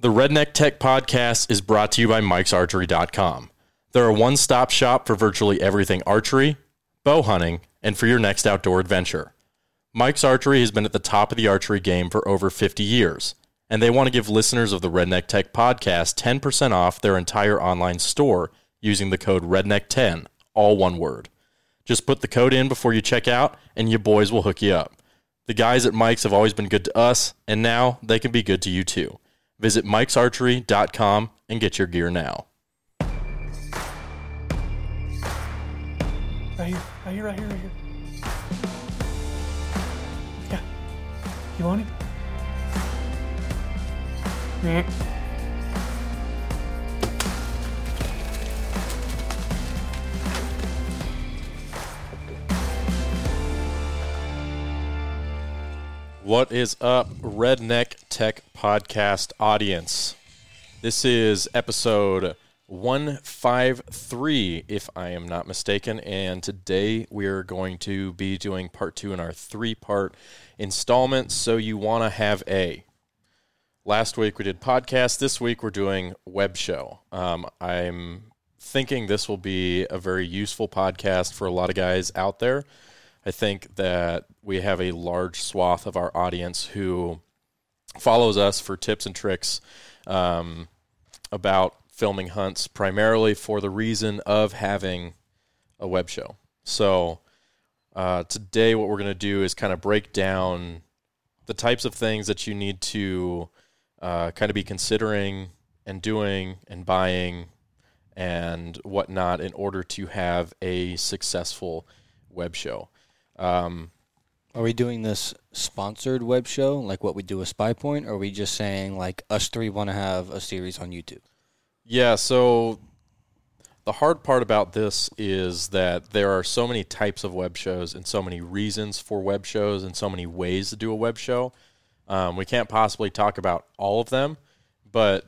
The Redneck Tech Podcast is brought to you by Mike'sArchery.com. They're a one stop shop for virtually everything archery, bow hunting, and for your next outdoor adventure. Mike's Archery has been at the top of the archery game for over 50 years, and they want to give listeners of the Redneck Tech Podcast 10% off their entire online store using the code REDNECK10, all one word. Just put the code in before you check out, and your boys will hook you up. The guys at Mike's have always been good to us, and now they can be good to you too. Visit mikesarchery.com and get your gear now. Right here, right here, right here, right here. Yeah. You want it? Yeah. What is up, Redneck Tech Podcast audience? This is episode 153, if I am not mistaken. And today we are going to be doing part two in our three part installment. So you want to have a. Last week we did podcast. This week we're doing web show. Um, I'm thinking this will be a very useful podcast for a lot of guys out there. I think that we have a large swath of our audience who follows us for tips and tricks um, about filming hunts, primarily for the reason of having a web show. So uh, today, what we're going to do is kind of break down the types of things that you need to uh, kind of be considering and doing and buying and whatnot in order to have a successful web show. Um, Are we doing this sponsored web show like what we do with Spy Point, or are we just saying like us three want to have a series on YouTube? Yeah, so the hard part about this is that there are so many types of web shows and so many reasons for web shows and so many ways to do a web show. Um, we can't possibly talk about all of them, but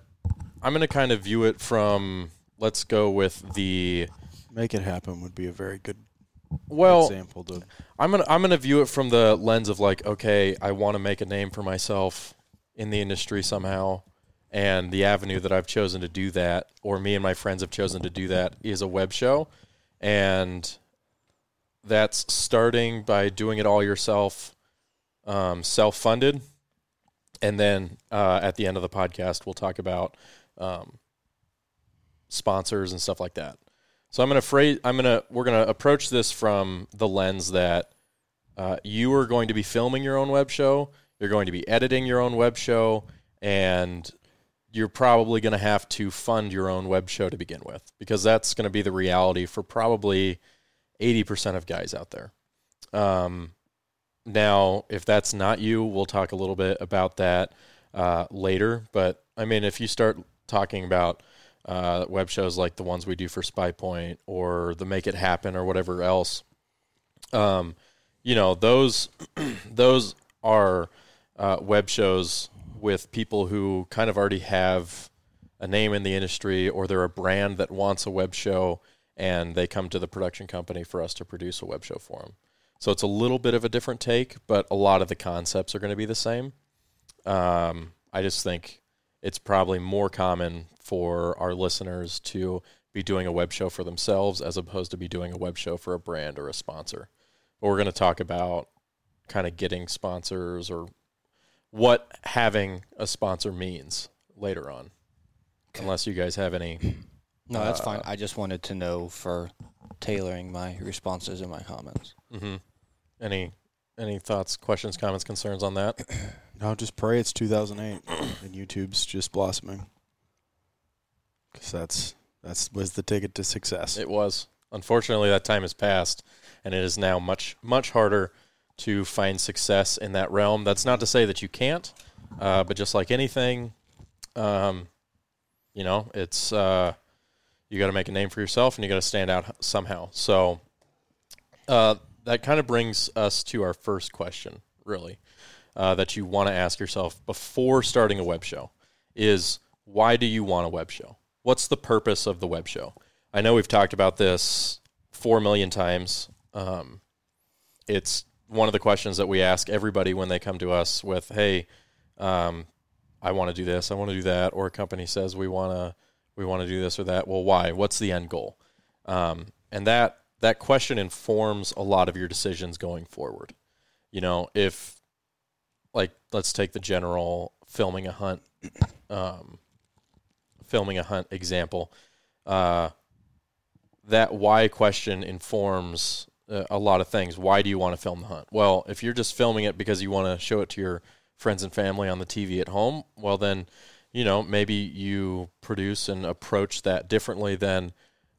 I'm going to kind of view it from let's go with the Make it happen would be a very good well example to I'm gonna I'm gonna view it from the lens of like, okay, I want to make a name for myself in the industry somehow, and the avenue that I've chosen to do that, or me and my friends have chosen to do that, is a web show, and that's starting by doing it all yourself, um, self funded, and then uh, at the end of the podcast, we'll talk about um, sponsors and stuff like that. So I'm gonna phrase, I'm gonna we're gonna approach this from the lens that uh, you are going to be filming your own web show, you're going to be editing your own web show, and you're probably going to have to fund your own web show to begin with because that's going to be the reality for probably 80% of guys out there. Um, now, if that's not you, we'll talk a little bit about that uh, later. But I mean, if you start talking about uh, web shows like the ones we do for Spy Point or the Make It Happen or whatever else, um, you know those those are uh, web shows with people who kind of already have a name in the industry or they're a brand that wants a web show and they come to the production company for us to produce a web show for them. So it's a little bit of a different take, but a lot of the concepts are going to be the same. Um, I just think it's probably more common for our listeners to be doing a web show for themselves as opposed to be doing a web show for a brand or a sponsor. But we're going to talk about kind of getting sponsors or what having a sponsor means later on. Unless you guys have any. No, that's Uh, fine. I just wanted to know for tailoring my responses and my comments. hmm Any any thoughts, questions, comments, concerns on that? no, just pray it's 2008 and YouTube's just blossoming because that's that's was the ticket to success. It was. Unfortunately, that time has passed, and it is now much much harder to find success in that realm. That's not to say that you can't, uh, but just like anything, um, you know, it's uh, you got to make a name for yourself, and you got to stand out somehow. So uh, that kind of brings us to our first question, really, uh, that you want to ask yourself before starting a web show is why do you want a web show? What's the purpose of the web show? I know we've talked about this four million times. Um, it's one of the questions that we ask everybody when they come to us with, "Hey, um, I want to do this, I want to do that, or a company says we want to we want to do this or that. Well, why? What's the end goal? Um, and that that question informs a lot of your decisions going forward. You know, if like let's take the general filming a hunt, um, filming a hunt example. Uh, that why question informs uh, a lot of things. Why do you want to film the hunt? Well, if you're just filming it because you want to show it to your friends and family on the TV at home, well then, you know, maybe you produce and approach that differently than,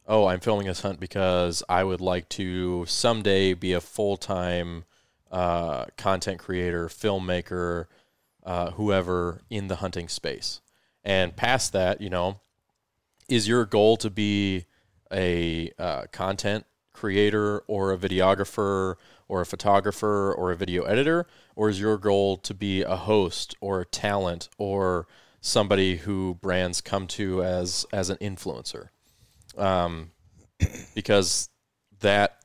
oh, I'm filming this hunt because I would like to someday be a full time uh, content creator, filmmaker, uh, whoever in the hunting space. And past that, you know, is your goal to be a uh, content creator or a videographer or a photographer or a video editor, or is your goal to be a host or a talent or somebody who brands come to as as an influencer? Um, because that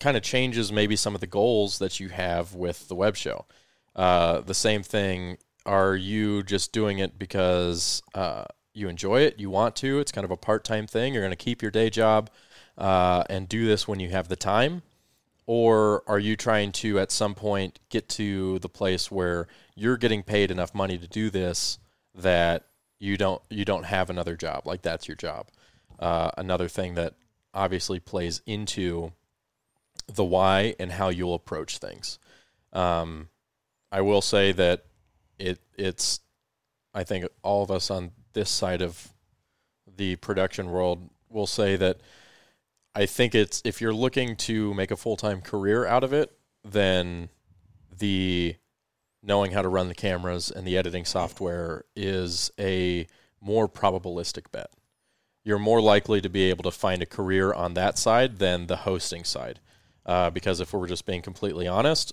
kind of changes maybe some of the goals that you have with the web show. Uh, the same thing. Are you just doing it because uh, you enjoy it, you want to? It's kind of a part time thing. You're going to keep your day job uh, and do this when you have the time, or are you trying to at some point get to the place where you're getting paid enough money to do this that you don't you don't have another job like that's your job? Uh, another thing that obviously plays into the why and how you'll approach things. Um, I will say that it it's I think all of us on this side of the production world will say that I think it's if you're looking to make a full time career out of it, then the knowing how to run the cameras and the editing software is a more probabilistic bet. You're more likely to be able to find a career on that side than the hosting side. Uh, because if we're just being completely honest,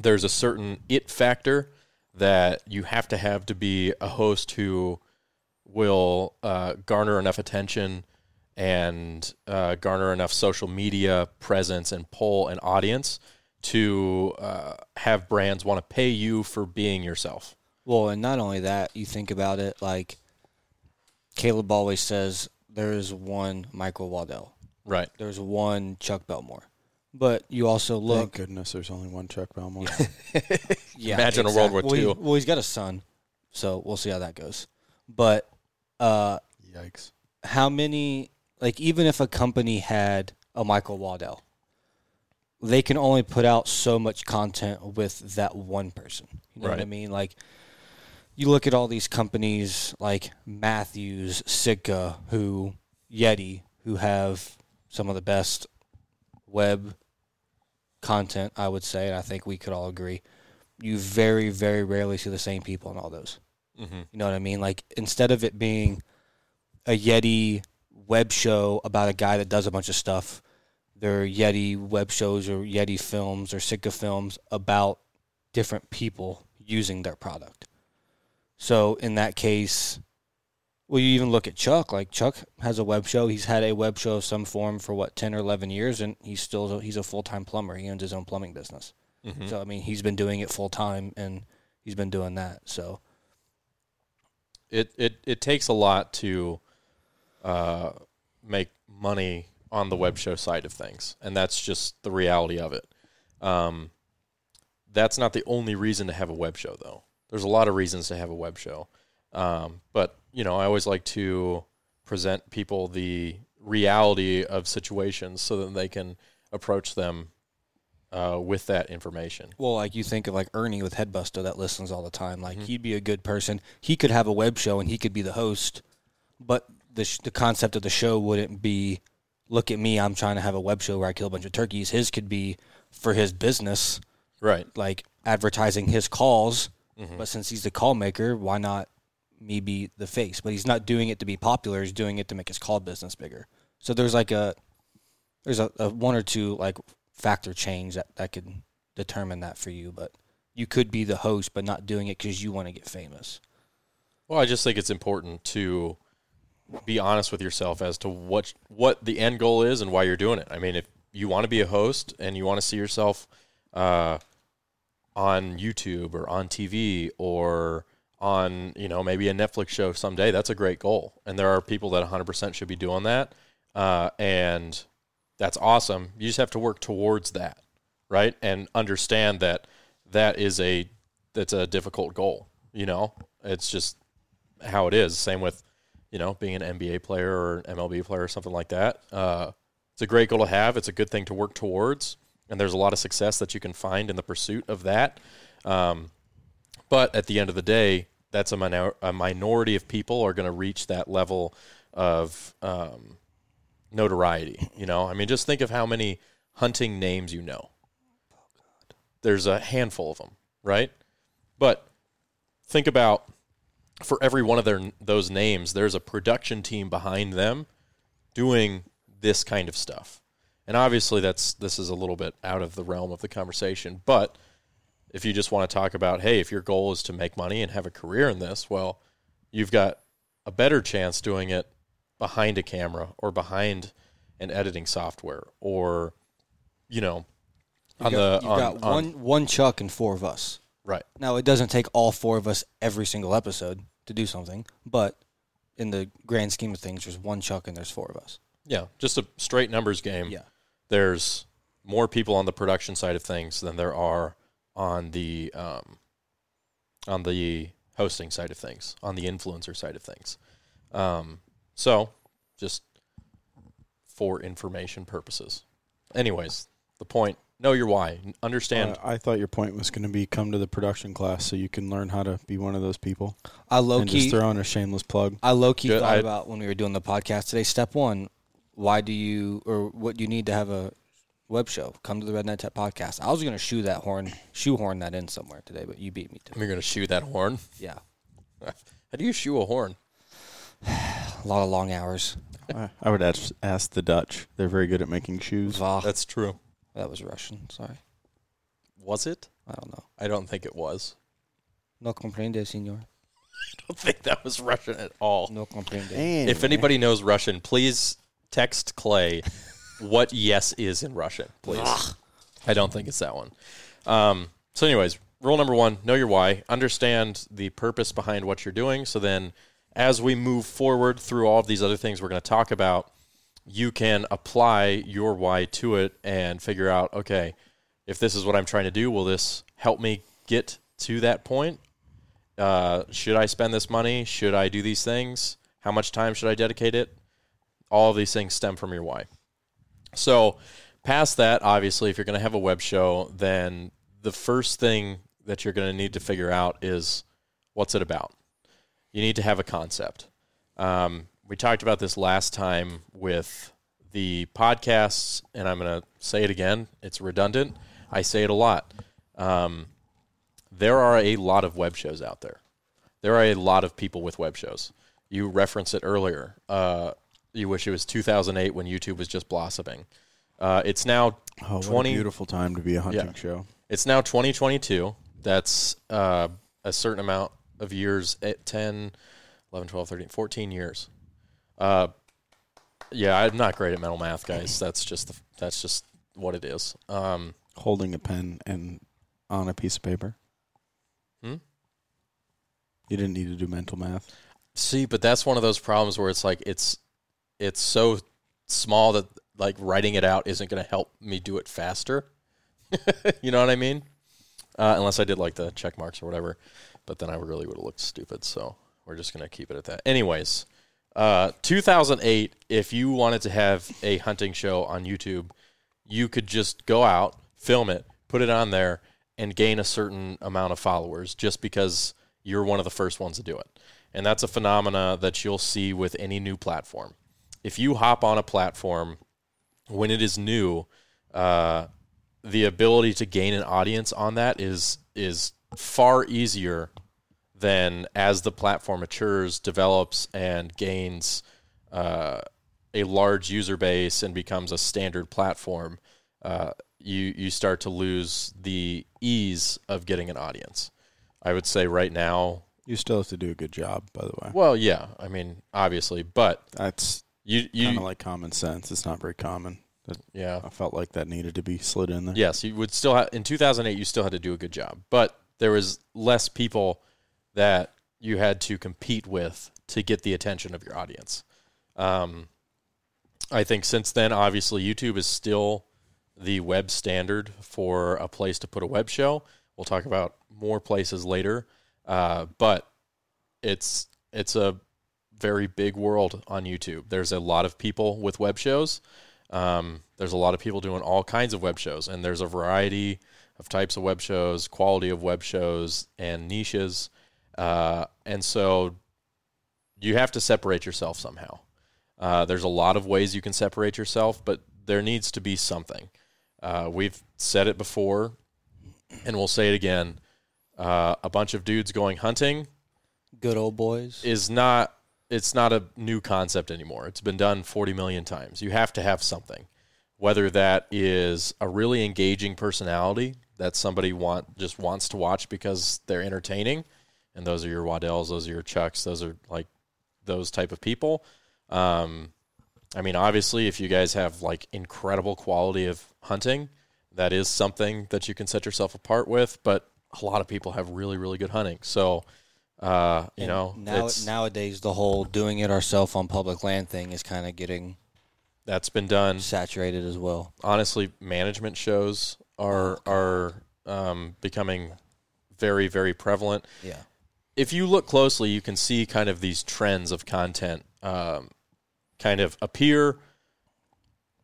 there's a certain it factor that you have to have to be a host who will uh, garner enough attention and uh, garner enough social media presence and pull an audience to uh, have brands want to pay you for being yourself. Well, and not only that, you think about it like Caleb always says there is one Michael Waddell. Right. There's one Chuck Belmore. But you also look. Thank look goodness there's only one Chuck Belmore. yeah, Imagine a World War Well, he- II. well, he's got a son, so we'll see how that goes. But uh, Yikes. how many like even if a company had a Michael Waddell, they can only put out so much content with that one person. You know what I Right. mean? Like you look at all these companies like Mathews, Sitka, who Yeti, who have some of the best web content, I would say, and I think we could all agree. You very, very rarely see the same people in all those. Mm-hmm. You know what I mean? Like instead of it being a Yeti web show about a guy that does a bunch of stuff, there are Yeti web shows or Yeti films or Sitka films about different people using their product. So in that case, well, you even look at Chuck. Like Chuck has a web show. He's had a web show of some form for what ten or eleven years, and he's still he's a full time plumber. He owns his own plumbing business. Mm-hmm. So I mean, he's been doing it full time, and he's been doing that. So it, it it takes a lot to uh, make money on the web show side of things, and that's just the reality of it. Um, that's not the only reason to have a web show, though. There's a lot of reasons to have a web show, um, but you know, I always like to present people the reality of situations so that they can approach them uh, with that information. Well, like you think of like Ernie with Headbuster that listens all the time. Like Mhm. he'd be a good person. He could have a web show and he could be the host, but the sh- the concept of the show wouldn't be, look at me, I'm trying to have a web show where I kill a bunch of turkeys. His could be for his business, Right. like advertising his calls. Mhm. But since he's the call maker, why not me be the face? But he's not doing it to be popular. He's doing it to make his call business bigger. So there's like a there's a, a one or two like factor change that that could determine that for you. But you could be the host, but not doing it because you want to get famous. Well, I just think it's important to be honest with yourself as to what what the end goal is and why you're doing it. I mean, if you want to be a host and you want to see yourself uh, on YouTube or on TV or on you know maybe a Netflix show someday. That's a great goal, and there are people that 100% should be doing that, uh, and that's awesome. You just have to work towards that, right? And understand that that is a that's a difficult goal. You know, it's just how it is. Same with you know being an NBA player or an MLB player or something like that. Uh, it's a great goal to have. It's a good thing to work towards, and there's a lot of success that you can find in the pursuit of that. Um, but at the end of the day, that's a, minor- a minority of people are going to reach that level of um, notoriety. You know, I mean, just think of how many hunting names you know. There's a handful of them, right? But think about for every one of their those names, there's a production team behind them doing this kind of stuff. And obviously, that's this is a little bit out of the realm of the conversation, but if you just want to talk about, hey, if your goal is to make money and have a career in this, well, you've got a better chance doing it behind a camera or behind an editing software or, you know, on You've got, the you've on, got on- one one Chuck and four of us. right. Now it doesn't take all four of us every single episode to do something, but in the grand scheme of things, there's one Chuck and there's four of us. Yeah, just a straight numbers game. Yeah. There's more people on the production side of things than there are on the um, on the hosting side of things, on the influencer side of things. Um, so, just for information purposes. Anyways, the point: know your why, understand. Uh, I thought your point was going to be come to the production class so you can learn how to be one of those people. I low and key, just throw in a shameless plug. I low key Good, thought I- about when we were doing the podcast today. Step one: Why do you or what do you need to have a web show? Come to the Redneck Tech podcast. I was going to shoe that horn, shoehorn that in somewhere today, but you beat me to it. You're going to shoe that horn. Yeah, How do you shoe a horn? a lot of long hours. I I would ask, ask the Dutch. They're very good at making shoes. Va. That's true. That was Russian. Sorry, Was it? I don't know. I don't think it was. No comprende, señor. I don't think that was Russian at all. No comprende. If anybody knows Russian, please text Clay what yes is in Russian, please. I don't think it's that one. Um, so, anyways, rule number one know your why, understand the purpose behind what you're doing. So then, as we move forward through all of these other things we're going to talk about, you can apply your why to it and figure out okay, if this is what I'm trying to do, will this help me get to that point? Uh, should I spend this money? Should I do these things? How much time should I dedicate it? All of these things stem from your why. So, past that, obviously, if you're going to have a web show, then the first thing that you're going to need to figure out is what's it about. You need to have a concept. Um, we talked about this last time with the podcasts, and I'm going to say it again. It's redundant. I say it a lot. Um, there are a lot of web shows out there. There are a lot of people with web shows. You referenced it earlier. Uh, you wish it was 2008 when YouTube was just blossoming. Uh, it's now Oh, what 20 a beautiful time to be a hunting Yeah. show. it's now 2022. That's uh, a certain amount of years at 10, 11, 12, 13, 14 years. Uh, yeah, I'm not great at mental math, guys. That's just the, that's just what it is. Um, Holding a pen and on a piece of paper. Hmm? You didn't need to do mental math. See, but that's one of those problems where it's like it's it's so small that like writing it out isn't going to help me do it faster. you know what I mean? Uh, unless I did like the check marks or whatever, but then I really would have looked stupid. So we're just going to keep it at that. Anyways, uh, 2008. If you wanted to have a hunting show on YouTube, you could just go out, film it, put it on there, and gain a certain amount of followers just because you're one of the first ones to do it. And that's a phenomena that you'll see with any new platform. If you hop on a platform when it is new, uh, the ability to gain an audience on that is is far easier than as the platform matures, develops, and gains uh, a large user base and becomes a standard platform. Uh, you you start to lose the ease of getting an audience. I would say right now, You still have to do a good job, by the way. well, yeah, I mean, obviously, but That's you kind of like common sense. It's not very common. That- yeah, I felt like that needed to be slid in there. yes, you would still have in 2008. You still had to do a good job, but there was less people that you had to compete with to get the attention of your audience. Um, I think since then, obviously, YouTube is still the web standard for a place to put a web show. We'll talk about more places later, uh, but it's it's a very big world on YouTube. There's a lot of people with web shows. Um, there's a lot of people doing all kinds of web shows, and there's a variety of types of web shows, quality of web shows, and niches. Uh, and so you have to separate yourself somehow. Uh, there's a lot of ways you can separate yourself, but there needs to be something. Uh, we've said it before, and we'll say it again. Uh, a bunch of dudes going hunting Good old boys. is not it's not a new concept anymore. It's been done 40 million times. You have to have something. Whether that is a really engaging personality that somebody want just wants to watch because they're entertaining, and those are your Waddells, those are your Chucks, those are like those type of people. Um, I mean, obviously, if you guys have like incredible quality of hunting, that is something that you can set yourself apart with. But a lot of people have really, really good hunting. So, uh, you And know, now it's- nowadays the whole doing it ourselves on public land thing is kind of getting that's been done. saturated as well. honestly, management shows are are um, becoming very very prevalent. Yeah. If you look closely, you can see kind of these trends of content um, kind of appear.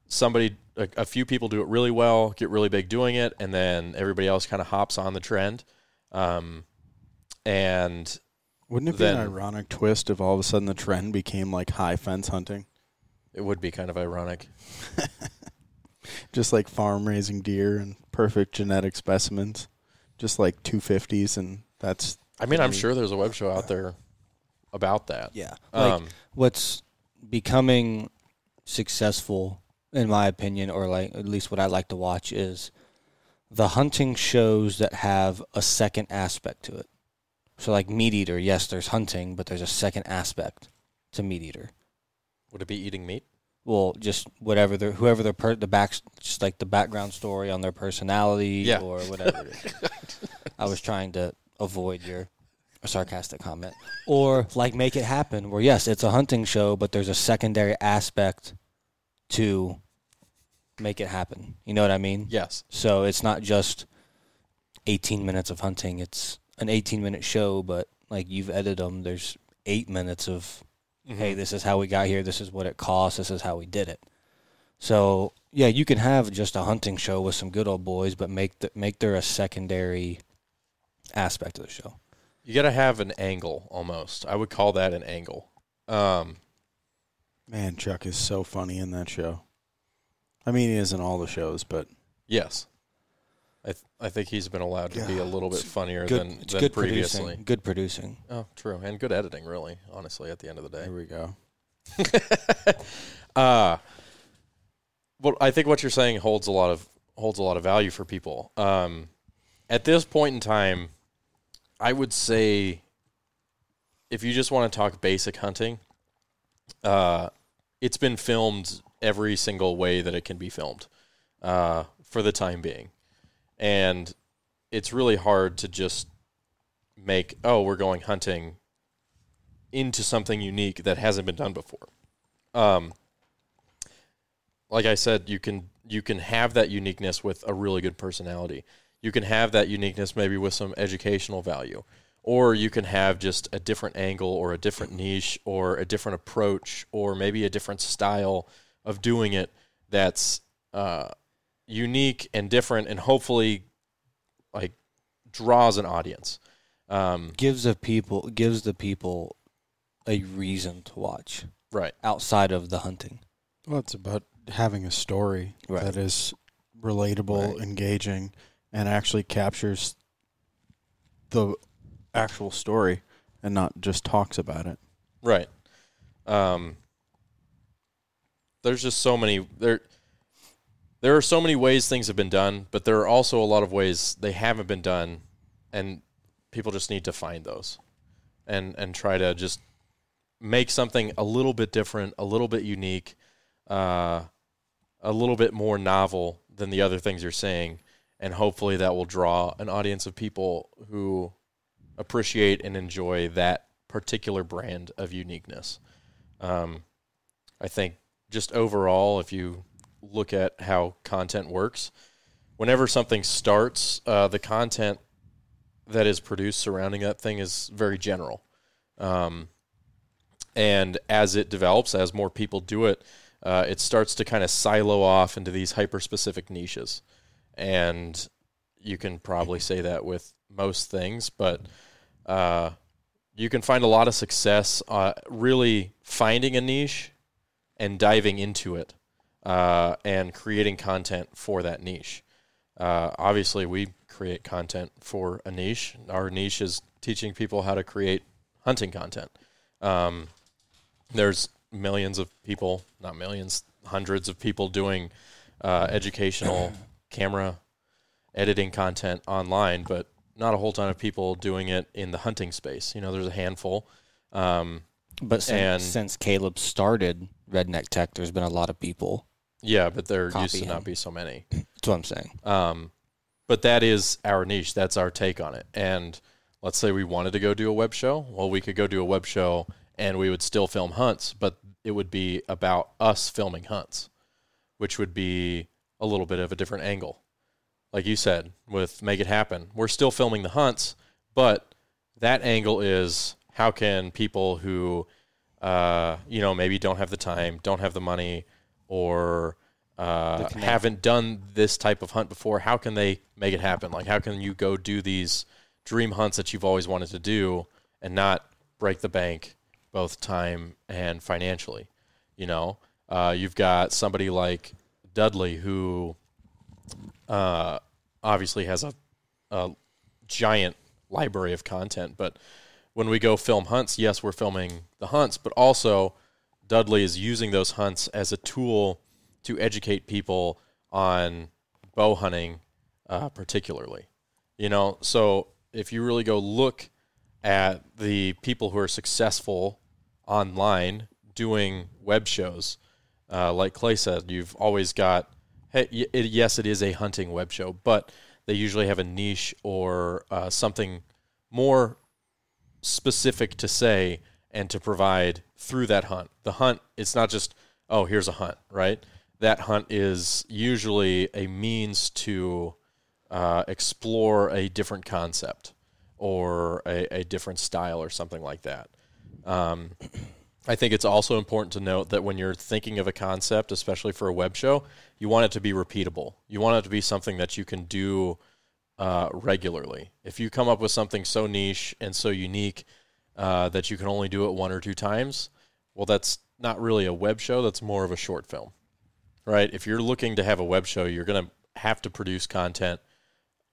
Somebody, a, a few people do it really well, get really big doing it, and then everybody else kind of hops on the trend. Um, and Wouldn't it be Then- an ironic twist if all of a sudden the trend became like high fence hunting? it would be kind of ironic. Just like farm raising deer and perfect genetic specimens. Just like 250s, and that's I mean, I'm sure there's a web show out there about that. Yeah. Like Um, what's becoming successful in my opinion or like at least what I like to watch is the hunting shows that have a second aspect to it. So like Meat Eater, yes, there's hunting, but there's a second aspect to Meat Eater. would it be eating meat? Well, just whatever their whoever their per, the back just like the background story on their personality Yeah. or whatever. it is. I was trying to avoid your sarcastic comment, or like make it happen. Where yes, it's a hunting show, but there's a secondary aspect to make it happen. You know what I mean? Yes. So it's not just 18 minutes of hunting. It's an 18 minute show, but like you've edited them. There's eight minutes of hey, this is how we got here. This is what it cost. This is how we did it. So yeah, you can have just a hunting show with some good old boys, but make the, make there a secondary aspect of the show. You got to have an angle almost. I would call that an angle. Um, man, Chuck is so funny in that show. I mean, he is in all the shows, but yes. I th- I think he's been allowed to be a little bit funnier Good, than, it's than good previously. producing. Good producing. Oh, true. And good editing, really, honestly, at the end of the day. there we go. uh well I think what you're saying holds a lot of holds a lot of value for people. Um at this point in time, I would say if you just want to talk basic hunting, uh it's been filmed every single way that it can be filmed uh for the time being. And it's really hard to just make oh, we're going hunting into something unique that hasn't been done before um, like I said, you can you can have that uniqueness with a really good personality. You can have that uniqueness maybe with some educational value, or you can have just a different angle or a different niche or a different approach or maybe a different style of doing it that's uh, unique and different and hopefully like draws an audience. Um, Gives the people gives the people a reason to watch right. outside of the hunting. Well, it's about having a story Right. that is relatable, Right. engaging, and actually captures the actual story and not just talks about it. Right. Um, there's just so many there. There are so many ways things have been done, but there are also a lot of ways they haven't been done, and people just need to find those, and and try to just make something a little bit different, a little bit unique, uh, a little bit more novel than the other things you're saying, and hopefully that will draw an audience of people who appreciate and enjoy that particular brand of uniqueness. Um, I think just overall, if you look at how content works, whenever something starts, uh, the content that is produced surrounding that thing is very general. Um, and as it develops, as more people do it, uh, it starts to kind of silo off into these hyper specific niches. And you can probably say that with most things, but uh, you can find a lot of success uh, really finding a niche and diving into it uh, and creating content for that niche. Uh, obviously, we create content for a niche. Our niche is teaching people how to create hunting content. Um, there's millions of people, not millions, hundreds of people doing uh, educational camera editing content online, but not a whole ton of people doing it in the hunting space. You know, there's a handful. Um, But since, And- since Caleb started Redneck Tech, there's been a lot of people. Yeah, but there used Copy to not be so many. That's what I'm saying. Um, but that is our niche. That's our take on it. And let's say we wanted to go do a web show. Well, we could go do a web show and we would still film hunts, but it would be about us filming hunts, which would be a little bit of a different angle. Like you said, with Make It Happen, we're still filming the hunts, but that angle is how can people who, uh, you know, maybe don't have the time, don't have the money, or uh, haven't done this type of hunt before, how can they make it happen? Like, how can you go do these dream hunts that you've always wanted to do and not break the bank, both time and financially? You know, uh, you've got somebody like Dudley who uh, obviously has a, a giant library of content, but when we go film hunts, yes, we're filming the hunts, but also Dudley is using those hunts as a tool to educate people on bow hunting, uh, particularly. You know, so if you really go look at the people who are successful online doing web shows, uh, like Clay said, you've always got, hey, it, yes, it is a hunting web show, but they usually have a niche or uh, something more specific to say and to provide through that hunt. The hunt, it's not just, oh, here's a hunt, right? That hunt is usually a means to uh, explore a different concept or a, a different style or something like that. Um, I think it's also important to note that when you're thinking of a concept, especially for a web show, you want it to be repeatable. You want it to be something that you can do uh, regularly. If you come up with something so niche and so unique uh, that you can only do it one or two times, well, that's not really a web show. That's more of a short film, right? If you're looking to have a web show, you're going to have to produce content,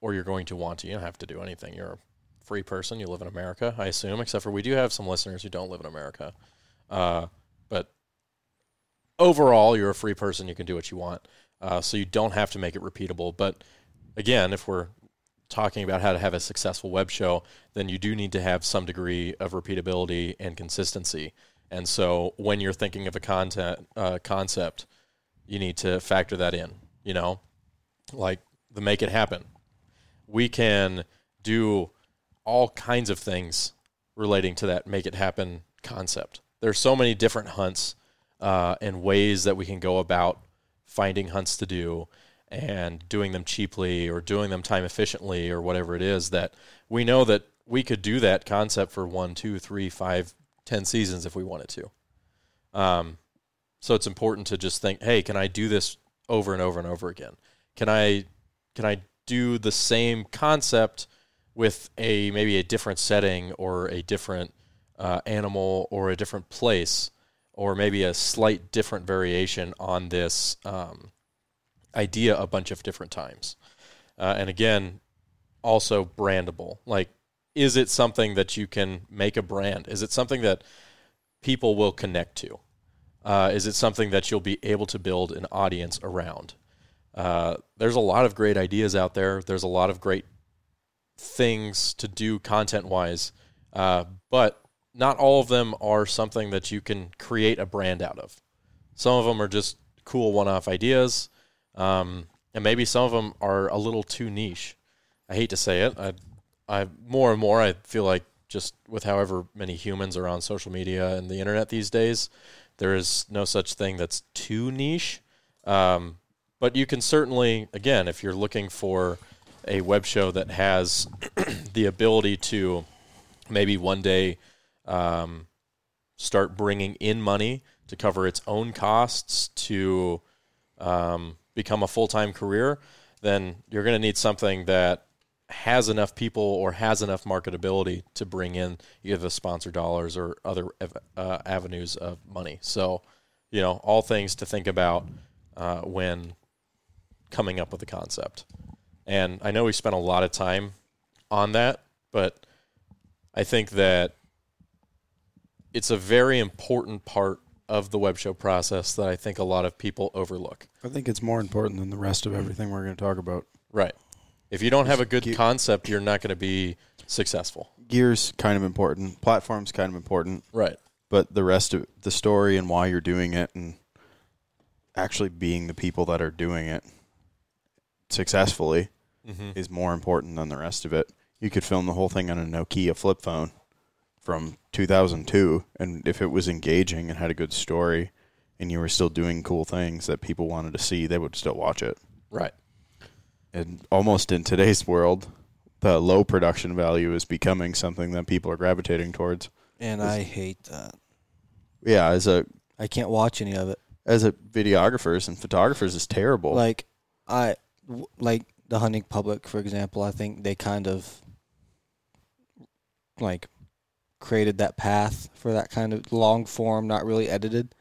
or you're going to want to. You don't have to do anything. You're a free person. You live in America, I assume, except for we do have some listeners who don't live in America. Uh, but overall, you're a free person. You can do what you want. Uh, so you don't have to make it repeatable. But again, if we're talking about how to have a successful web show, then you do need to have some degree of repeatability and consistency. And so when you're thinking of a content uh, concept, you need to factor that in. You know, like the make it happen. We can do all kinds of things relating to that make it happen concept. There's so many different hunts uh, and ways that we can go about finding hunts to do and doing them cheaply or doing them time efficiently or whatever it is that we know that we could do that concept for one, two, three, five, ten seasons if we wanted to. Um, so it's important to just think, hey, can I do this over and over and over again? Can I can I do the same concept with a maybe a different setting or a different uh, animal or a different place or maybe a slight different variation on this um, idea a bunch of different times. Uh, and again, also brandable. Like, is it something that you can make a brand? Is it something that people will connect to? Uh, is it something that you'll be able to build an audience around? Uh, there's a lot of great ideas out there. There's a lot of great things to do content wise, uh, but not all of them are something that you can create a brand out of. Some of them are just cool one off ideas, um, and maybe some of them are a little too niche. I hate to say it. I, I more and more I feel like just with however many humans are on social media and the internet these days, there is no such thing that's too niche. Um, but you can certainly, again, if you're looking for a web show that has the ability to maybe one day um, start bringing in money to cover its own costs to um, become a full time career, then you're going to need something that has enough people or has enough marketability to bring in either the sponsor dollars or other uh, avenues of money. So, you know, all things to think about uh, when coming up with a concept. And I know we spent a lot of time on that, but I think that it's a very important part of the web show process that I think a lot of people overlook. I think it's more important than the rest of everything we're going to talk about. Right. If you don't have a good concept, you're not going to be successful. Gear's kind of important. Platform's kind of important. Right. But the rest of the story and why you're doing it and actually being the people that are doing it successfully Mm-hmm. is more important than the rest of it. You could film the whole thing on a Nokia flip phone from 2002 and if it was engaging and had a good story and you were still doing cool things that people wanted to see, they would still watch it. Right. and almost in today's world, the low production value is becoming something that people are gravitating towards. And I hate that. Yeah, as a I can't watch any of it. as a videographers and photographers is terrible. Like I w- like the hunting public, for example. I think they kind of like created that path for that kind of long form, not really edited.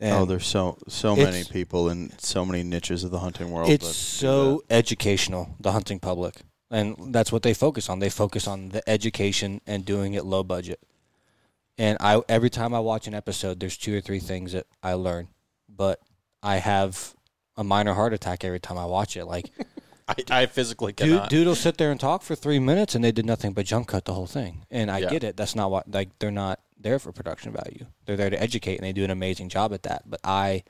Oh, and oh, there's so so many people in so many niches of the hunting world. it's so educational, the hunting public, and that's what they focus on. They focus on the education and doing it low budget. And I every time I watch an episode, there's two or three things that I learn, but I have a minor heart attack every time I watch it. Like I, I physically dude, cannot. dude will sit there and talk for three minutes, and they did nothing but jump cut the whole thing. And I Yeah. get it. That's not what like they're not there for production value. They're there to educate, and they do an amazing job at that. But I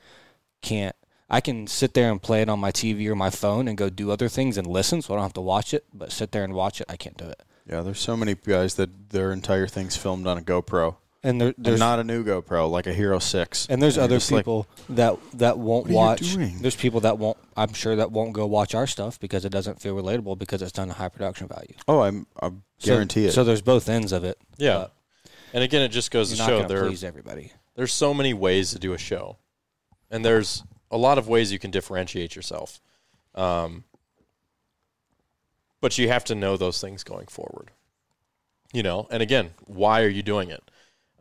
can't. I can sit there and play it on my TV or my phone and go do other things and listen, so I don't have to watch it. But sit there and watch it, I can't do it. Yeah, there's so many guys that their entire thing's filmed on a GoPro. And there, And there's not a new GoPro, like a Hero Six. and there's you're other just like, people that that won't "What are you watch. doing?" There's people that won't. I'm sure that won't go watch our stuff because it doesn't feel relatable because it's done a high production value. oh, I'm I So- guarantee it. So there's both ends of it. yeah. but And again, it just goes to show there please everybody. there's so many ways to do a show, and there's a lot of ways you can differentiate yourself. Um, but you have to know those things going forward. You know, and again, why are you doing it?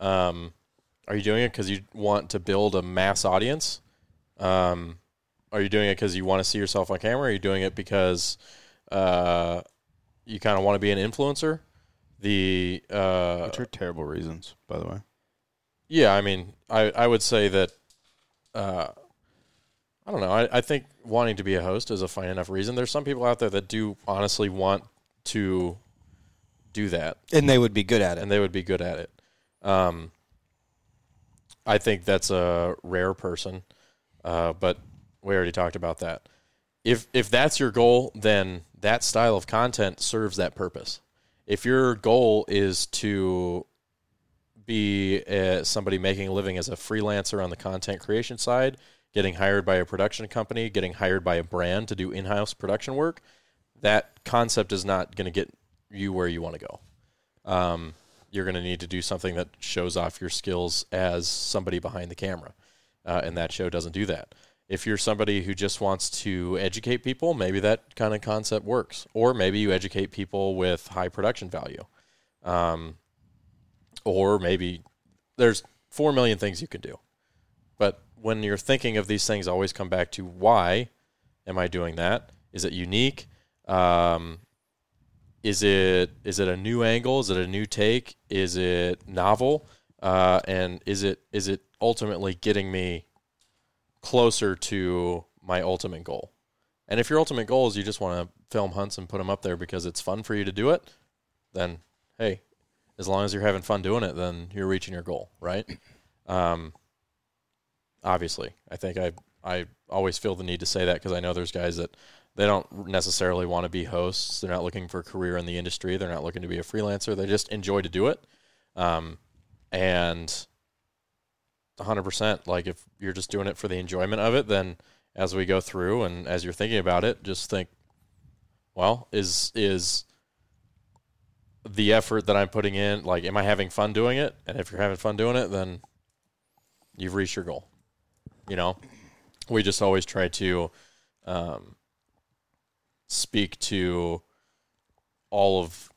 Um, are you doing it because you want to build a mass audience? Um, are you doing it because you want to see yourself on camera? Are you doing it because uh, you kind of want to be an influencer? The uh, Which are terrible reasons, by the way. yeah, I mean, I, I would say that, uh, I don't know. I, I think wanting to be a host is a fine enough reason. There's some people out there that do honestly want to do that, And they would be good at it. and they would be good at it. Um, I think that's a rare person, uh, but we already talked about that. If if that's your goal, then that style of content serves that purpose. If your goal is to be uh, somebody making a living as a freelancer on the content creation side, getting hired by a production company, getting hired by a brand to do in-house production work, that concept is not going to get you where you want to go. Um, you're going to need to do something that shows off your skills as somebody behind the camera, uh, and that show doesn't do that. If you're somebody who just wants to educate people, maybe that kind of concept works, or maybe you educate people with high production value. Um, or maybe there's four million things you can do. But when you're thinking of these things, always come back to why am I doing that? Is it unique? Um, is it is it a new angle? Is it a new take? Is it novel? Uh, and is it is it ultimately getting me closer to my ultimate goal? And if your ultimate goal is you just want to film hunts and put them up there because it's fun for you to do it, then hey, as long as you're having fun doing it, then you're reaching your goal, right? Um, obviously, I think I I always feel the need to say that because I know there's guys that They don't necessarily want to be hosts. They're not looking for a career in the industry. They're not looking to be a freelancer. They just enjoy to do it. Um, and 100%, like if you're just doing it for the enjoyment of it, then as we go through and as you're thinking about it, just think, well, is is the effort that I'm putting in, like, am I having fun doing it? And if you're having fun doing it, then you've reached your goal. You know, we just always try to um, speak to all of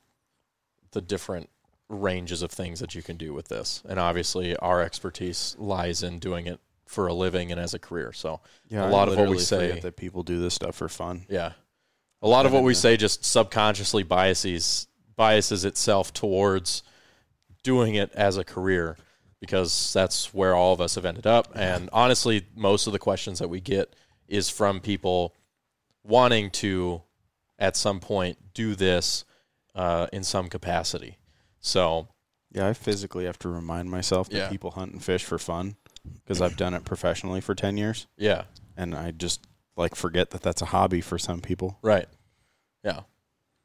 the different ranges of things that you can do with this. And obviously, our expertise lies in doing it for a living and as a career. So, Yeah, a lot I of what we say, that people do this stuff for fun. yeah, a lot of what we say just subconsciously biases biases itself towards doing it as a career because that's where all of us have ended up. And honestly, most of the questions that we get is from people wanting to, at some point, do this uh, in some capacity. So, Yeah, I physically have to remind myself that Yeah. people hunt and fish for fun because I've done it professionally for 10 years yeah, and I just like forget that that's a hobby for some people. Right. Yeah.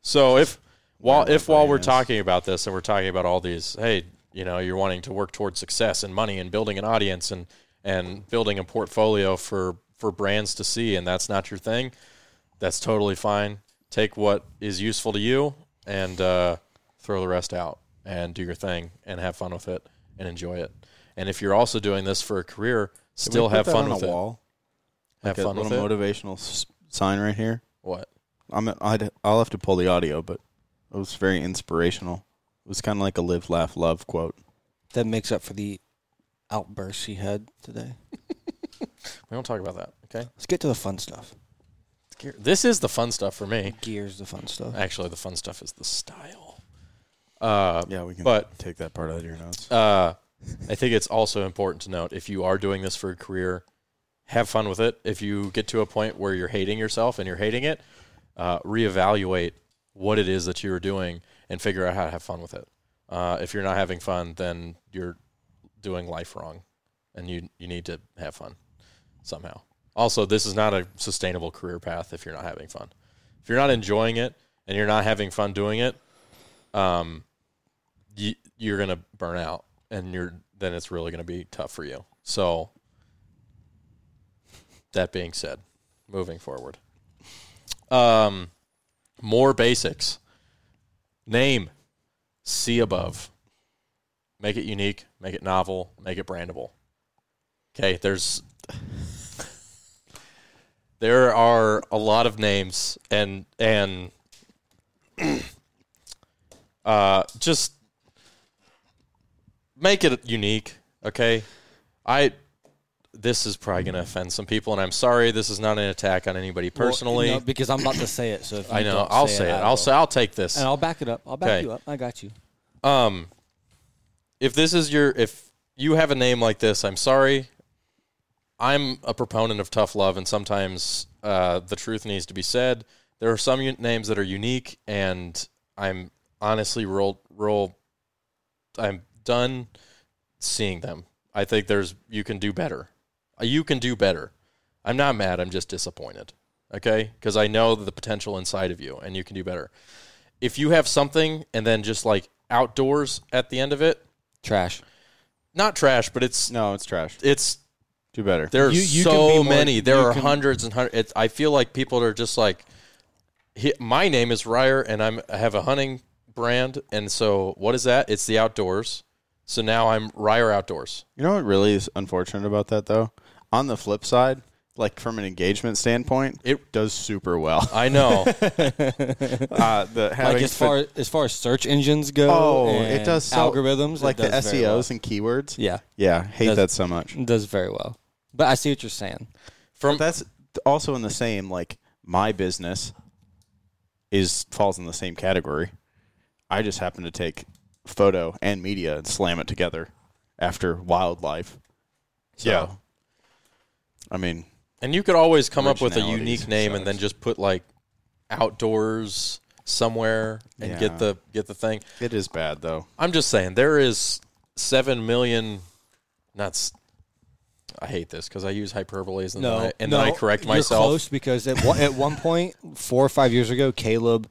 So if while if while we're talking about this and we're talking about all these, hey, you know, you're wanting to work towards success and money and building an audience and and building a portfolio for for brands to see and that's not your thing, that's totally fine. Take what is useful to you and uh, throw the rest out and do your thing and have fun with it and enjoy it. And if you're also doing this for a career, Can still have fun with it. wall. Have like fun a with little it. motivational s- sign right here. what? I'm I'd, I'll have to pull the audio, but it was very inspirational. It was kind of like a live, laugh, love quote. That makes up for the outburst he had today. We don't talk about that, okay? Let's get to the fun stuff. Gear- This is the fun stuff for me. Gears, the fun stuff. Actually, the fun stuff is the style. Uh, Yeah, we can But- take that part out of your notes. uh, I think it's also important to note if you are doing this for a career, have fun with it. If you get to a point where you're hating yourself and you're hating it, uh, reevaluate what it is that you are doing and figure out how to have fun with it. Uh, if you're not having fun, then you're doing life wrong, and you you need to have fun somehow. Also, this is not a sustainable career path if you're not having fun. If you're not enjoying it and you're not having fun doing it, um, you, you're gonna burn out, and you're then it's really gonna be tough for you. So, that being said, moving forward, um, more basics. Name, see above. Make it unique, make it novel, make it brandable. Okay, there's there are a lot of names and and uh just make it unique, okay? I this is probably going to offend some people and I'm sorry this is not an attack on anybody personally. Well, no, because I'm about to say it. So if you I know. I'll say it. I I'll say I'll take this. and I'll back it up. I'll back Okay. you up. I got you. Um, if this is your, if you have a name like this, I'm sorry. I'm a proponent of tough love, and sometimes uh, the truth needs to be said. There are some u- names that are unique, and I'm honestly real, real. I'm done seeing them. I think there's you can do better. Uh, You can do better. I'm not mad. I'm just disappointed. Okay, because I know the potential inside of you, and you can do better. If you have something, and then just like outdoors at the end of it, Trash. not trash, but it's No, it's trash. it's Do better. there are You- you so be more- many. There are can- hundreds and hundreds. It's, I feel like people are just like, he, my name is Ryer, and I'm I have a hunting brand, and so what is that? It's the outdoors. So now I'm Ryer Outdoors. You know what really is unfortunate about that though? On the flip side, like from an engagement standpoint, It- does super well. I know. uh, the Like as far as far as search engines go, oh, it does so, algorithms, like it the SEOs well. and keywords. Yeah, Yeah, hate Does- that so much. does very well. But I see what you're saying. From That's also in the same like my business is falls in the same category. I just happen to take photo and media and slam it together after wildlife. So, Yeah. I mean, and you could always come up with a unique name and then just put like outdoors somewhere and Yeah. get the get the thing. it is bad though. I'm just saying there is seven million. Not. S- I hate this because I use hyperboles and No, then I, and no, then I correct you're myself. close because at one, at one point, four or five years ago, Caleb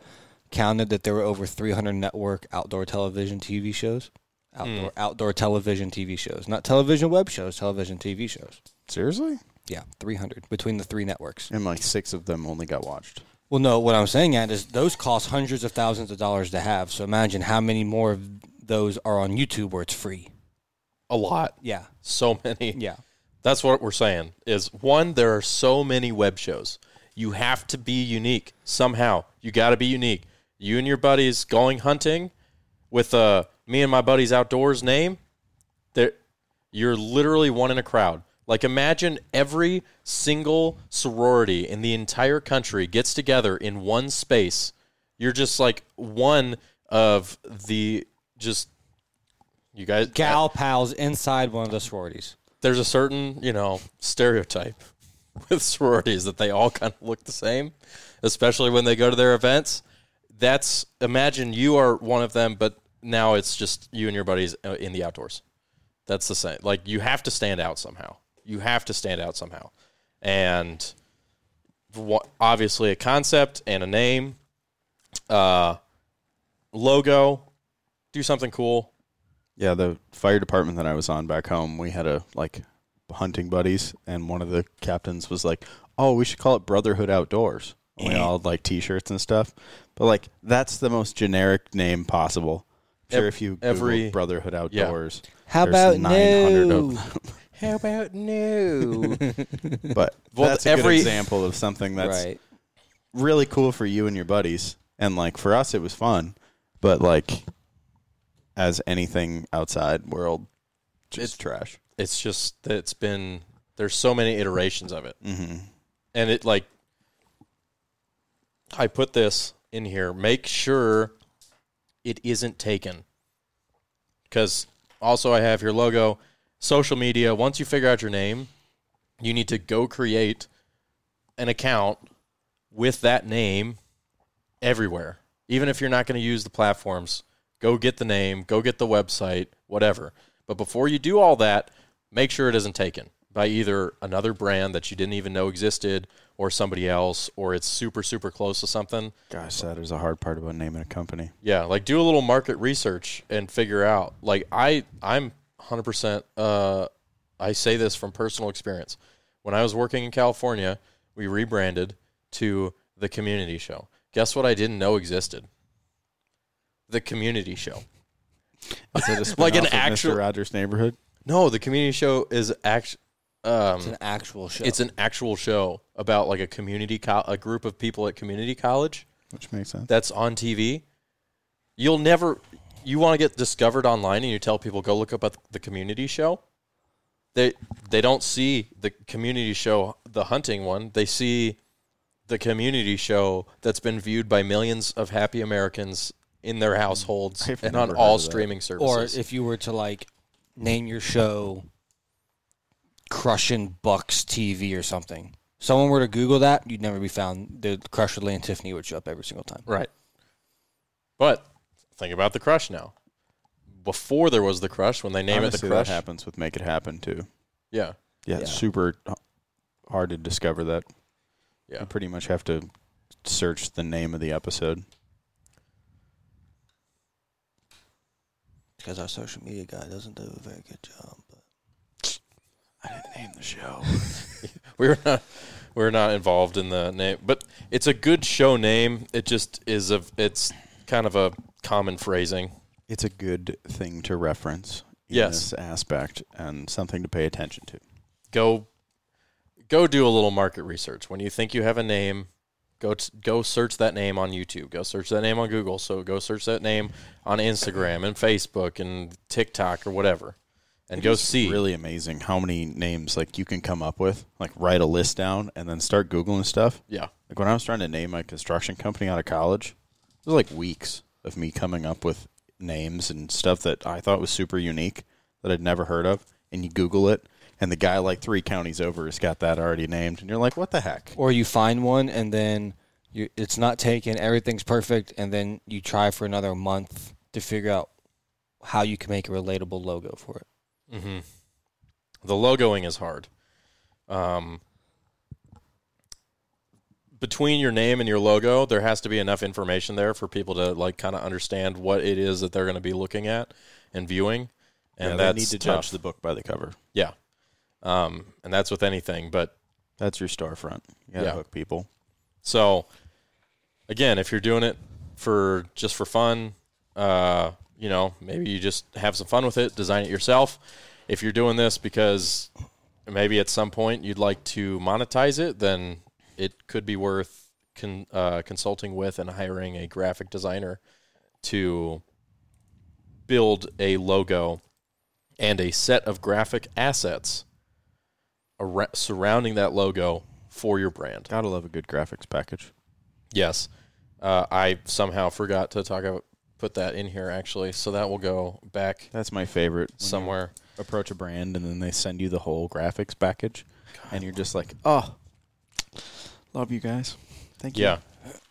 counted that there were over 300 network outdoor television TV shows. Outdoor hmm. outdoor television TV shows, not television web shows, television TV shows. Seriously? Yeah, 300 between the three networks. And like six of them only got watched. Well, no, what I'm saying at is those cost hundreds of thousands of dollars to have. So imagine how many more of those are on YouTube where it's free. A lot, Yeah, so many. yeah. That's what we're saying. Is one, there are so many web shows. You have to be unique somehow. You got to be unique. You and your buddies going hunting with uh, me and my buddies outdoors name. There, you're literally one in a crowd. Like imagine every single sorority in the entire country gets together in one space. You're just like one of the just you guys Gal pals inside one of the sororities. There's a certain you know stereotype with sororities that they all kind of look the same especially when they go to their events. That's imagine you are one of them but now it's just you and your buddies uh, in the outdoors. That's the same like you have to stand out somehow. You have to stand out somehow. And obviously a concept and a name uh logo do something cool Yeah, the fire department that I was on back home, we had a like hunting buddies, and one of the captains was like, "Oh, we should call it Brotherhood Outdoors." And we eh. all had like T-shirts and stuff, but like that's the most generic name possible. Sure, Ev- if you every- Google Brotherhood Outdoors, How about 900 no? of them. how about no But Well, that's a every- good example of something that's right. really cool for you and your buddies, and like for us, it was fun. But like, as anything outside world, just trash. it's just it's been there's so many iterations of it. Mm-hmm. and it like i put this in here make sure it isn't taken. Because also i have your logo social media. Once you figure out your name you need to go create an account with that name everywhere. Even if you're not going to use the platforms go get the name go get the website whatever. But before you do all that make sure it isn't taken by either another brand that you didn't even know existed or somebody else or it's super super close to something. Gosh, that is a hard part about naming a company. yeah like do a little market research and figure out like i i'm 100% uh i say this from personal experience. When i was working in california we rebranded to the community show. Guess what i didn't know existed the community show Is it a Like an actual- Mr. Rogers' Neighborhood? no the community show is act um It's an actual show. It's an actual show about like a community co- a group of people at community college Which makes sense. that's on TV. You'll never you want to get discovered online and you tell people go look up at the community show. They they don't see the community show the hunting one. They see the community show that's been viewed by millions of happy Americans in their households I've and never on heard all of that. streaming or services. if you were to like name your show Crushing Bucks TV or something. Someone were to Google that, you'd never be found. The Crush with Lee and Tiffany would show up every single time. Right. But think about the crush now. Before there was the crush, when they name Honestly, it the crush, that happens with Make It Happen too. yeah, Yeah, Yeah. it's super h- hard to discover that. yeah. You pretty much have to search the name of the episode. Because our social media guy doesn't do a very good job. But I didn't name the show. We're not we're not involved in the name, but it's a good show name. It just is a it's kind of a common phrasing. it's a good thing to reference in Yes. this aspect and something to pay attention to. Go go do a little market research. When you think you have a name, go t- go search that name on YouTube. Go search that name on Google. So go search that name on Instagram and Facebook and TikTok or whatever, and go see. Really amazing how many names like you can come up with. Like write a list down and then start googling stuff. Yeah, Like when I was trying to name my construction company out of college, it was like weeks of me coming up with names and stuff that I thought was super unique that I'd never heard of. And you Google it, and the guy like three counties over has got that already named, and you're like, "What the heck?" or you find one and then you, it's not taken, everything's perfect, and then you try for another month to figure out how you can make a relatable logo for it. hmm the logoing is hard. Um, between your name and your logo, there has to be enough information there for people to like kind of understand what it is that they're going to be looking at and viewing. And yeah, that's they need to tough. judge the book by the cover. yeah, um, and that's with anything. But That's your storefront. You gotta Yeah. hook people. So, again, if you're doing it for just for fun, uh, you know, maybe you just have some fun with it, design it yourself. If you're doing this because maybe at some point you'd like to monetize it, then it could be worth con- uh, consulting with and hiring a graphic designer to build a logo and a set of graphic assets ar- surrounding that logo for your brand. Gotta love a good graphics package. Yes. Uh, I somehow forgot to talk about put that in here actually, so that will go back That's my favorite. somewhere. approach a brand and then they send you the whole graphics package, and you're just like, oh, love you guys. Thank you. Yeah.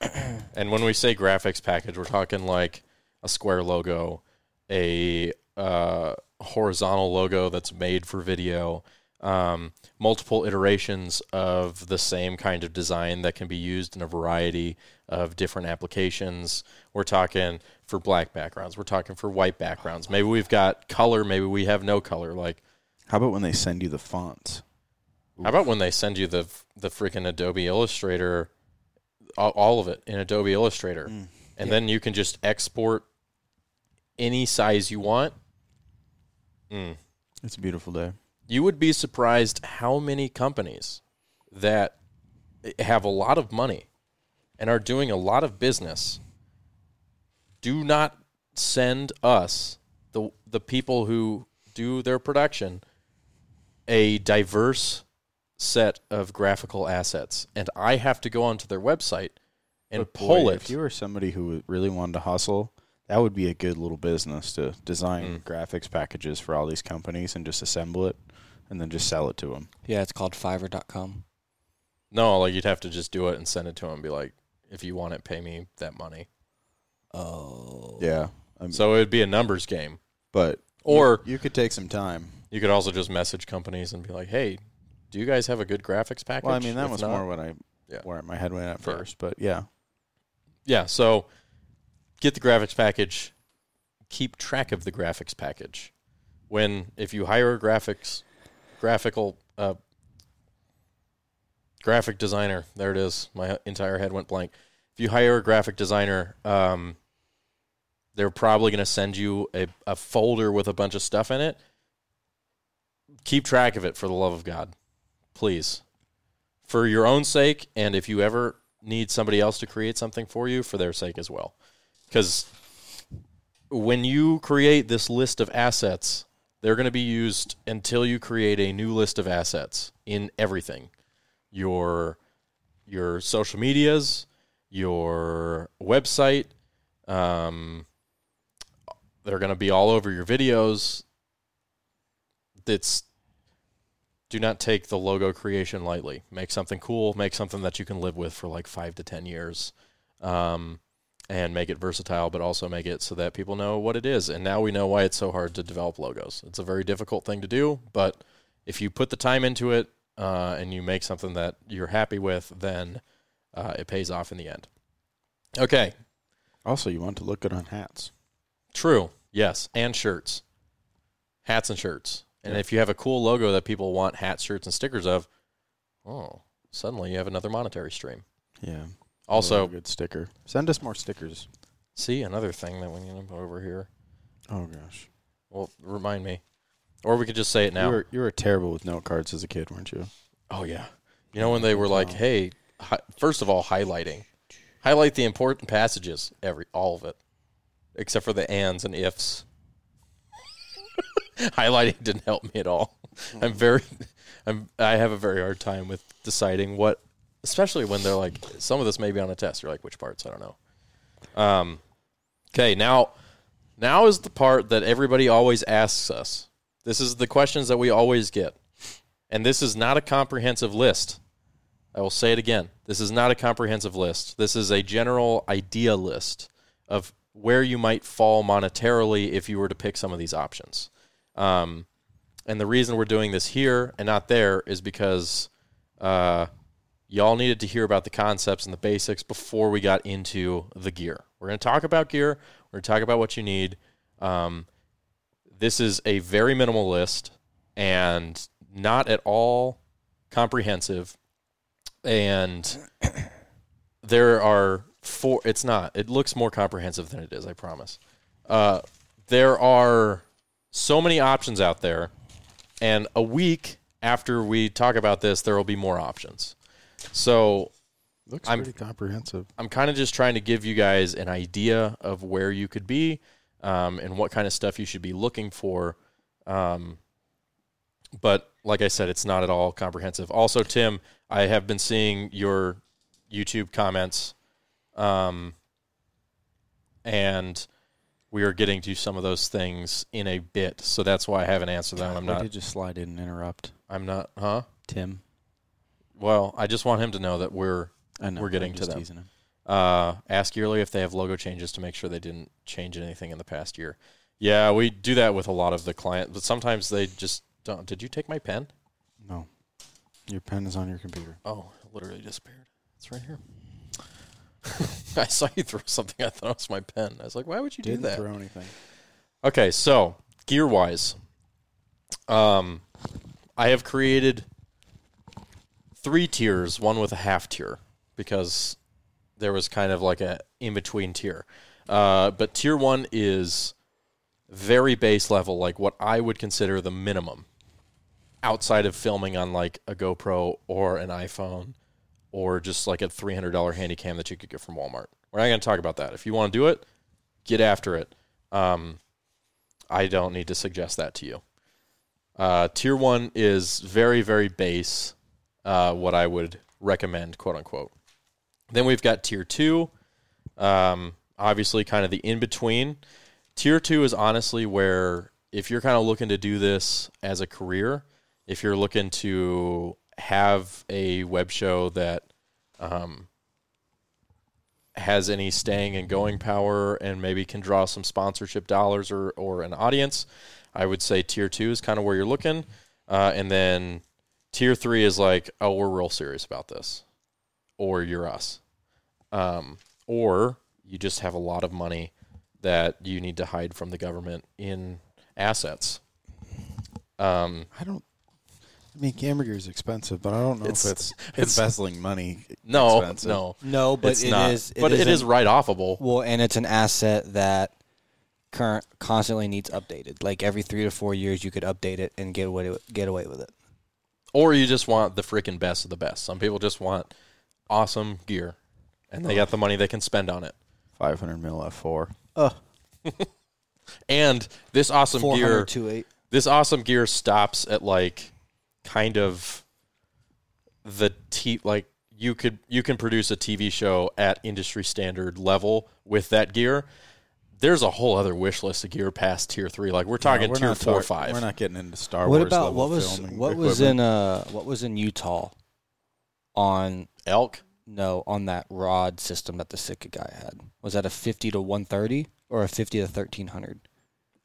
and when we say graphics package, we're talking like a square logo, a uh, horizontal logo that's made for video, um, multiple iterations of the same kind of design that can be used in a variety of different applications. We're talking for black backgrounds. We're talking for white backgrounds. Maybe we've got color. Maybe we have no color. Like How about when they send you the fonts? How about when they send you the the freaking Adobe Illustrator, all, all of it in Adobe Illustrator, Mm. and then you can just export any size you want. Mm. It's a beautiful day. You would be surprised how many companies that have a lot of money and are doing a lot of business do not send us the the people who do their production a diverse set of graphical assets. And I have to go onto their website and But boy, pull it. If you were somebody who really wanted to hustle, that would be a good little business to design Mm. graphics packages for all these companies and just assemble it and then just sell it to them. Yeah, it's called Fiverr.com. no like you'd have to just do it and send it to them and be like if you want it pay me that money Oh. Yeah. Um, so it would be a numbers game but or you, you could take some time. You could also just message companies and be like, "Hey, do you guys have a good graphics package?" Well, I mean, that If was not- more what I Yeah. where my head went at Yeah. first, but yeah. Yeah, so get the graphics package. Keep track of the graphics package. When if you hire a graphics graphical uh, graphic designer, there it is. My entire head went blank. If you hire a graphic designer, um, they're probably going to send you a, a folder with a bunch of stuff in it. Keep track of it for the love of God, please, for your own sake, and if you ever need somebody else to create something for you, for their sake as well. Because when you create this list of assets, they're going to be used until you create a new list of assets in everything your your social medias, your website. Um, they're going to be all over your videos. It's do not take the logo creation lightly. Make something cool. Make something that you can live with for like five to ten years, um, and make it versatile, but also make it so that people know what it is. And now we know why it's so hard to develop logos. It's a very difficult thing to do, but if you put the time into it uh, and you make something that you're happy with, then uh, it pays off in the end. Okay, Also, you want to look good on hats. True. Yes, and shirts, hats and shirts. And if you have a cool logo that people want hats, shirts, and stickers of, oh, suddenly you have another monetary stream. Yeah. Also, good sticker. Send us more stickers. see another thing that we need to put over here. Oh gosh. Well, remind me, or we could just say it now. You were you were terrible with note cards as a kid, weren't you? oh yeah, you know when they were like, hey, hi- first of all, highlighting, highlight the important passages, every all of it, except for the ands and ifs. highlighting didn't help me at all. Hmm. I'm very, I'm I have a very hard time with deciding what, especially when they're like some of this may be on a test. You're like, which parts? I don't know. Um, okay, now, now is the part that everybody always asks us. This is the questions that we always get, and this is not a comprehensive list. I will say it again. This is not a comprehensive list. This is a general idea list of where you might fall monetarily if you were to pick some of these options. Um, and the reason we're doing this here and not there is because uh, y'all needed to hear about the concepts and the basics before we got into the gear. We're going to talk about gear. We're going to talk about what you need. Um, this is a very minimal list and not at all comprehensive. And there are four. It's not. It looks more comprehensive than it is. I promise. Uh, there are so many options out there, and a week after we talk about this, there will be more options. So Looks I'm- pretty comprehensive. I'm kind of just trying to give you guys an idea of where you could be um, and what kind of stuff you should be looking for. Um, but like I said, it's not at all comprehensive. Also, Tim, I have been seeing your YouTube comments, um, and we are getting to some of those things in a bit. So that's why I haven't answered them. I'm Why not. did you slide in and interrupt I'm not. Huh? Tim? Well, I just want him to know that we're know, We're getting to them. uh, ask yearly if they have logo changes to make sure they didn't change anything in the past year. Yeah, we do that with a lot of the clients, but sometimes they just don't. Did you take my pen? No, your pen is on your computer. Oh, it literally disappeared. It's right here. I saw you throw something. I thought it was my pen. I was like, why would you Didn't do that? throw anything. Okay, so gear wise, um, I have created three tiers. One with a half tier because there was kind of like a in between tier. Uh, but tier one is very base level, like what I would consider the minimum outside of filming on like a GoPro or an iPhone or just like a three hundred dollar handy cam that you could get from Walmart. We're not going to talk about that. If you want to do it, get after it. Um, I don't need to suggest that to you. Uh, tier one is very, very base, uh, what I would recommend, quote unquote. Then we've got tier two, um, obviously, kind of the in between. Tier two is honestly where if you're kind of looking to do this as a career, if you're looking to have a web show that um, has any staying and going power and maybe can draw some sponsorship dollars or, or an audience, I would say tier two is kind of where you're looking. Uh, and then tier three is like, oh, we're real serious about this, or you're us. Um, or you just have a lot of money that you need to hide from the government in assets. Um, I don't. I mean, camera gear is expensive, but I don't know It's- if it's, it's- embezzling money. no, expensive. no, No, but it's it not. is- but it is an- write offable. Well, and it's an asset that current constantly needs updated. Like every three to four years, you could update it and get away get away with it. Or you just want the freaking best of the best. Some people just want awesome gear, and they got the money they can spend on it. 500 mil f4. And this awesome gear, hundred two eight. this awesome gear stops at like kind of the t like you could you can produce a TV show at industry standard level with that gear. There's a whole other wish list of gear past tier three. Like we're talking No, we're tier four, talk- five. We're not getting into Star What Wars. about level what was filming what was equipment. in uh what was in Utah on elk. no on that rod system that the Sitka guy had? Was that a fifty to one thirty or a fifty to thirteen hundred?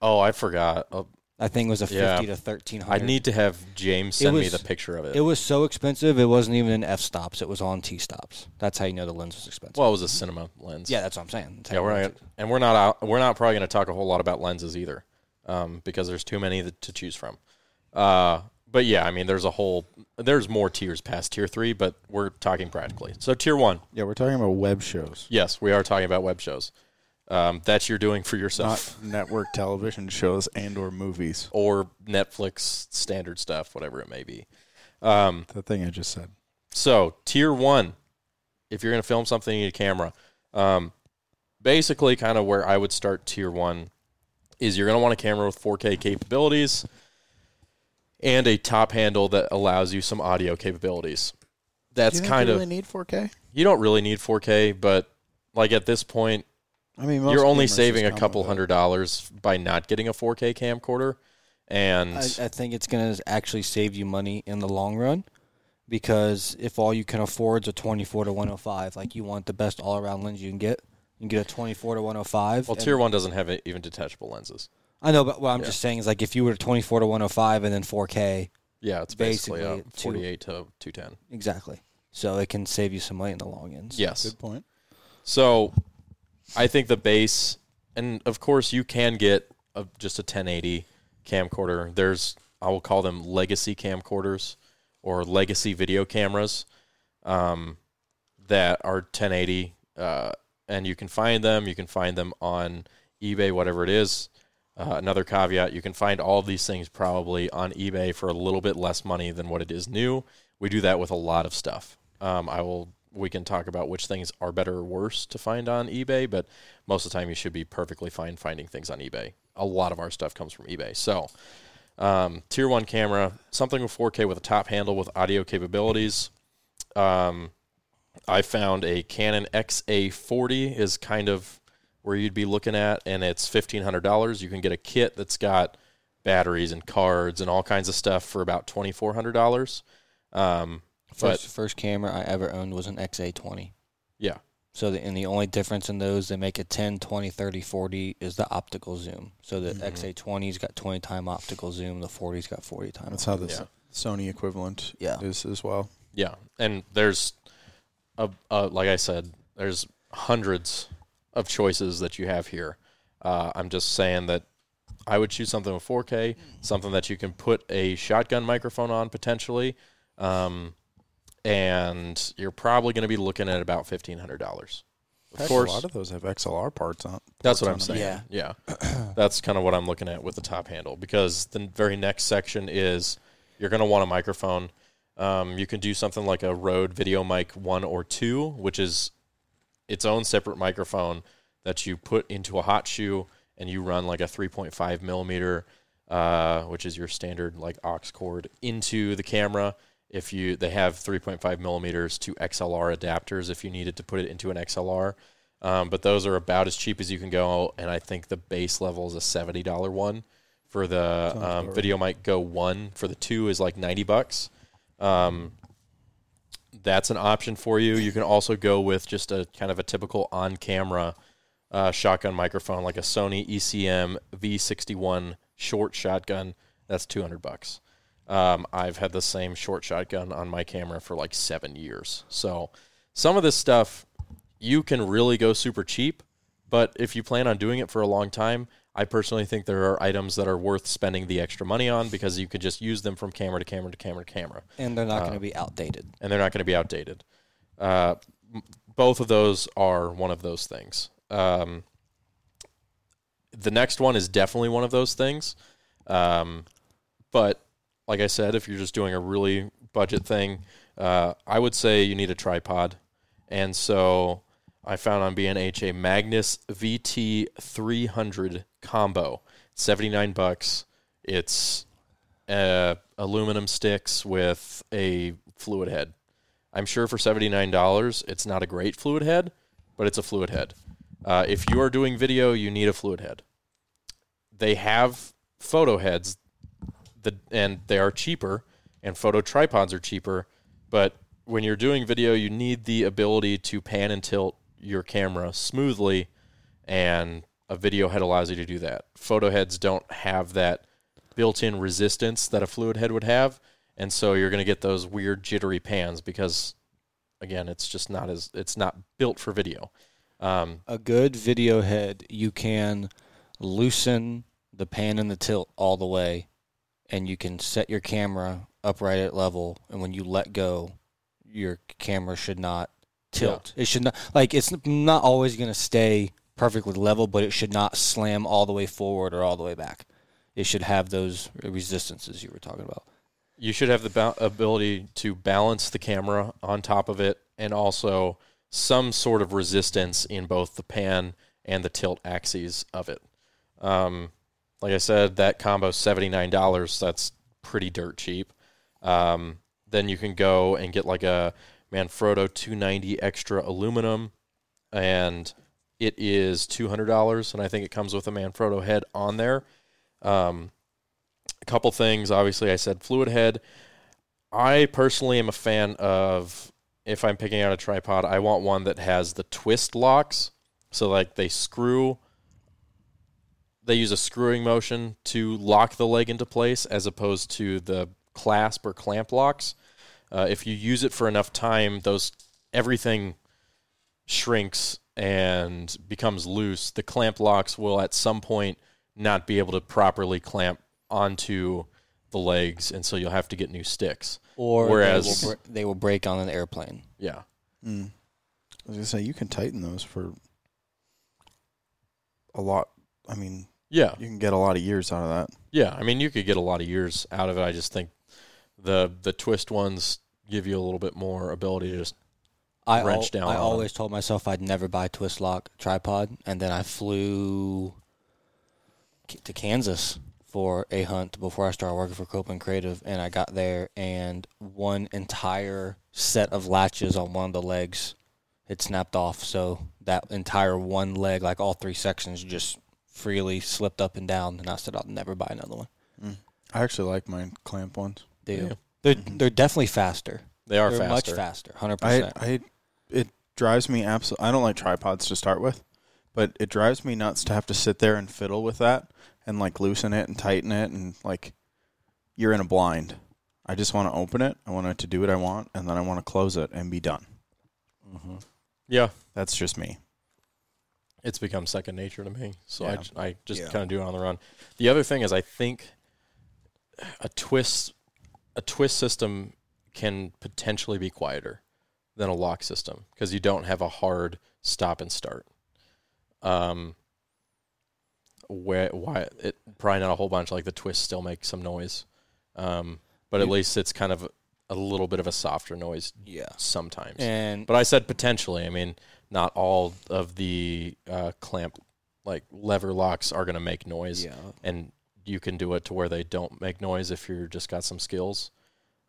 Oh, I forgot. Uh, I think it was a fifty Yeah. to thirteen I need to have James send me the picture of it. It was so expensive. It wasn't even in f stops. It was on t stops. That's how you know the lens was expensive. well, it was a cinema lens. yeah, that's what I'm saying. Yeah, we're know not, and we're not out, we're not probably going to talk a whole lot about lenses either, um, because there's too many to choose from. Uh, but yeah, I mean, there's a whole there's more tiers past tier three, but we're talking practically. So tier one, Yeah, we're talking about web shows, yes, we are talking about web shows. Um, that's you're doing for yourself, not network television shows and or movies. or Netflix standard stuff, whatever it may be. Um, The thing I just said. So tier one, if you're going to film something, you need a camera. Um, basically, kind of where I would start tier one is you're going to want a camera with 4K capabilities and a top handle that allows you some audio capabilities. That's kind of need 4K. you don't really need 4K, but like at this point, I mean, most you're only saving a couple hundred dollars by not getting a 4K camcorder. And I, I think it's going to actually save you money in the long run because if all you can afford is a 24 to 105, like you want the best all around lens you can get, you can get a 24 to 105. well, tier one doesn't have even detachable lenses. I know, but what I'm Yeah. just saying is like if you were a 24 to 105 and then 4K, Yeah, it's basically, Basically, uh, a two- 48 to 210. exactly. So it can save you some money in the long ends. Yes. Good point. So I think the base, and of course you can get a, just a 1080 camcorder. There's I will call them legacy camcorders or legacy video cameras um, that are 1080, uh, and you can find them. You can find them on eBay, whatever it is. Uh, another caveat: you can find all of these things probably on eBay for a little bit less money than what it is new. We do that with a lot of stuff. Um, I will. We can talk about which things are better or worse to find on eBay, but most of the time you should be perfectly fine finding things on eBay. A lot of our stuff comes from eBay. So, um, tier one camera, something with 4K with a top handle with audio capabilities. Um, I found a Canon XA40 is kind of where you'd be looking at, and it's fifteen hundred dollars. You can get a kit that's got batteries and cards and all kinds of stuff for about twenty four hundred dollars. Um, but First, first camera I ever owned was an XA20. yeah, So the, and the only difference in those they make a 10, 20, 30, 40 is the optical zoom. So the XA20's got 20 time optical zoom, the 40's got 40 time. That's how the Yeah. Sony equivalent Yeah. is as well. yeah, and there's a, a like I said, there's hundreds of choices that you have here. Uh, I'm just saying that I would choose something with 4K, something that you can put a shotgun microphone on potentially, um, and you're probably going to be looking at about fifteen hundred dollars. Of Heck, course, a lot of those have XLR parts on. That's what I'm saying. them. Yeah. Yeah. That's kind of what I'm looking at with the top handle because the very next section is you're going to want a microphone. Um, you can do something like a Rode Video Mic 1 or 2, which is its own separate microphone that you put into a hot shoe and you run like a 3.5 millimeter, uh, which is your standard like aux cord, into the camera. If you they have 3.5 millimeters to XLR adapters if you needed to put it into an XLR. Um, but those are about as cheap as you can go, and I think the base level is a seventy dollar one. For the um, Video Mic Go one, for the two is like ninety bucks. Um, that's an option for you. You can also go with just a kind of a typical on camera uh, shotgun microphone, like a Sony ECM V61 short shotgun. That's two hundred bucks. Um, I've had the same short shotgun on my camera for like seven years. So some of this stuff you can really go super cheap, but if you plan on doing it for a long time, I personally think there are items that are worth spending the extra money on because you could just use them from camera to camera to camera to camera And they're not Uh, going to be outdated. and they're not going to be outdated. Uh, m- both of those are one of those things. Um, the next one is definitely one of those things. Um, but like I said, if you're just doing a really budget thing, uh, I would say you need a tripod. And so I found on B&H a Magnus VT300 combo, 79 bucks. It's uh, aluminum sticks with a fluid head. I'm sure for $79, it's not a great fluid head, but it's a fluid head. Uh, if you are doing video, you need a fluid head. They have photo heads, the, and they are cheaper, and photo tripods are cheaper, but when you're doing video, you need the ability to pan and tilt your camera smoothly, and a video head allows you to do that. Photo heads don't have that built-in resistance that a fluid head would have, and so you're going to get those weird jittery pans because, again, it's just not as it's not built for video. Um, A good video head, you can loosen the pan and the tilt all the way, and you can set your camera upright at level. And when you let go, your camera should not tilt. It should not like it's not always going to stay perfectly level, but it should not slam all the way forward or all the way back. It should have those resistances you were talking about. you should have the ba- ability to balance the camera on top of it and also some sort of resistance in both the pan and the tilt axes of it. Um, like I said, that combo $79. That's pretty dirt cheap. Um, then you can go and get like a Manfrotto 290 extra aluminum, and it is $200. And I think it comes with a Manfrotto head on there. Um, a couple things. Obviously, I said fluid head. I personally am a fan of if I'm picking out a tripod, I want one that has the twist locks. So like they screw they use a screwing motion to lock the leg into place as opposed to the clasp or clamp locks. Uh, if you use it for enough time, those everything shrinks and becomes loose. The clamp locks will at some point not be able to properly clamp onto the legs, and so you'll have to get new sticks. Or Whereas- they will, br- they will break on an airplane. Yeah, Mm. I was gonna say you can tighten those for a lot. I mean, yeah, you can get a lot of years out of that. yeah. I mean, you could get a lot of years out of it. I just think the the twist ones give you a little bit more ability to just I, Wrench al- down I on always told myself I'd never buy a twist lock tripod, and then I flew to Kansas for a hunt before I started working for Copeland Creative, and I got there and one entire set of latches on one of the legs had snapped off, so that entire one leg, like all three sections, just freely slipped up and down, and I said I'll never buy another one. I actually like my clamp ones. Dude, Yeah. they're Mhm. they're definitely faster. they are they're faster. much faster, hundred I, percent. I, it drives me absolutely. I don't like tripods to start with, but it drives me nuts to have to sit there and fiddle with that and like loosen it and tighten it and like you're in a blind. I just want to open it. I want it to do what I want, and then I want to close it and be done. Mm-hmm. Yeah, That's just me. It's become second nature to me. So I, Yeah. j- I just Yeah. kind of do it on the run. The other thing is, I think a twist a twist system can potentially be quieter than a lock system because you don't have a hard stop and start. Um, where why it probably not a whole bunch like the twist still makes some noise, um, but at least it's kind of a little bit of a softer noise Yeah, sometimes. and But I said potentially. I mean, not all of the uh, clamp like lever locks are going to make noise, yeah, and you can do it to where they don't make noise if you're just got some skills.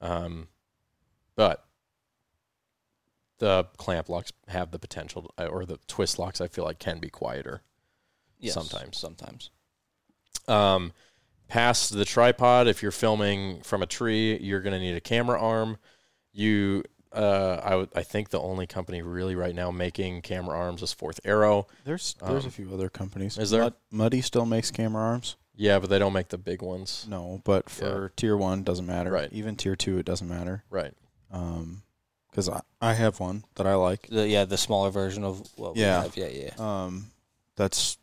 Um, but the clamp locks have the potential, uh, or the twist locks, I feel like can be quieter. Yes, Sometimes. sometimes. Um, past the tripod, if you're filming from a tree, you're going to need a camera arm. You, uh, I would, I think the only company really right now making camera arms is Fourth Arrow. There's there's Um, a few other companies. is there? Mud- Muddy still makes camera arms. Yeah, but they don't make the big ones. No, but for tier one doesn't matter. Right. Even tier two, it doesn't matter. Right. Um, because I I have one that I like. The, yeah, the smaller version of what Yeah. we have. Yeah, yeah. Um, that's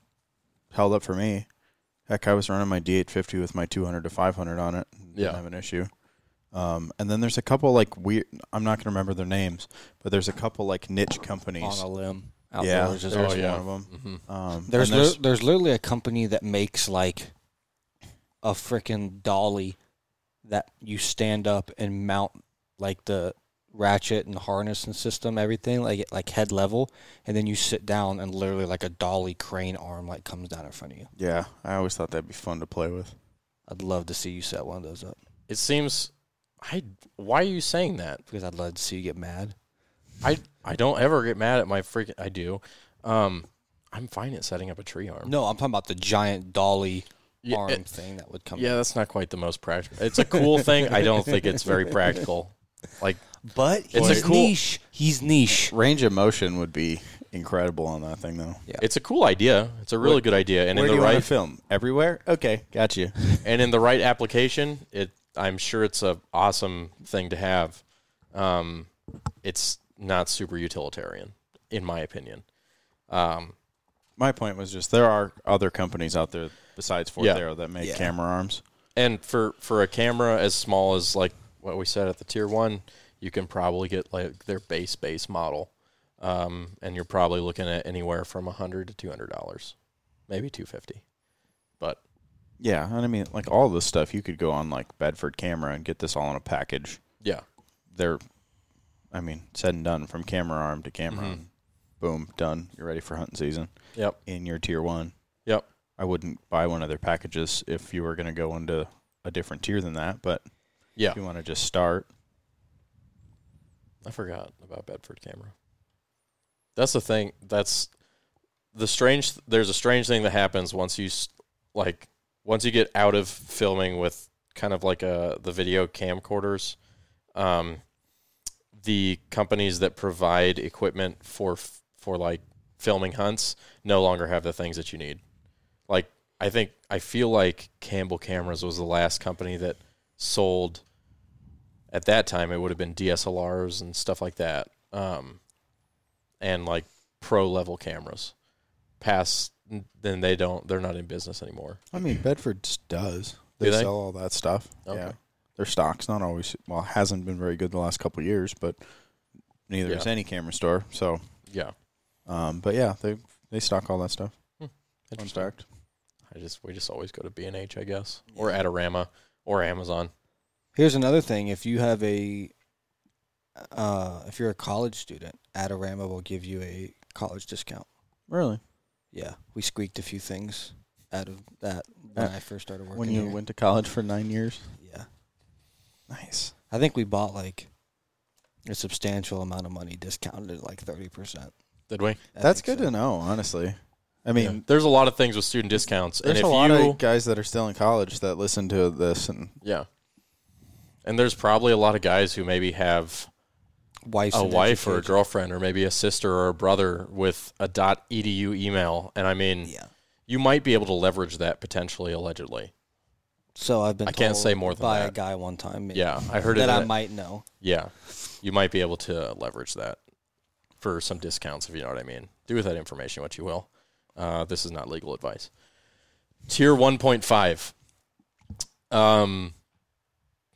held up for me. Heck, I was running my D850 with my 200 to 500 on it. Didn't Yeah. have an issue. Um, and then there's a couple like weird. I'm not gonna remember their names, but there's a couple like niche companies. On a limb. yeah, Outdoors is there's also- Oh, yeah. one of them. hmm Um, There's and li- there's literally a company that makes like a freaking dolly that you stand up and mount like the ratchet and harness and system everything like like head level and then you sit down and literally like a dolly crane arm like comes down in front of you. yeah, I always thought that'd be fun to play with. I'd love to see you set one of those up It seems. I. Why are you saying that? because I'd love to see you get mad. I. I don't ever get mad at my freaking. I do. Um, I'm fine at setting up a tree arm. No, I'm talking about the giant dolly Yeah, arm it- thing that would come. yeah, that's not quite the most practical. It's a cool thing. I don't think it's very practical. Like but It's he's a cool- niche. He's niche. Range of motion would be incredible on that thing, though. Yeah. it's a cool idea. It's a really good idea, and Where in do the you right film? Everywhere? Okay, got you. and in the right application, it I'm sure it's a awesome thing to have. Um, it's not super utilitarian, in my opinion. Um, My point was just there are other companies out there besides Fourth Yeah. Arrow that make Yeah. camera arms. and for for a camera as small as like what we said at the tier one, you can probably get like their base base model, um, and you're probably looking at anywhere from a hundred to two hundred dollars, maybe two fifty. Yeah, and I mean, like all this stuff, you could go on like Bedford Camera and get this all in a package. yeah, They're, I mean, said and done from camera arm to camera. Mhm. arm. Boom, done. You're ready for hunting season yep, in your tier one. yep. I wouldn't buy one of their packages if you were going to go into a different tier than that. But Yeah, if you want to just start, I forgot about Bedford camera. That's the thing. That's the strange. There's a strange thing that happens once you like once you get out of filming with kind of like a the video camcorders. Um, the companies that provide equipment for for like filming hunts no longer have the things that you need. Like I think I feel like Campbell Cameras was the last company that sold. At that time, it would have been DSLRs and stuff like that, um, and like pro level cameras. Past then, they don't. They're not in business anymore. I mean, Bedford does. Do They, they? sell all that stuff. Okay. Yeah. Their stock's not always well, hasn't been very good the last couple of years, but neither Yeah. is any camera store. So, Yeah, um, but yeah, they they stock all that stuff. Fun interesting. fact. I just we just always go to B and H, I guess, or Adorama, or Amazon. Here's another thing: if you have a, uh, if you're a college student, Adorama will give you a college discount. Really? Yeah, we squeaked a few things out of that when Uh, I first started working. When you here. went to college for nine years? yeah, Nice. I think we bought like a substantial amount of money discounted at like thirty percent. Did we? That's good to know, honestly. I mean, Yeah. there's a lot of things with student discounts, and there's if a lot you of guys that are still in college that listen to this, and yeah, and there's probably a lot of guys who maybe have A wife or a girlfriend or maybe a sister or a brother with a .edu email, and I mean, Yeah. you might be able to leverage that potentially, allegedly. So I've been. I can't say more than by a guy one time. Yeah, I heard that. I might know. Yeah, you might be able to leverage that for some discounts, if you know what I mean. Do with that information what you will. Uh, this is not legal advice. Tier 1.5. Um,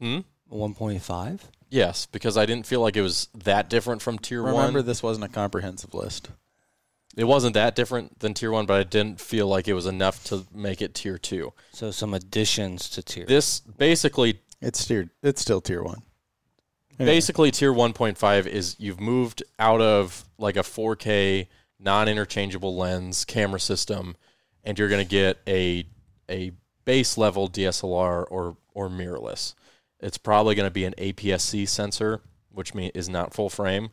hmm? One point five. Yes, because I didn't feel like it was that different from Tier remember 1. Remember, this wasn't a comprehensive list. It wasn't that different than Tier 1, but I didn't feel like it was enough to make it Tier 2. So some additions to tier. This basically It's tier. It's still tier one. Anyway. basically tier 1.5 is you've moved out of like a 4K non-interchangeable lens camera system and you're going to get a a base level DSLR or or mirrorless. It's probably going to be an APS-C sensor, which mean is not full frame.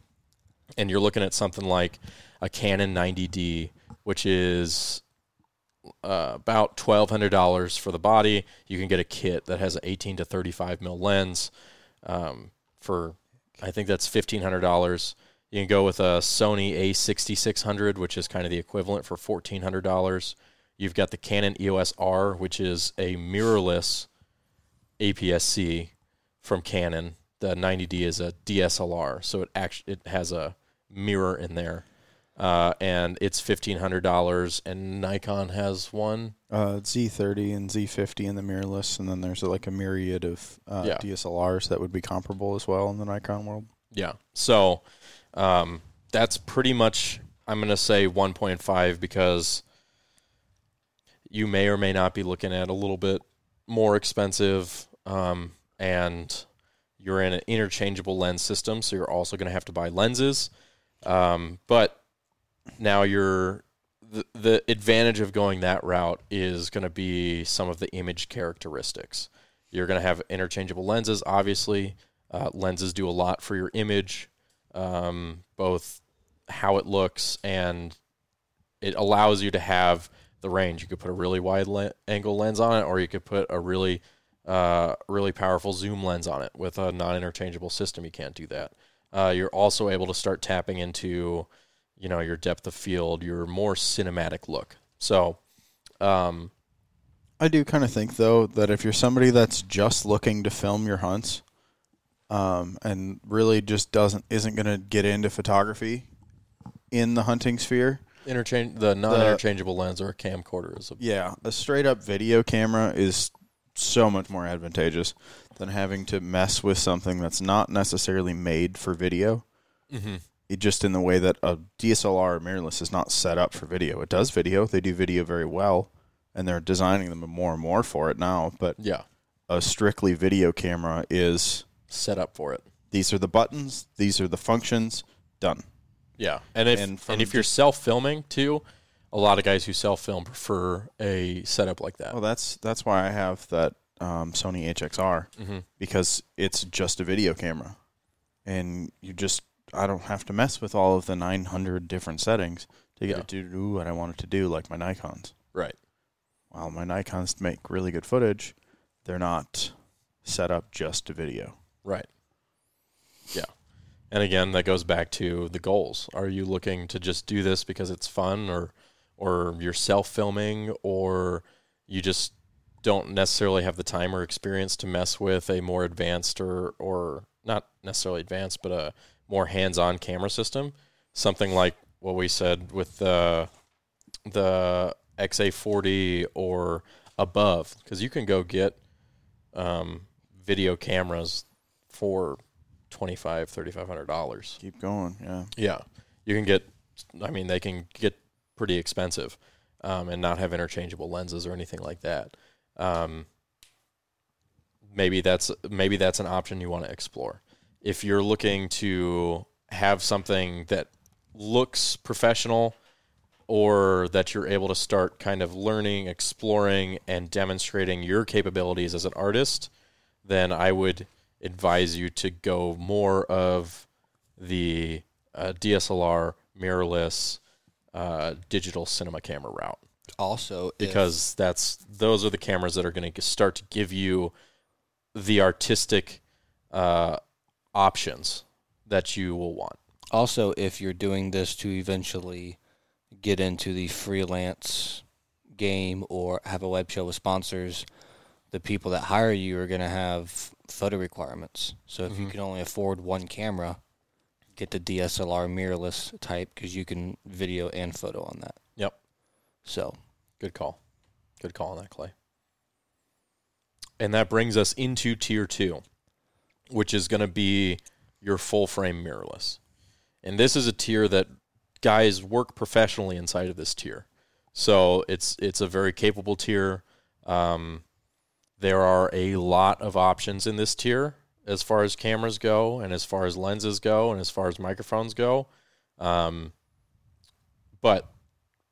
And you're looking at something like a Canon 90D, which is uh, about twelve hundred dollars for the body. You can get a kit that has an eighteen to thirty-five mil lens um, for I think that's fifteen hundred dollars. You can go with a Sony A sixty six hundred, which is kind of the equivalent for fourteen hundred dollars. You've got the Canon EOS R, which is a mirrorless APS-C from Canon. The 90D is a DSLR, so it actually it has a mirror in there, uh, and it's fifteen hundred dollars. And Nikon has one. Uh, Z30 and Z50 in the mirrorless, and then there's like a myriad of uh, Yeah. DSLRs that would be comparable as well in the Nikon world. Yeah. So um, that's pretty much, I'm going to say 1.5 because you may or may not be looking at a little bit more expensive um, and you're in an interchangeable lens system. So you're also going to have to buy lenses. Um, but now you're. The, the advantage of going that route is going to be some of the image characteristics. You're going to have interchangeable lenses, obviously. Uh, lenses do a lot for your image, um, both how it looks and it allows you to have the range. You could put a really wide le- angle lens on it, or you could put a really, uh, really powerful zoom lens on it. With a non-interchangeable system, you can't do that. Uh, you're also able to start tapping into, you know, your depth of field, your more cinematic look. So, um, I do kind of think though that if you're somebody that's just looking to film your hunts, um, and really just doesn't isn't going to get into photography in the hunting sphere, interchange the non-interchangeable lens or a camcorder is a yeah, a straight up video camera is so much more advantageous than having to mess with something that's not necessarily made for video. Mhm. It just in the way that a DSLR or mirrorless is not set up for video. It does video; they do video very well, and they're designing them more and more for it now. But yeah a strictly video camera is set up for it. these are the buttons, these are the functions, done. Yeah, and if And and, if you're self filming too, a lot of guys who self film prefer a setup like that. Well, that's that's why I have that um, Sony HXR hmm because it's just a video camera, and you just I don't have to mess with all of the 900 different settings to get Yeah. it to do what I want it to do, like my Nikon's. Right. While my Nikon's make really good footage, they're not set up just to video. Right. Yeah. And again, that goes back to the goals. Are you looking to just do this because it's fun or or you're self filming or you just don't necessarily have the time or experience to mess with a more advanced or or not necessarily advanced, but a more hands-on camera system. Something like what we said with the the XA40 or above, because you can go get um, video cameras for twenty five, thirty five hundred dollars. Keep going. Yeah. Yeah, you can get. I mean, they can get pretty expensive, um, and not have interchangeable lenses or anything like that. Um, maybe that's maybe that's an option you want to explore. If you're looking to have something that looks professional, or that you're able to start kind of learning, exploring, and demonstrating your capabilities as an artist, then I would advise you to go more of the uh, DSLR mirrorless uh, digital cinema camera route Also, if- because that's those are the cameras that are going to start to give you the artistic uh, options that you will want. also if you're doing this to eventually get into the freelance game or have a web show with sponsors, the people that hire you are going to have photo requirements. So if you Mhm. can only afford one camera, get the DSLR mirrorless type because you can video and photo on that. Yep. So Good call. Good call on that, Clay. And that brings us into tier two, which is going to be your full frame mirrorless. And this is a tier that guys work professionally inside of this tier. So it's it's a very capable tier. Um, there are a lot of options in this tier as far as cameras go, and as far as lenses go, and as far as microphones go. Um, but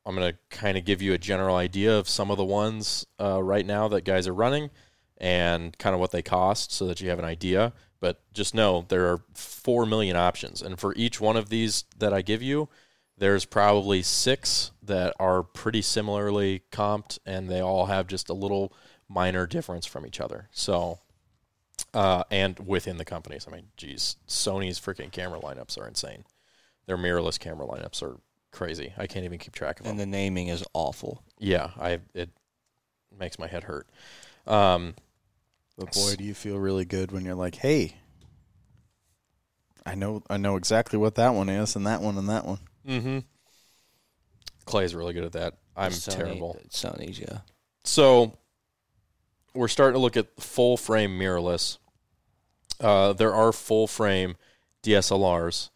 I'm going to kind of give you a general idea of some of the ones uh, right now that guys are running and kind of what they cost so that you have an idea. But just know there are 4 million options. And for each one of these that I give you, there's probably six that are pretty similarly comped and they all have just a little minor difference from each other. So, uh, and within the companies. I mean, geez, Sony's freaking camera lineups are insane. Their mirrorless camera lineups are crazy. I can't even keep track of them. and the naming is awful. Yeah, I it makes my head hurt. Um, But boy, do you feel really good when you're like, "Hey, I know, I know exactly what that one is, and that one, and that one." mm-hmm. Clay's really good at that. I'm Sony- terrible. Sony's, yeah. So we're starting to look at full frame mirrorless. Uh, there are full frame DSLRs.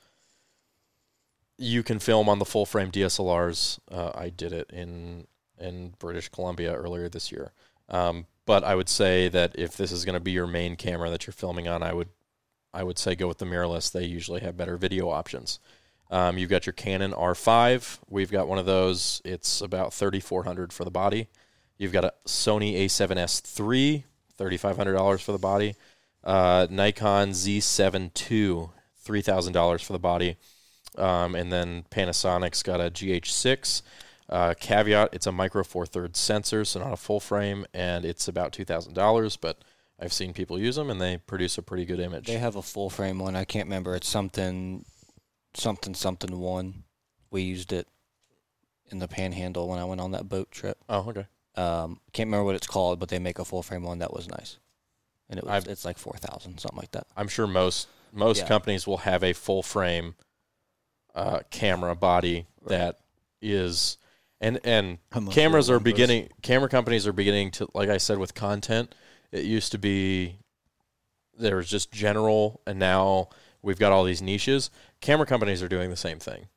You can film on the full frame DSLRs. Uh, I did it in in British Columbia earlier this year. Um, but I would say that if this is going to be your main camera that you're filming on, I would I would say go with the mirrorless. They usually have better video options. Um, you've got your Canon R5. We've got one of those. It's about 3400 for the body. You've got a Sony A7S III, $3,500 for the body. Uh, Nikon Z7 II, $3,000 for the body. Um, and then Panasonic's got a GH6. Uh, caveat, it's a micro four thirds sensor, so not a full frame, and it's about $2,000, but I've seen people use them and they produce a pretty good image. They have a full frame one. I can't remember. It's something, something, something one. We used it in the Panhandle when I went on that boat trip. oh, okay. Um, can't remember what it's called, but they make a full frame one that was nice, and it was I've- it's like four thousand something like that. I'm sure most most Yeah. companies will have a full frame uh, camera body that is and and cameras you're are Olympus. beginning camera companies are beginning to like I said with content it used to be there was just general and now we've got all these niches camera companies are doing the same thing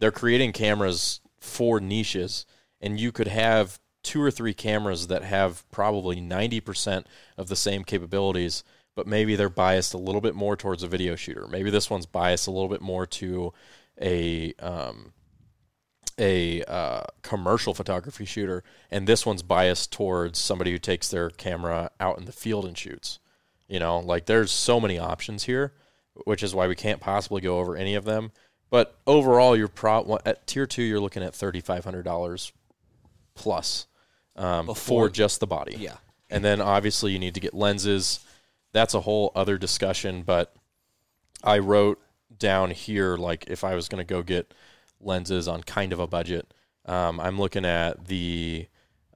they're creating cameras for niches and you could have two or three cameras that have probably 90% of the same capabilities but maybe they're biased a little bit more towards a video shooter maybe this one's biased a little bit more to a um, a uh, commercial photography shooter, and this one's biased towards somebody who takes their camera out in the field and shoots. You know, like there's so many options here, which is why we can't possibly go over any of them. But overall, you're pro at tier two, you're looking at thirty five hundred dollars plus um, Before- for just the body. Yeah, And then obviously you need to get lenses. That's a whole other discussion, but I wrote down here like if I was going to go get lenses on kind of a budget, um, I'm looking at the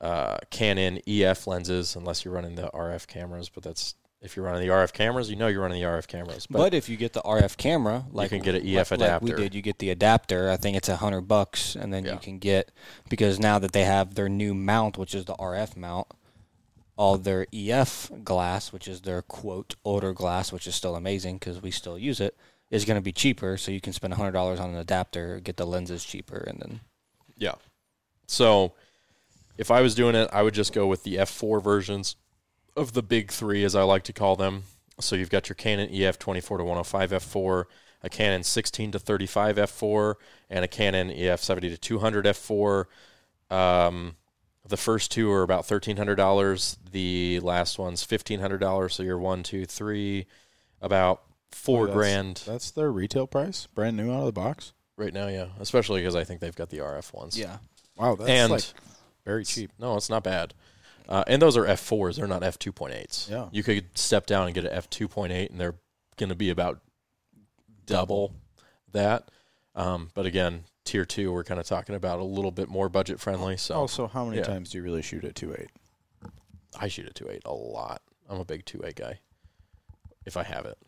uh, Canon EF lenses, unless you're running the RF cameras. But that's if you're running the RF cameras, you know you're running the RF cameras. But, if you get the RF camera, like you can get an EF like, like we did, you get the adapter. I think it's a hundred bucks, and then Yeah. you can get because now that they have their new mount, which is the RF mount, all their EF glass, which is their quote older glass, which is still amazing because we still use it, is going to be cheaper. So you can spend a hundred dollars on an adapter, get the lenses cheaper, and then Yeah. So if I was doing it, I would just go with the F4 versions of the big three, as I like to call them. So you've got your Canon EF 24 to 105 F4, a Canon 16 to 35 F4, and a Canon EF 70 to 200 F4. Um, the first two are about thirteen hundred dollars. The last one's fifteen hundred dollars. So you're one, two, three, about four Oh, that's- grand That's their retail price, brand new out of the box. right now. Yeah, especially because I think they've got the RF ones. yeah, Wow, that's and like very cheap. No, it's not bad. Uh, and those are F4s. They're not F2.8s. Yeah. You could step down and get an F2.8, and they're going to be about double that. Um, but again, tier two, we're kind of talking about a little bit more budget friendly. So Also, how many yeah. times do you really shoot at two eight? I shoot a 2.8 a lot. I'm a big 2.8 guy if I have it.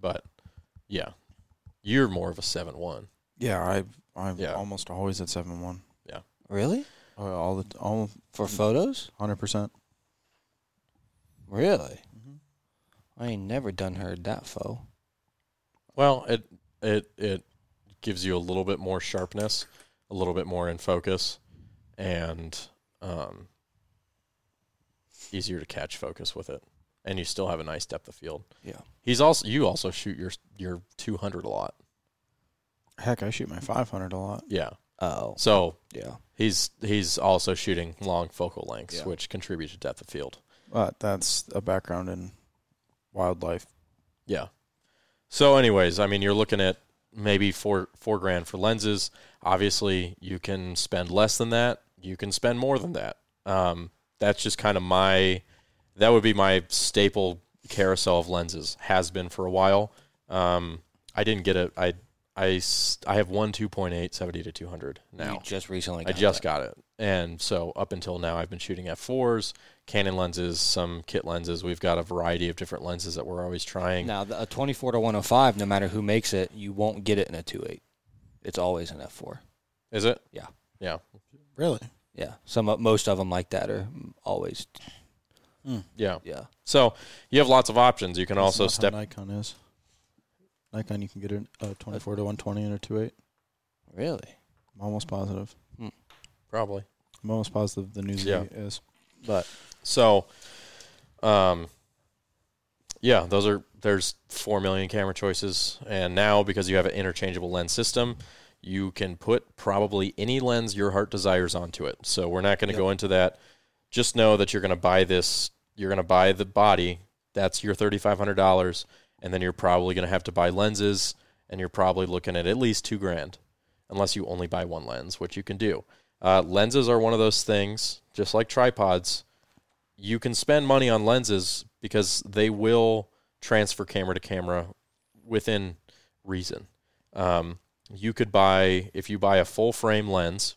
But yeah, you're more of a 7.1. Yeah, I I'm Yeah. almost always at seven one. Yeah, really Uh, all the all for photos, hundred percent. really. Mm-hmm. I ain't never done heard that fo. Well, it it it gives you a little bit more sharpness, a little bit more in focus, and um, easier to catch focus with it. And you still have a nice depth of field. Yeah. He's also you also shoot your your 200 a lot. Heck, I shoot my five hundred a lot. Yeah. Oh, So yeah. He's he's also shooting long focal lengths, Yeah. which contribute to depth of field. But that's a background in wildlife. Yeah. So, anyways, I mean, you're looking at maybe four four grand for lenses. Obviously, you can spend less than that. You can spend more than that. Um, that's just kind of my. That would be my staple carousel of lenses. Has been for a while. Um, I didn't get it. I I s- I have one 2.8 70 to 200 now. You just recently. I just that. got it. And so up until now, I've been shooting f4s, Canon lenses, some kit lenses. We've got a variety of different lenses that we're always trying. Now, a 24 to 105, no matter who makes it, you won't get it in a 2.8. It's always an F4. Is it? Yeah. Yeah. Really? Yeah. Some, uh, most of them like that are always. Hmm. Yeah. Yeah. So you have lots of options. You can also That's not step. how Nikon is. Nikon, you can get a, a twenty four to one twenty and a two eight. Really? I'm almost positive. Probably. I'm almost positive the news Yeah. is. But so, um, yeah, those are there's four million camera choices, and now because you have an interchangeable lens system, you can put probably any lens your heart desires onto it. So we're not going to Yep. go into that. Just know that you're going to buy this. You're going to buy the body. That's your thirty five hundred dollars, and then you're probably going to have to buy lenses, and you're probably looking at at least two grand, unless you only buy one lens, which you can do. Uh, lenses are one of those things, just like tripods. You can spend money on lenses because they will transfer camera to camera within reason. Um, you could buy, if you buy a full frame lens,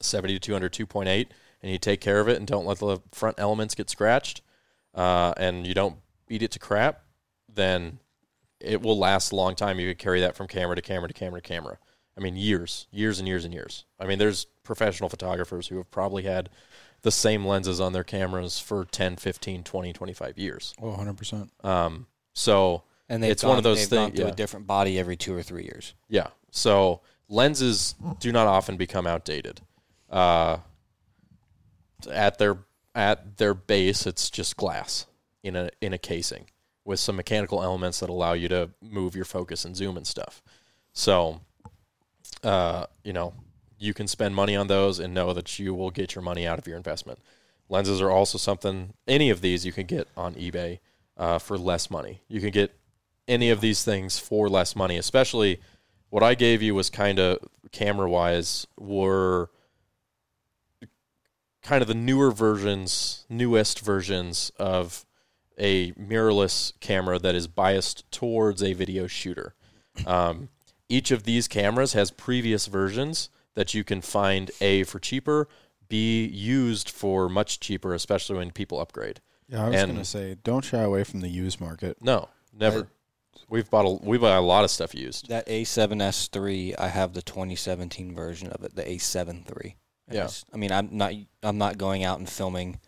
70 to 200 2.8, and you take care of it and don't let the front elements get scratched, uh, and you don't beat it to crap, then it will last a long time. You could carry that from camera to camera to camera to camera. I mean, years, years and years and years. I mean, there's professional photographers who have probably had the same lenses on their cameras for 10, 15, 20, 25 years. Oh, 100 percent. Um, so, And they've It's one of gone- those they've gone thing- through yeah. a different body every two or three years. yeah. So, lenses do not often become outdated. Uh, at their at their base, it's just glass in a in a casing with some mechanical elements that allow you to move your focus and zoom and stuff. So, uh, you know, you can spend money on those and know that you will get your money out of your investment. Lenses are also something. Any of these you can get on eBay uh, for less money. You can get any of these things for less money. Especially what I gave you was kind of camera wise were kind of the newer versions, newest versions of a mirrorless camera that is biased towards a video shooter. Um, each of these cameras has previous versions that you can find A for cheaper, be used for much cheaper, especially when people upgrade. Yeah, I was gonna say, don't shy away from the used market. No, never. we've bought a, we buy a lot of stuff used. That A7S three, I have the 2017 version of it, the A7 III. And Yeah. I mean, I'm not I'm not going out and filming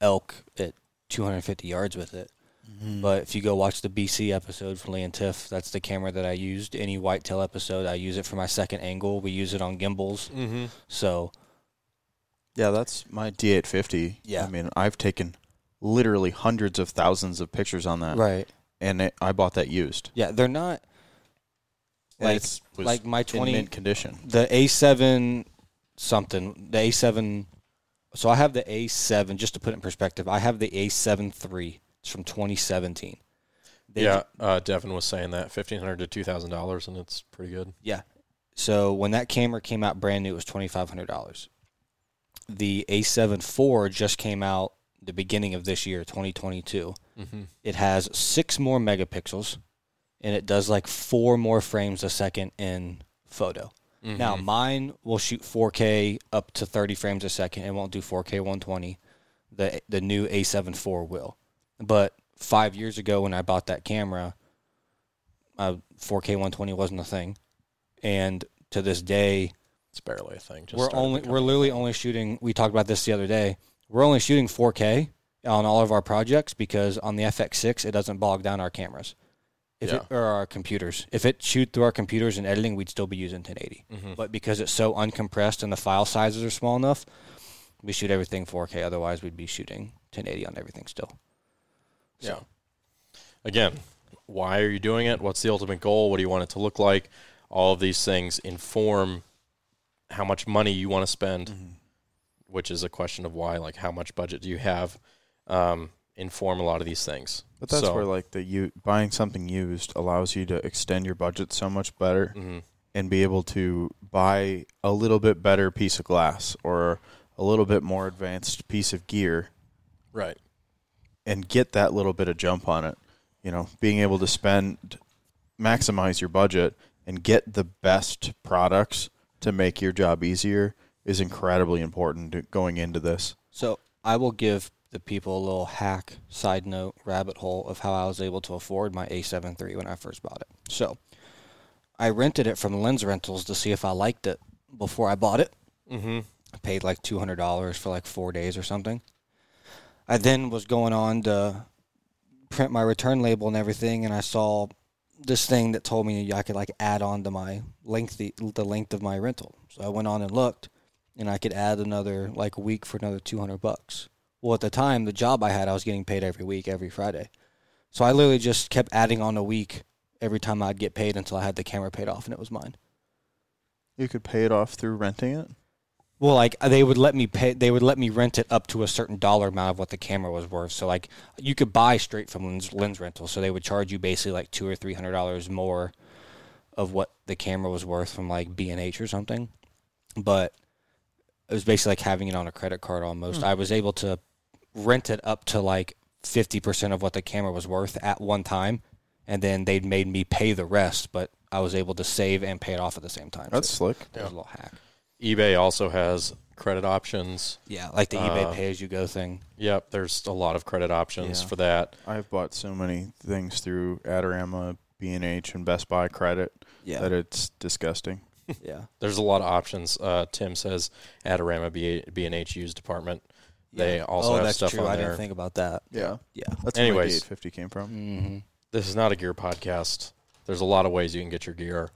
elk at 250 yards with it. Mm-hmm. But if you go watch the BC episode for Lee and Tiff, that's the camera that I used. Any whitetail episode, I use it for my second angle. We use it on gimbals. Mm-hmm. So Yeah, that's my D850. Yeah. I mean, I've taken literally hundreds of thousands of pictures on that, right, and it, I bought that used. yeah, they're not like like my in 20 mint condition. the A7 something, the A7. So I have the A7. Just to put it in perspective, I have the A7 III. It's from 2017. They yeah, uh, Devin was saying that 1,500 to two thousand dollars, and it's pretty good. Yeah. So when that camera came out brand new, it was twenty five hundred dollars. The A7 IV just came out the beginning of this year, twenty twenty two. Mm-hmm. It has six more megapixels, and it does like four more frames a second in photo. Now Mm-hmm. mine will shoot 4K up to 30 frames a second. It won't do 4K 120. The the new A7 IV will. But five years ago when I bought that camera, uh, 4K 120 wasn't a thing, and to this day it's barely a thing. Just we're only we're literally only shooting. We talked about this the other day. We're only shooting 4K on all of our projects because on the FX6 it doesn't bog down our cameras. If it, or our computers. If it shoot through our computers and editing, we'd still be using 1080. Mhm. But because it's so uncompressed and the file sizes are small enough, we shoot everything 4K. Otherwise, we'd be shooting 1080 on everything still. Yeah. Again, why are you doing it? What's the ultimate goal? What do you want it to look like? All of these things inform how much money you want to spend, Mm-hmm. which is a question of why. Like, how much budget do you have? Um, inform a lot of these things. But that's So- where like the you buying something used allows you to extend your budget so much better Mhm. and be able to buy a little bit better piece of glass or a little bit more advanced piece of gear Right. and get that little bit of jump on it. You know, being able to spend maximize your budget and get the best products to make your job easier is incredibly important going into this. So I will give the people a little hack side note rabbit hole of how I was able to afford my A7 III when I first bought it. So I rented it from Lens Rentals to see if I liked it before I bought it. Mm-hmm. I paid like two hundred dollars for like four days or something. I then was going on to print my return label and everything, and I saw this thing that told me I could like add on to my length the, the length of my rental. So I went on and looked, and I could add another like week for another two hundred bucks. Well, at the time, the job I had, I was getting paid every week, every Friday. So I literally just kept adding on a week every time I'd get paid until I had the camera paid off and it was mine. You could pay it off through renting it. Well, like uh, they would let me pay, they would let me rent it up to a certain dollar amount of what the camera was worth. So like you could buy straight from lens, lens rental. So they would charge you basically like two or three hundred dollars more of what the camera was worth from like B and H or something. But it was basically like having it on a credit card almost. Hmm. I was able to rent it up to like fifty percent of what the camera was worth at one time, and then they'd made me pay the rest. But I was able to save and pay it off at the same time. That's so slick. that was a little hack. eBay also has credit options. Yeah, like the eBay Uh, pay as you go thing. Yep, there's a lot of credit options Yeah. for that. I've bought so many things through Adorama, B&H, and Best Buy credit Yeah, that it's disgusting. yeah. There's a lot of options. Uh, Tim says Adorama B and H used department. They also oh, have that's stuff true. on I there. didn't think about that. Yeah. Yeah. That's Anyways. where my D850 came from. Mm-hmm. This is not a gear podcast. There's a lot of ways you can get your gear.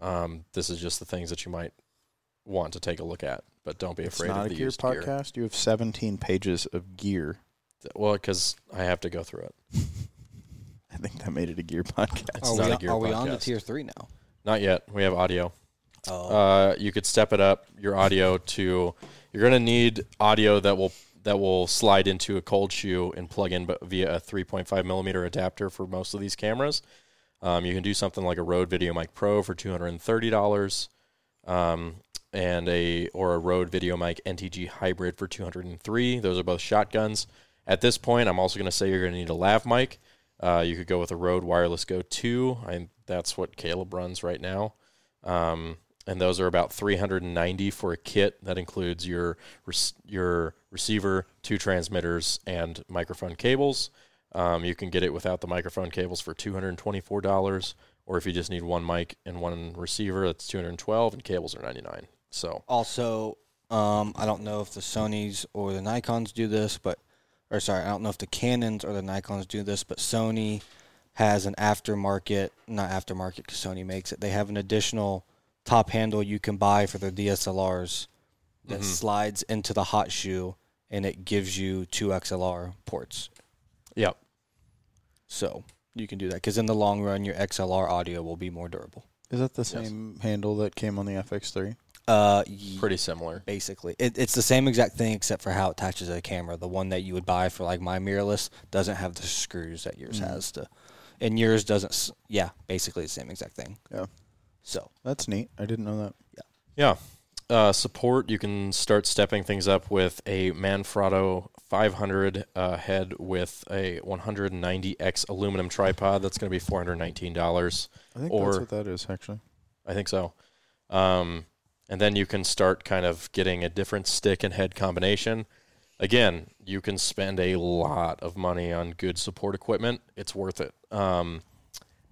Um, this is just the things that you might want to take a look at, but don't be afraid. It's afraid not of a the gear used podcast. You have 17 pages of gear. gear. Well, because I have to go through it. I think that made it a gear podcast. It's Are not we, a on- gear are we on to podcast. tier three now? Not yet. We have audio. Oh, Uh, you could step it up your audio to. You're gonna need audio that will that will slide into a cold shoe and plug in via a 3.5 millimeter adapter for most of these cameras. Um, you can do something like a Rode VideoMic Pro for two hundred and thirty dollars, um, and a or a Rode VideoMic NTG Hybrid for two hundred and three. Those are both shotguns. At this point, I'm also going to say you're going to need a lav mic. Uh, you could go with a Rode Wireless Go 2. I, that's what Caleb runs right now. Um, and those are about 390 for a kit that includes your your receiver, two transmitters, and microphone cables. Um, you can get it without the microphone cables for $224, or if you just need one mic and one receiver, that's 212, and cables are 99. So Also, um, I don't know if the Sony's or the Nikon's do this, but or sorry, I don't know if the Canons or the Nikon's do this, but Sony has an aftermarket, not aftermarket because Sony makes it. They have an additional top handle you can buy for the DSLRs that slides into the hot shoe and it gives you two XLR ports. Yep. So you can do that because in the long run, your XLR audio will be more durable. Is that the same handle that came on the FX3? Uh, pretty similar. basically. It, it's the same exact thing except for how it attaches to the camera. The one that you would buy for like my mirrorless doesn't have the screws that yours has to, and yours doesn't. Yeah, basically the same exact thing. Yeah. So That's neat. I didn't know that. Yeah. Uh, support, you can start stepping things up with a Manfrotto 500 uh, head with a 190x aluminum tripod. That's going to be $419. I think Or- that's what that is actually. I think so. Um, and then you can start kind of getting a different stick and head combination. Again, you can spend a lot of money on good support equipment. It's worth it. Um,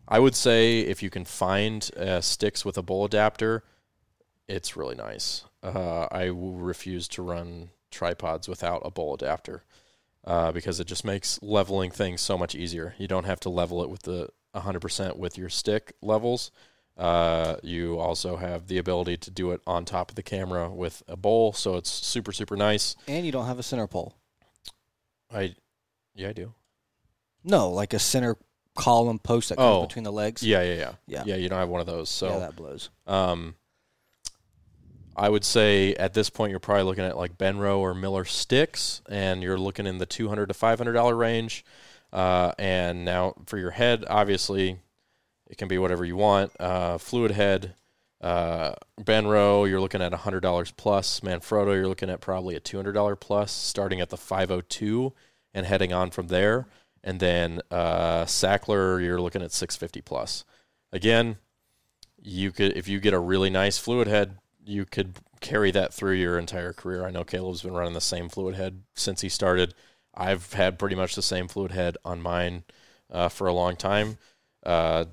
I would say if you can find uh, sticks with a bowl adapter, it's really nice. Uh, I will refuse to run tripods without a bowl adapter uh, because it just makes leveling things so much easier. You don't have to level it with the 100% with your stick levels. Uh, you also have the ability to do it on top of the camera with a bowl, so it's super super nice. and you don't have a center pole. I, yeah, I do. No, like a center column post that comes Oh. between the legs. Yeah, yeah, yeah, Yeah. yeah. You don't have one of those, so yeah, that blows. Um, I would say at this point you're probably looking at like Benro or Miller sticks, and you're looking in the two hundred to five hundred dollar range. Uh, and now for your head, obviously, it can be whatever you want. Uh, fluid head, uh, Benro, you're looking at hundred dollars plus. Manfrotto, you're looking at probably a two hundred dollar plus, starting at the five hundred two and heading on from there. And then uh, Sachtler, you're looking at six fifty plus. Again, you could if you get a really nice fluid head, you could carry that through your entire career. I know Caleb's been running the same fluid head since he started. I've had pretty much the same fluid head on mine uh, for a long time. Uh,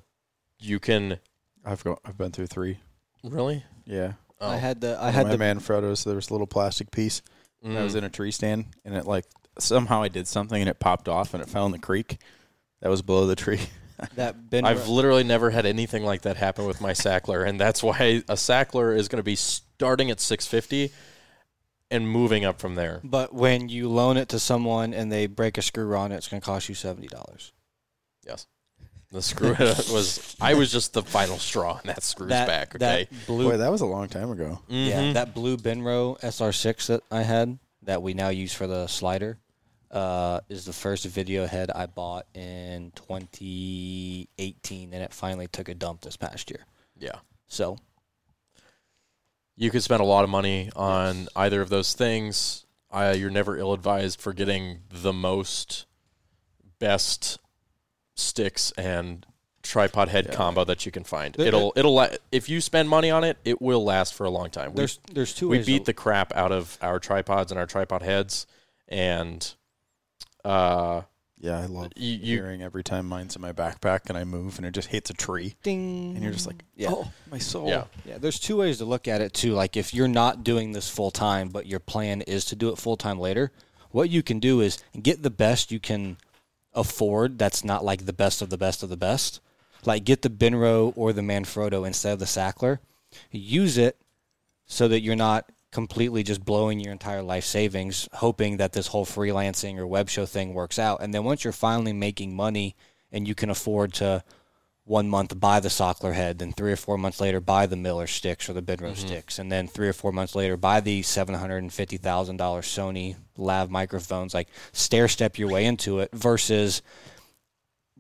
you can I've go, I've been through three. really. Yeah. Oh. I had the I I had my the man Frodo's. There was a little plastic piece. Mm. I was in a tree stand, and it like somehow I did something, and it popped off, and it fell in the creek. That was below the tree. that Ben. I've literally never had anything like that happen with my Sachtler, and that's why a Sachtler is going to be starting at 650 and moving up from there. but when you loan it to someone and they break a screw on it, it's going to cost you seventy dollars. Yes. The screw was I was just the final straw, and that screws That back. Okay. that blue Boy, that was a long time ago. Yeah, Mhm. that blue Benro SR6 that I had that we now use for the slider uh, is the first video head I bought in 2018, and it finally took a dump this past year. yeah. So You could spend a lot of money on either of those things. Uh, you're never ill advised for getting the most best sticks and tripod head combo that you can find. The- it'll it'll la- if you spend money on it, it will last for a long time. We- there's there's two we ways. beat to- the crap out of our tripods and our tripod heads, and uh, Yeah, I love you, you hearing every time mine's in my backpack and I move and it just hits a tree, ding, and you're just like, yeah. oh, my soul. yeah Yeah, there's two ways to look at it too. Like if you're not doing this full time, but your plan is to do it full time later, what you can do is get the best you can afford. That's not like the best of the best of the best. Like get the Benro or the Manfrotto instead of the Sachtler. Use it so that you're not completely just blowing your entire life savings, hoping that this whole freelancing or web show thing works out. And then once you're finally making money and you can afford to one month buy the Sachtler head, then three or four months later buy the Miller sticks or the Benro mm-hmm. sticks, and then three or four months later buy the seven hundred and fifty thousand dollars Sony lav microphones. Like stair step your way into it versus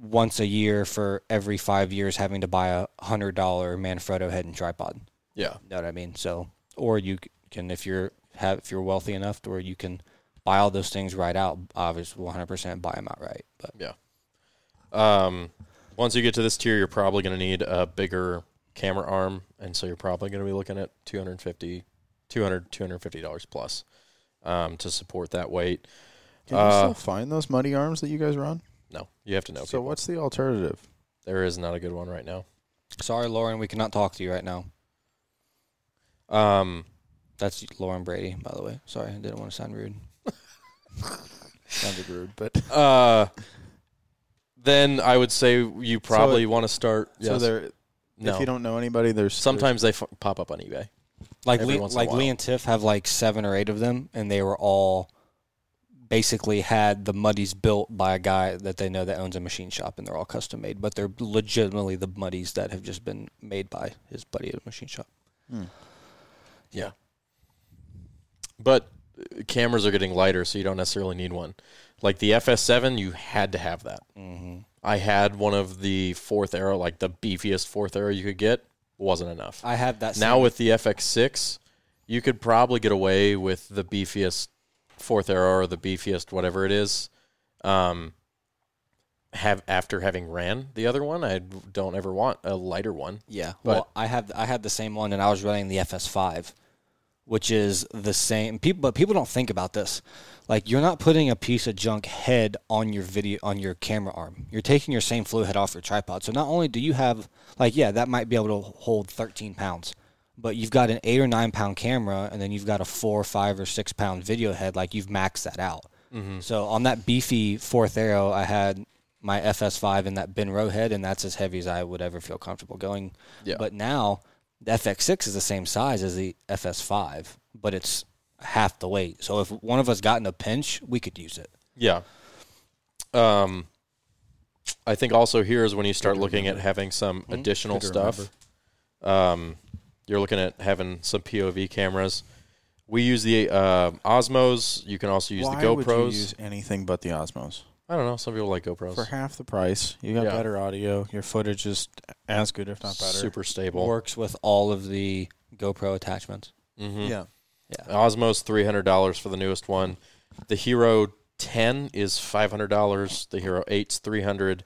once a year for every five years having to buy a hundred dollar Manfrotto head and tripod. yeah Know what I mean? So, or you can if you're have if you're wealthy enough, to where you can buy all those things right out. Obviously, one hundred percent buy them outright. But yeah. Um, once you get to this tier, you're probably going to need a bigger camera arm, and so you're probably going to be looking at 250 200 250 dollars plus um, to support that weight. Can you Uh, still find those muddy arms that you guys run? No, you have to know. so people. what's the alternative? There is not a good one right now. Sorry, Lauren, we cannot talk to you right now. Um, That's Lauren Brady, by the way. Sorry, I didn't want to sound rude. Sounded rude, but uh, then I would say you probably want to start. so yes. there. no. If you don't know anybody, there's Sometimes they f- pop up on eBay. Like Every Lee, once in a like Lee and Tiff have like seven or eight of them, and they were all basically had the muddies built by a guy that they know that owns a machine shop, and they're all custom made. But they're legitimately the muddies that have just been made by his buddy at a machine shop. Hmm. Yeah. But uh, cameras are getting lighter, so you don't necessarily need one. Like the FS7, you had to have that. Mm-hmm. I had one of the Fourth Arrow, like the beefiest Fourth Arrow you could get. Wasn't enough. I have that now same- with the FX6, you could probably get away with the beefiest Fourth Arrow or the beefiest whatever it is. Um, have after having ran the other one, I don't ever want a lighter one. Yeah. But- well, I have I had the same one, and I was running the FS5, which is the same. People, but people don't think about this. Like you're not putting a piece of junk head on your video on your camera arm. You're taking your same fluid head off your tripod. So not only do you have like yeah, that might be able to hold 13 pounds, but you've got an eight or nine pound camera, and then you've got a four, five, or six pound video head. Like you've maxed that out. So on that beefy Fourth Arrow, I had my FS5 and that Benro head, and that's as heavy as I would ever feel comfortable going. Yeah. But now the FX6 is the same size as the FS5, but it's half the weight. So if one of us got in a pinch, we could use it. Yeah. Um, I think also here is when you start looking at having some additional Good to stuff. Um, you're looking at having some POV cameras. We use the uh, Osmos. You can also use Why the would you GoPros. use anything but the Osmos? I don't know. Some people like GoPros. For half the price, you got Yeah. better audio. Your footage is as good, if not better. Super stable. Works with all of the GoPro attachments. Mhm. Yeah. Osmos three hundred dollars for the newest one. The Hero ten is five hundred dollars. The Hero eight's three hundred.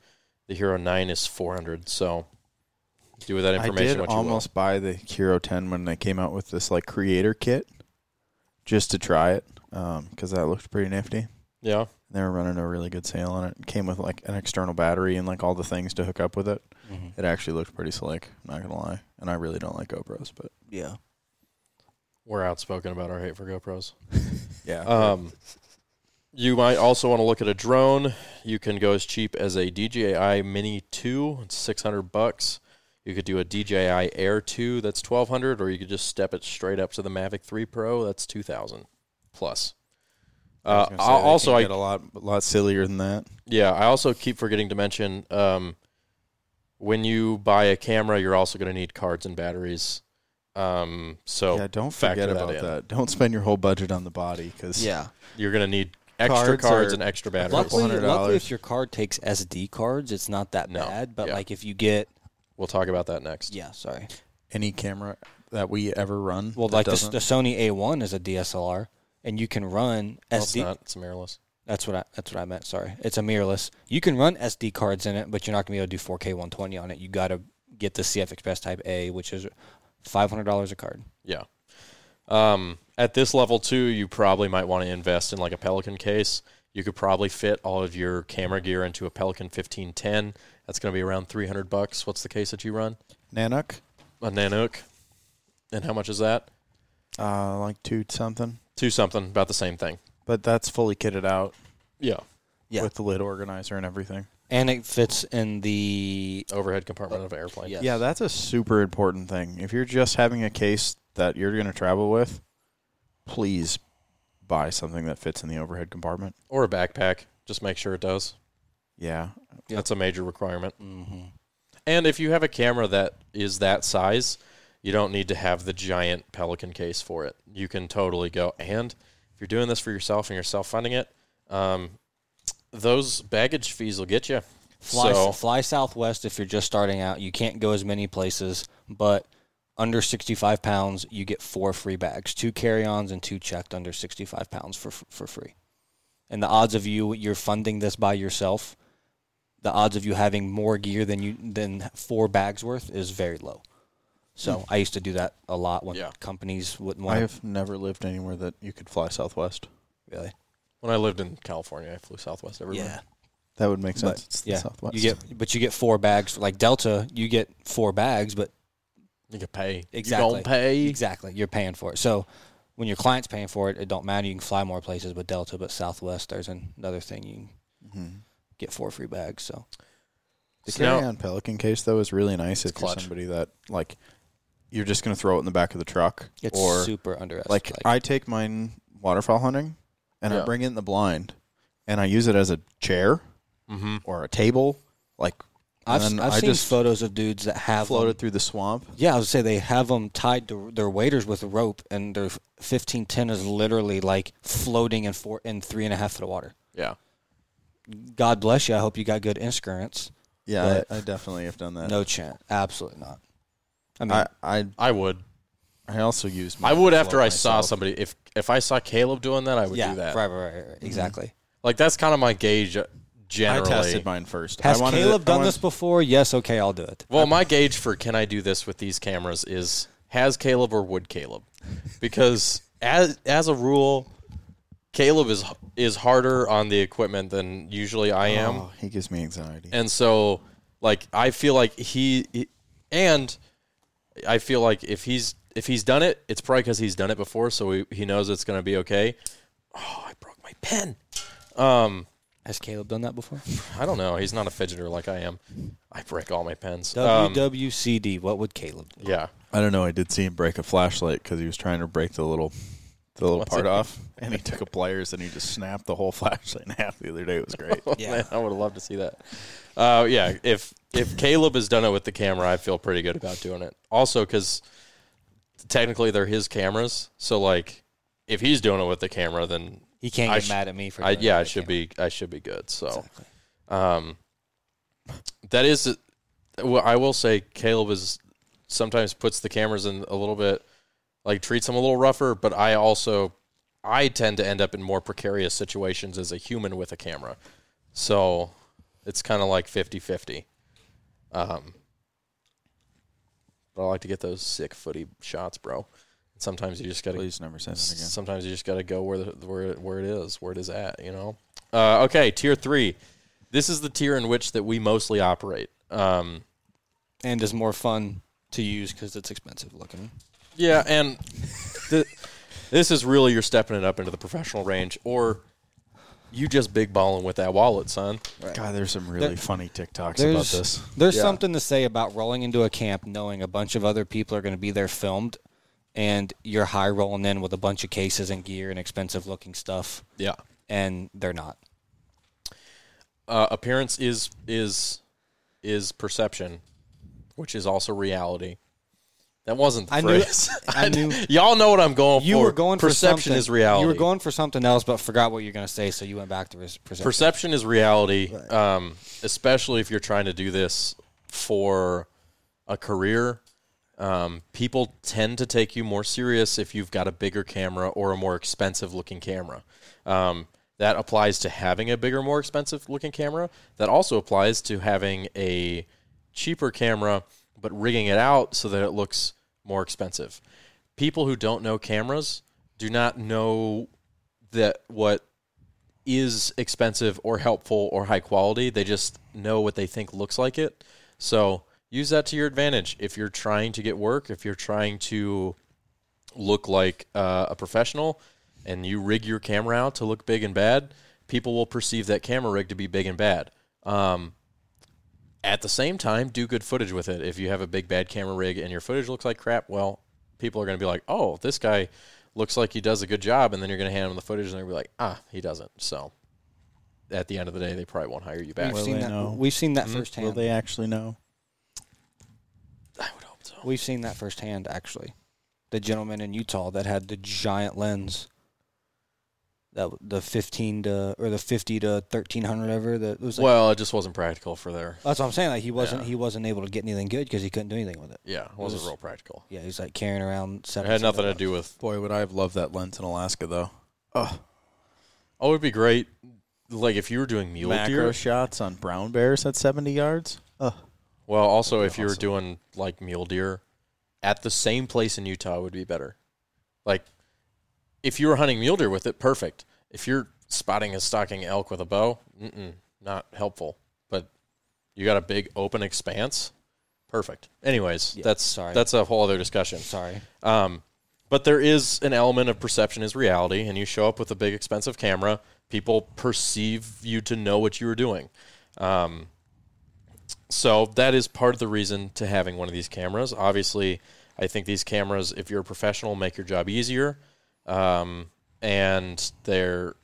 The Hero nine is four hundred. So do with that I information did what you almost buy the Hero 10 when they came out with this like creator kit, just to try it, because that looked pretty nifty. Yeah. They were running a really good sale on it. It came with like an external battery and like all the things to hook up with it. Mm-hmm. It actually looked pretty slick. Not gonna lie, and I really don't like GoPros, but Yeah. We're outspoken about our hate for GoPros. yeah. Um, you might also want to look at a drone. You can go as cheap as a DJI Mini 2, it's 600 bucks. You could do a DJI Air 2, that's 1200, or you could just step it straight up to the Mavic 3 Pro, that's 2000 plus. Uh, gonna say, I'll- also, can I get a lot, a lot sillier than that. yeah, I also keep forgetting to mention um, when you buy a camera, you're also going to need cards and batteries. Um, so yeah, don't forget about in. that. Don't spend your whole budget on the body because Yeah. you're going to need extra Cards cards, and extra batteries. Luckily, luckily, if your card takes SD cards, it's not that No. bad. But Yeah. like if you get, We'll talk about that next. yeah, sorry. any camera that we ever run, Well, that like the, doesn't- the Sony A1 is a DSLR, and you can run Well, it's SD. not. It's mirrorless. That's what I. That's what I meant. Sorry, it's a mirrorless. You can run SD cards in it, but you're not gonna be able to do 4K 120 on it. You got to get the CF Express Type A, which is five hundred dollars a card. Yeah. Um, at this level too, you probably might want to invest in like a Pelican case. You could probably fit all of your camera gear into a Pelican 1510. That's going to be around 300 bucks. What's the case that you run? Nanuk, A Nanuk. And how much is that? uh, like two something, Two something, about the same thing. but that's fully kitted out Yeah. Yeah. with the lid organizer and everything. And it fits in the Overhead compartment of an airplane. Yes. Yeah, that's a super important thing. If you're just having a case that you're going to travel with, please buy something that fits in the overhead compartment. Or a backpack. Just make sure it does. Yeah, Yep. That's a major requirement. hmm And if you have a camera that is that size, you don't need to have the giant Pelican case for it. You can totally go. And if you're doing this for yourself and you're self funding it, um, those baggage fees will get you. Fly, so fly Southwest if you're just starting out. You can't go as many places, but under 65 pounds, you get four free bags: two carry-ons and two checked under 65 pounds for for free. And the odds of you you're funding this by yourself, the odds of you having more gear than you than four bags worth is very low. So I used to do that a lot when Yeah. companies wouldn't I want have never lived anywhere that you could fly Southwest. really. When I lived in California, I flew Southwest everywhere. yeah, That would make sense. But, it's the yeah, Southwest. you get, but you get four bags. Like Delta, you get four bags, but You can pay. Exactly. You don't pay. exactly you're paying for it. So when your client's paying for it, it don't matter. You can fly more places with Delta, but Southwest, there's another thing you can Mhm. Get four free bags. So The So carry-on Pelican case though is really nice if you're somebody that like you're just gonna throw it in the back of the truck it's or super underestimated. like I take mine waterfowl hunting and Yeah. I bring it in the blind and I use it as a chair Mm-hmm. or a table like I've, I've I seen just photos of dudes that have floated them- through the swamp. Yeah, I would say they have them tied to their waders with a rope, and their 15 10 is literally like floating in four in three and a half foot of water. Yeah. God bless you. I hope you got good insurance. Yeah, I, I definitely have done that. No chance. Absolutely not. I mean, I I I would. I also use. I would after float I saw somebody. If if I saw Caleb doing that, I would yeah, do that. right, right, right, right, exactly. Like that's kind of my gauge. uh, I tested mine first. Has I wanted Caleb it- done wanted- this before? Yes. Okay, I'll do it. Well, my gauge for can I do this with these cameras is has Caleb or would Caleb? Because as as a rule, Caleb is is harder on the equipment than usually I am, Oh, he gives me anxiety. and so like I feel like he, he- and I feel like if he's if he's done it, it's probably because he's done it before, so he, he knows it's going to be okay. Oh, I broke my pen. Um, Has Caleb done that before? I don't know. He's not a fidgeter like I am. I break all my pens. Um, WWCD. What would Caleb do? yeah. I don't know. I did see him break a flashlight because he was trying to break the little, the little What's part it? off, and he took a pliers and he just snapped the whole flashlight in half the other day. It was great. Yeah. Man, I would have loved to see that. Uh, yeah, if if Caleb has done it with the camera, I feel pretty good about doing it. Also, because technically they're his cameras, so like if he's doing it with the camera, then He can't I get sh- mad at me for. I doing it yeah, I should Caleb. be I should be good. So Exactly. um, that is, well, I will say Caleb is sometimes puts the cameras in a little bit, like treats them a little rougher. But I also, I tend to end up in more precarious situations as a human with a camera. So it's kind of like 50-50. Um, but I like to get those sick footy shots, bro. Sometimes you just got to Please never say that again. Sometimes you just got to go where the, where where it is, where it is at. You know. Uh, okay, tier three. This is the tier in which that we mostly operate. Um, and is more fun to use because it's expensive looking. Yeah, and the, this is really you're stepping it up into the professional range, or you just big balling with that wallet, son. God, there's some really There- funny TikToks about this. there's Yeah. something to say about rolling into a camp knowing a bunch of other people are going to be there filmed, and you're high rolling in with a bunch of cases and gear and expensive looking stuff, Yeah. and they're not. Uh, appearance is is is perception, which is also reality. That wasn't the I knew- phrase. I knew- Y'all know what I'm going You for. were going for perception something- is reality. You were going for something else, but forgot what you're going to say, so you went back to perception. Perception is reality, um, especially if you're trying to do this for a career. Um, people tend to take you more serious if you've got a bigger camera or a more expensive looking camera. Um, that applies to having a bigger, more expensive looking camera. That also applies to having a cheaper camera, but rigging it out so that it looks more expensive. People who don't know cameras do not know that what is expensive or helpful or high quality. They just know what they think looks like it. So use that to your advantage. If you're trying to get work, if you're trying to look like uh, a professional and you rig your camera out to look big and bad, people will perceive that camera rig to be big and bad. Um, at the same time, do good footage with it. If you have a big bad camera rig and your footage looks like crap, well, people are going to be like, "Oh, this guy looks like he does a good job," and then you're going to hand them the footage, and they're going to be like, "Ah, he doesn't." So, at the end of the day, they probably won't hire you back. We've Will seen they that. know? We've seen that. Will firsthand. they actually know? I would hope so. We've seen that firsthand, actually. The gentleman in Utah that had the giant lens, that the fifteen to or the fifty to thirteen hundred ever. That was like, Well, it just wasn't practical for there. that's what I'm saying. Like he wasn't Yeah. he wasn't able to get anything good because he couldn't do anything with it. Yeah, it wasn't was- real practical. Yeah, he's like carrying around. It had nothing to do with. Boy, would I have loved that lens in Alaska though. Oh, Oh, it'd be great. Like if you were doing mule macro deer. shots on brown bears at 70 yards. Oh, Well, also if you were awesome. doing like mule deer at the same place in Utah would be better. Like, if you were hunting mule deer with it, perfect. If you're spotting a stalking elk with a bow, mm-mm, not helpful. But you got a big open expanse, perfect. Anyways, Yeah, that's sorry. that's a whole other discussion. Sorry. Um, but there is an element of perception is reality, and you show up with a big expensive camera, people perceive you to know what you are doing. Um, so that is part of the reason to having one of these cameras. Obviously, I think these cameras, if you're a professional, make your job easier, um, and they're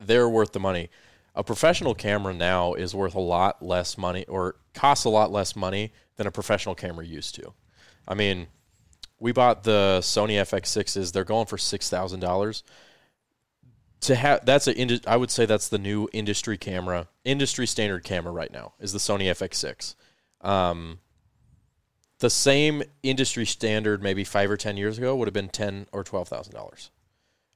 they're worth the money. A professional camera now is worth a lot less money, or costs a lot less money than a professional camera used to. I mean, we bought the Sony FX6s. They're going for six thousand dollars. To have that's a I would say that's the new industry camera, industry standard camera right now is the Sony FX6. Um, the same industry standard maybe five or ten years ago would have been ten or twelve thousand dollars.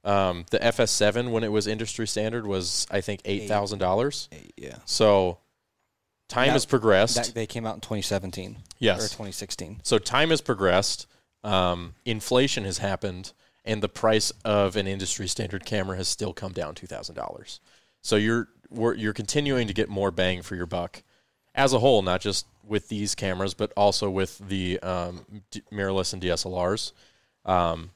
Um, the FS7 when it was industry standard was I think eight thousand dollars. Yeah. So time That- has progressed. That, they came out in 2017 Yes. or 2016. So time has progressed. Um, inflation has happened, and the price of an industry standard camera has still come down two thousand dollars. So you're we're, you're continuing to get more bang for your buck as a whole, not just with these cameras, but also with the um, mirrorless and DSLRs. Um,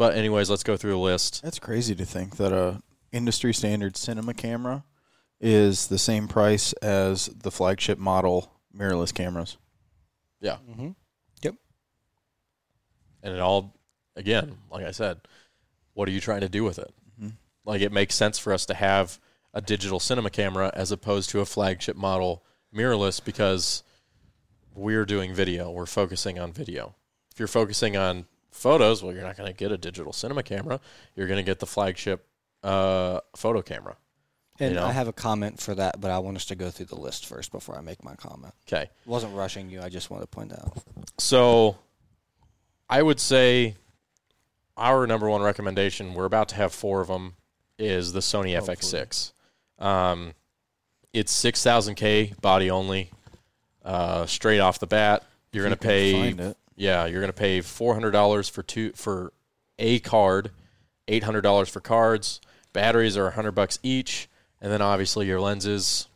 but anyways, let's go through the list. That's crazy to think that a industry standard cinema camera is the same price as the flagship model mirrorless cameras. Yeah, Mm-hmm. Yep. And it all again, like I said, what are you trying to do with it? Mhm. Like it makes sense for us to have a digital cinema camera as opposed to a flagship model mirrorless because we're doing video. We're focusing on video. If you're focusing on photos, well, you're not going to get a digital cinema camera. You're going to get the flagship uh, photo camera. And You know? I have a comment for that, but I want us to go through the list first before I make my comment. Okay. Wasn't rushing you. I just wanted to point out. So I would say our number one recommendation, we're about to have four of them, is the Sony FX6. Um, it's 6000K body only, uh, straight off the bat. You're going to pay. Yeah, you're going to pay $400 for two for a card, $800 for cards. Batteries are 100 bucks each, and then obviously your lenses.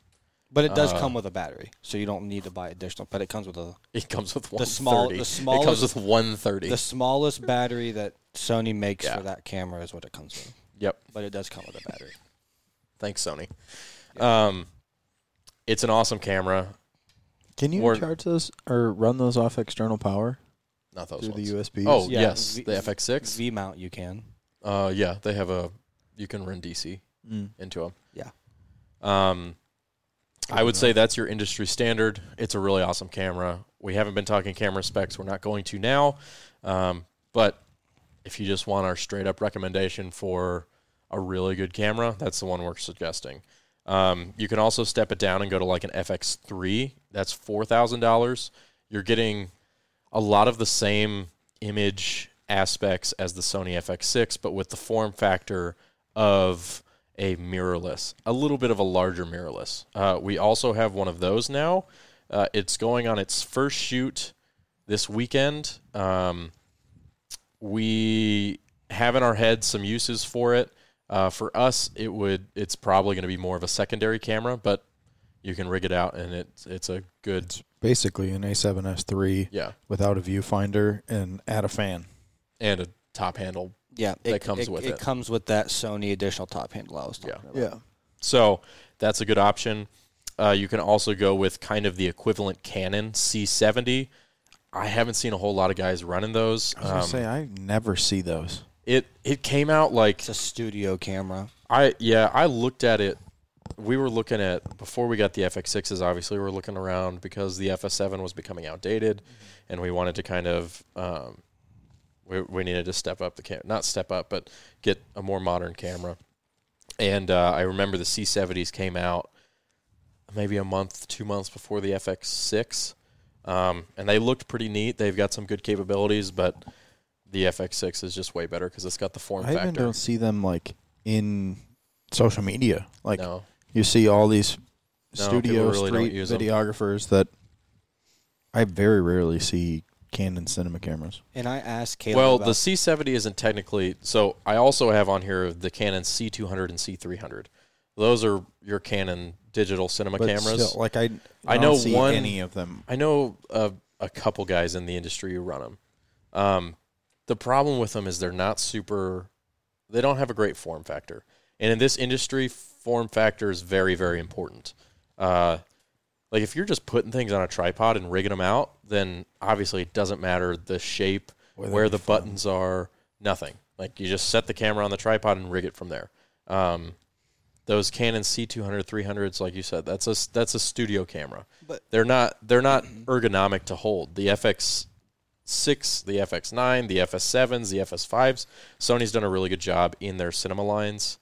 But it does Uh, come with a battery, so you don't need to buy additional. But it comes with a It comes with 130. The small- the it comes smallest- with 130. the smallest battery that Sony makes Yeah. for that camera is what it comes with. yep. But it does come with a battery. Thanks, Sony. Um, it's an awesome camera. Can you Or- charge those or run those off external power Not those through ones. the USBs? Oh Yeah, yes, V- the FX6. V mount you can. Uh, yeah, they have a. You can run DC Mm. into them. Yeah. Um, I would say that's your industry standard. It's a really awesome camera. We haven't been talking camera specs. We're not going to now. Um, but if you just want our straight up recommendation for a really good camera, that's the one we're suggesting. Um, you can also step it down and go to like an FX3. That's four thousand dollars. You're getting a lot of the same image aspects as the Sony FX6, but with the form factor of a mirrorless, a little bit of a larger mirrorless. Uh, we also have one of those now. Uh, it's going on its first shoot this weekend. Um, we have in our head some uses for it. Uh, for us, it would it's probably going to be more of a secondary camera, but you can rig it out and it's it's a good Basically, an A7S3 yeah without a viewfinder and add a fan. and a top handle Yeah, That it comes it, with it. it. comes with that Sony additional top handle I was talking Yeah. about. So that's a good option. Uh, you can also go with kind of the equivalent Canon C70. I haven't seen a whole lot of guys running those. I was gonna Um, say I never see those. it it came out like It's a studio camera. I yeah I looked at it. We were looking at before we got the FX6s. Obviously, we were looking around because the FS7 was becoming outdated, and we wanted to kind of um, we we needed to step up the cam not step up, but get a more modern camera. And uh, I remember the C70s came out maybe a month, two months before the FX6, um, and they looked pretty neat. They've got some good capabilities, but the FX6 is just way better because it's got the form factor. I even don't see them like in social media. Like no, you see all these No, studio people really don't street use 'em. videographers that I very rarely see Canon cinema cameras. And I asked Caleb. Well, about, the C70 isn't technically. So I also have on here the Canon C200 and C300. Those are your Canon digital cinema But cameras. still, like I, I don't know see one- any of them. I know a, a couple guys in the industry who run them. Um, the problem with them is they're not super. They don't have a great form factor, and in this industry, form factor is very, very important. Uh, like if you're just putting things on a tripod and rigging them out, then obviously it doesn't matter the shape, Where where, the film. buttons are, nothing. Like you just set the camera on the tripod and rig it from there. Um, those Canon C200 300s, like you said, that's a that's a studio camera. But- they're not they're not ergonomic to hold. The FX six, the FX nine, the FS sevens, the FS fives. Sony's done a really good job in their cinema lines.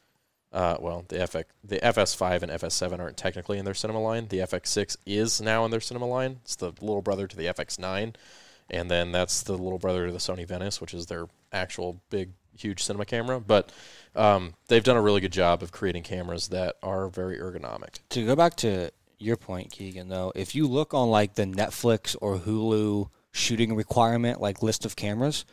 Uh, well, the FX the FS five and FS seven aren't technically in their cinema line. The FX six is now in their cinema line. It's the little brother to the FX nine, and then that's the little brother to the Sony Venice, which is their actual big huge cinema camera. But um, they've done a really good job of creating cameras that are very ergonomic. to go back to your point, Keegan, though, if you look on like the Netflix or Hulu shooting requirement, like list of cameras,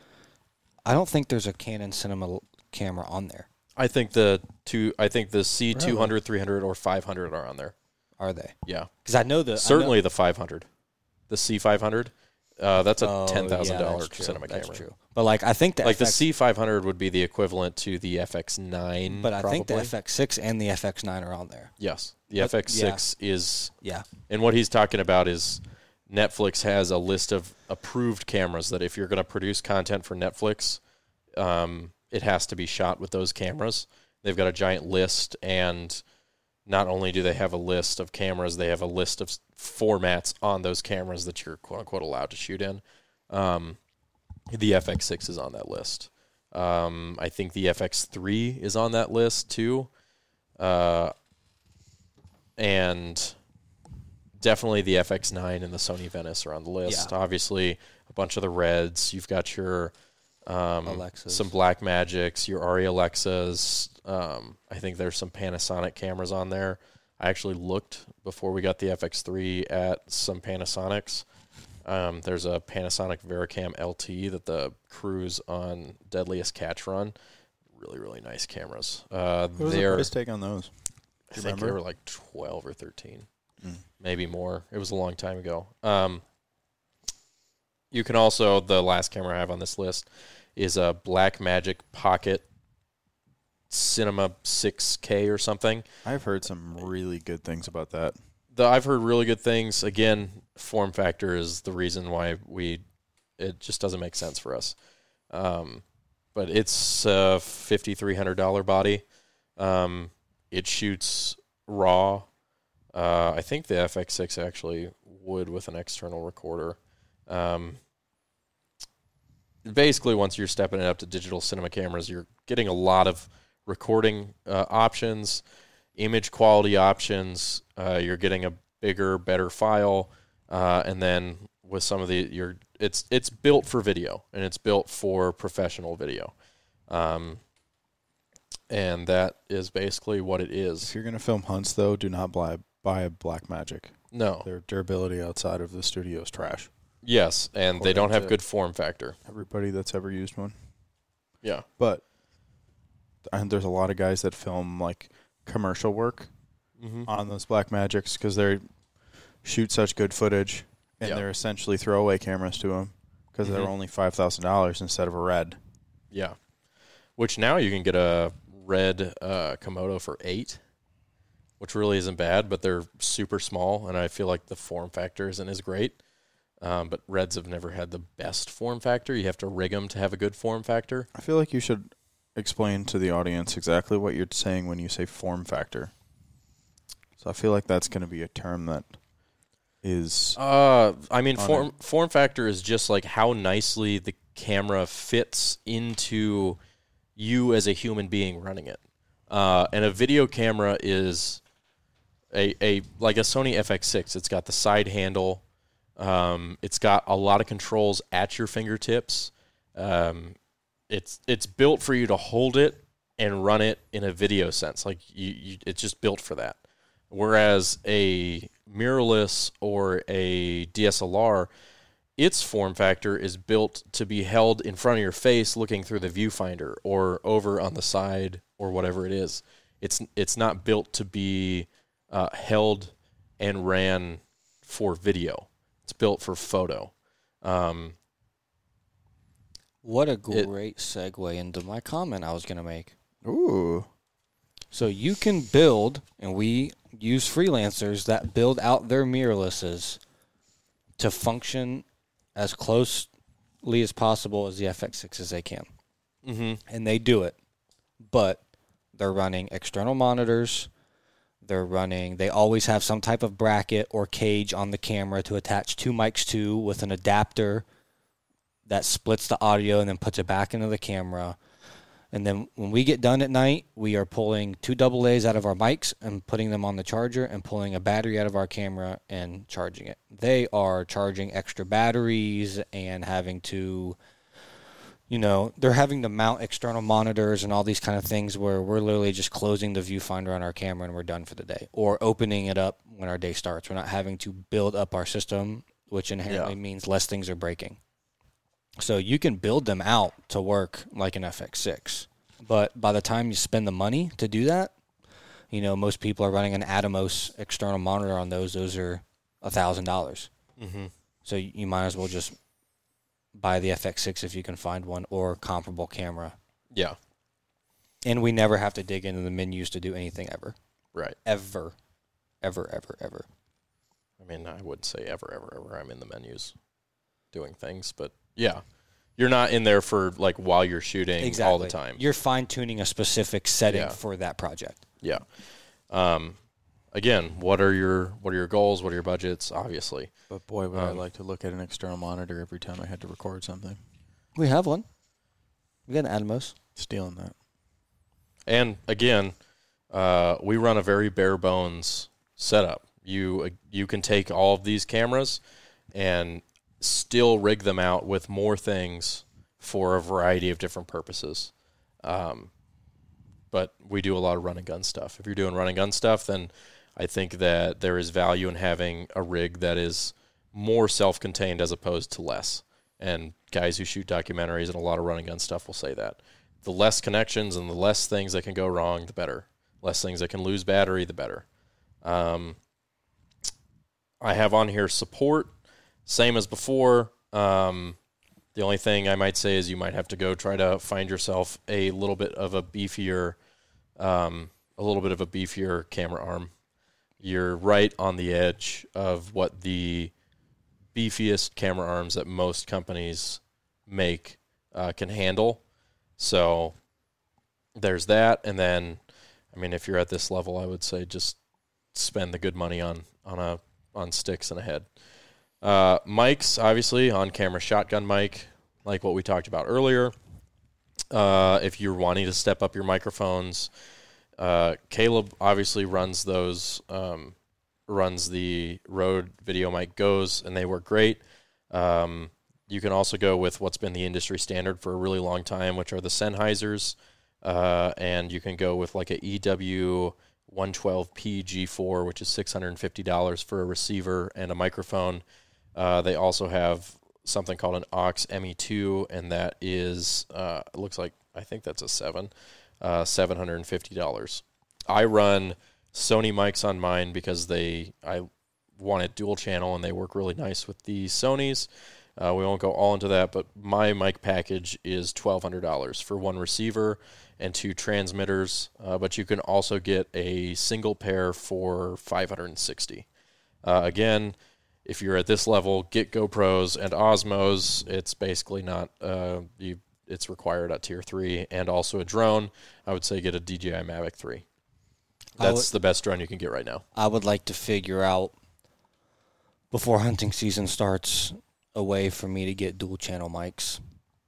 I don't think there's a Canon cinema camera on there. I think the two, I think the C 200 300, or 500 are on there. Are they? Yeah. Because I know the I know- Certainly the 500. The C500, uh, that's a Oh, $10,000 yeah, that's true. cinema That's camera. true. But like I think the Like the FX, C500 would be the equivalent to the FX9. but I think the. FX6 and the FX9 are on there. Yes. The But- FX6 is, Yeah. and what he's talking about is Netflix has a list of approved cameras that if you're going to produce content for Netflix, um, it has to be shot with those cameras. They've got a giant list, and not only do they have a list of cameras, they have a list of formats on those cameras that you're quote unquote allowed to shoot in. Um, the FX6 is on that list. Um, I think the FX3 is on that list too. Uh, and definitely the FX9 and the Sony Venice are on the list. Yeah. Obviously, a bunch of the Reds. You've got your um, Alexas. some Blackmagics, your Arri Alexas. Um, I think there's some Panasonic cameras on there. I actually looked before we got the FX3 at some Panasonics. Um, there's a Panasonic VariCam LT that the crews on Deadliest Catch run. Really, really nice cameras. Uh, What was the they're price tag on those? I think they were like twelve or thirteen, Mm. maybe more. It was a long time ago. Um, you can also the last camera I have on this list is a Blackmagic Pocket Cinema 6K or something. I've heard some really good things about that. The I've heard really good things. Again, form factor is the reason why we it just doesn't make sense for us. Um, but it's a fifty three hundred dollar body. Um, it shoots raw. Uh, I think the FX6 actually would with an external recorder. Um, basically, once you're stepping it up to digital cinema cameras, you're getting a lot of recording uh, options, image quality options. Uh, you're getting a bigger, better file, uh, and then with some of the your it's it's built for video and it's built for professional video. Um, and that is basically what it is. If you're gonna film hunts, though, do not buy buy a Blackmagic. No, Their durability outside of the studio is trash. Yes, and they don't have good form factor. Everybody that's ever used one, Yeah, but and there's a lot of guys that film like commercial work mm-hmm. on those Blackmagics because they shoot such good footage, and Yeah. they're essentially throwaway cameras to them because Mhm. they're only five thousand dollars instead of a red. yeah. Which now you can get a red uh, Komodo for eight, which really isn't bad, but they're super small, and I feel like the form factor isn't as great. Um, but reds have never had the best form factor. You have to rig them to have a good form factor. I feel like you should explain to the audience exactly what you're saying when you say form factor. So I feel like that's going to be a term that is Uh, I mean, form form factor is just like how nicely the camera fits into you as a human being running it. Uh, and a video camera is a a like a Sony FX6. It's got the side handle. Um, it's got a lot of controls at your fingertips. Um, it's it's built for you to hold it and run it in a video sense. Like you, you it's just built for that. Whereas a mirrorless or a DSLR its form factor is built to be held in front of your face looking through the viewfinder or over on the side or whatever it is. It's it's not built to be uh, held and ran for video. It's built for photo. Um, What a It- great segue into my comment I was going to make. Ooh. So you can build, and we use freelancers that build out their mirrorlesses to function as closely as possible as the FX6 as they can. hmm And they do it. But they're running external monitors. They're running, they always have some type of bracket or cage on the camera to attach two mics to with an adapter that splits the audio and then puts it back into the camera. And then when we get done at night, we are pulling two double A's out of our mics and putting them on the charger and pulling a battery out of our camera and charging it. They are charging extra batteries and having to, you know, they're having to mount external monitors and all these kind of things where we're literally just closing the viewfinder on our camera and we're done for the day or opening it up when our day starts. We're not having to build up our system, which inherently Yeah. means less things are breaking. So you can build them out to work like an FX6. But by the time you spend the money to do that, you know, most people are running an Atomos external monitor on those. Those are a thousand dollars. hmm So you might as well just buy the FX6 if you can find one or comparable camera. Yeah. And we never have to dig into the menus to do anything ever. Right. Ever. Ever, ever, ever. I mean, I wouldn't say ever, ever, ever. I'm in the menus doing things, but yeah, you're not in there for like while you're shooting all the time. You're fine tuning a specific setting Yeah. for that project. yeah. Um, again, what are your what are your goals? What are your budgets? Obviously, But boy, would I Um, like to look at an external monitor every time I had to record something. We have one. We got an Atomos. Stealing that. and again, uh, we run a very bare bones setup. You you can take all of these cameras and still rig them out with more things for a variety of different purposes. Um, but we do a lot of run and gun stuff. If you're doing run and gun stuff, then I think that there is value in having a rig that is more self contained as opposed to less. And guys who shoot documentaries and a lot of running gun stuff will say that. The less connections and the less things that can go wrong, the better. Less things that can lose battery, the better. Um, I have on here support, same as before. Um, the only thing I might say is you might have to go try to find yourself a little bit of a beefier, um, a little bit of a beefier camera arm. You're right on the edge of what the beefiest camera arms that most companies make uh, can handle. So there's that, and then, I mean, if you're at this level, I would say just spend the good money on on a on sticks and a head. Uh, mics, obviously, on camera shotgun mic, like what we talked about earlier. Uh, if you're wanting to step up your microphones, uh, Caleb obviously runs those, um, runs the Rode Video Mic Goes, and they work great. Um, you can also go with what's been the industry standard for a really long time, which are the Sennheisers, uh, and you can go with like a EW 112p G4, which is $650 for a receiver and a microphone. Uh, they also have something called an AVX ME2, and that is uh, looks like I think that's a seven, uh, seven hundred and fifty dollars. I run Sony mics on mine because they I wanted dual channel and they work really nice with the Sony's. Uh, we won't go all into that, but my mic package is twelve hundred dollars for one receiver and two transmitters. Uh, but you can also get a single pair for five hundred and sixty. Uh, again, if you're at this level, get GoPros and Osmos. It's basically not uh, you. It's required at tier three, and also a drone. I would say get a DJI Mavic three. That's the best drone you can get right now. I would like to figure out before hunting season starts a way for me to get dual channel mics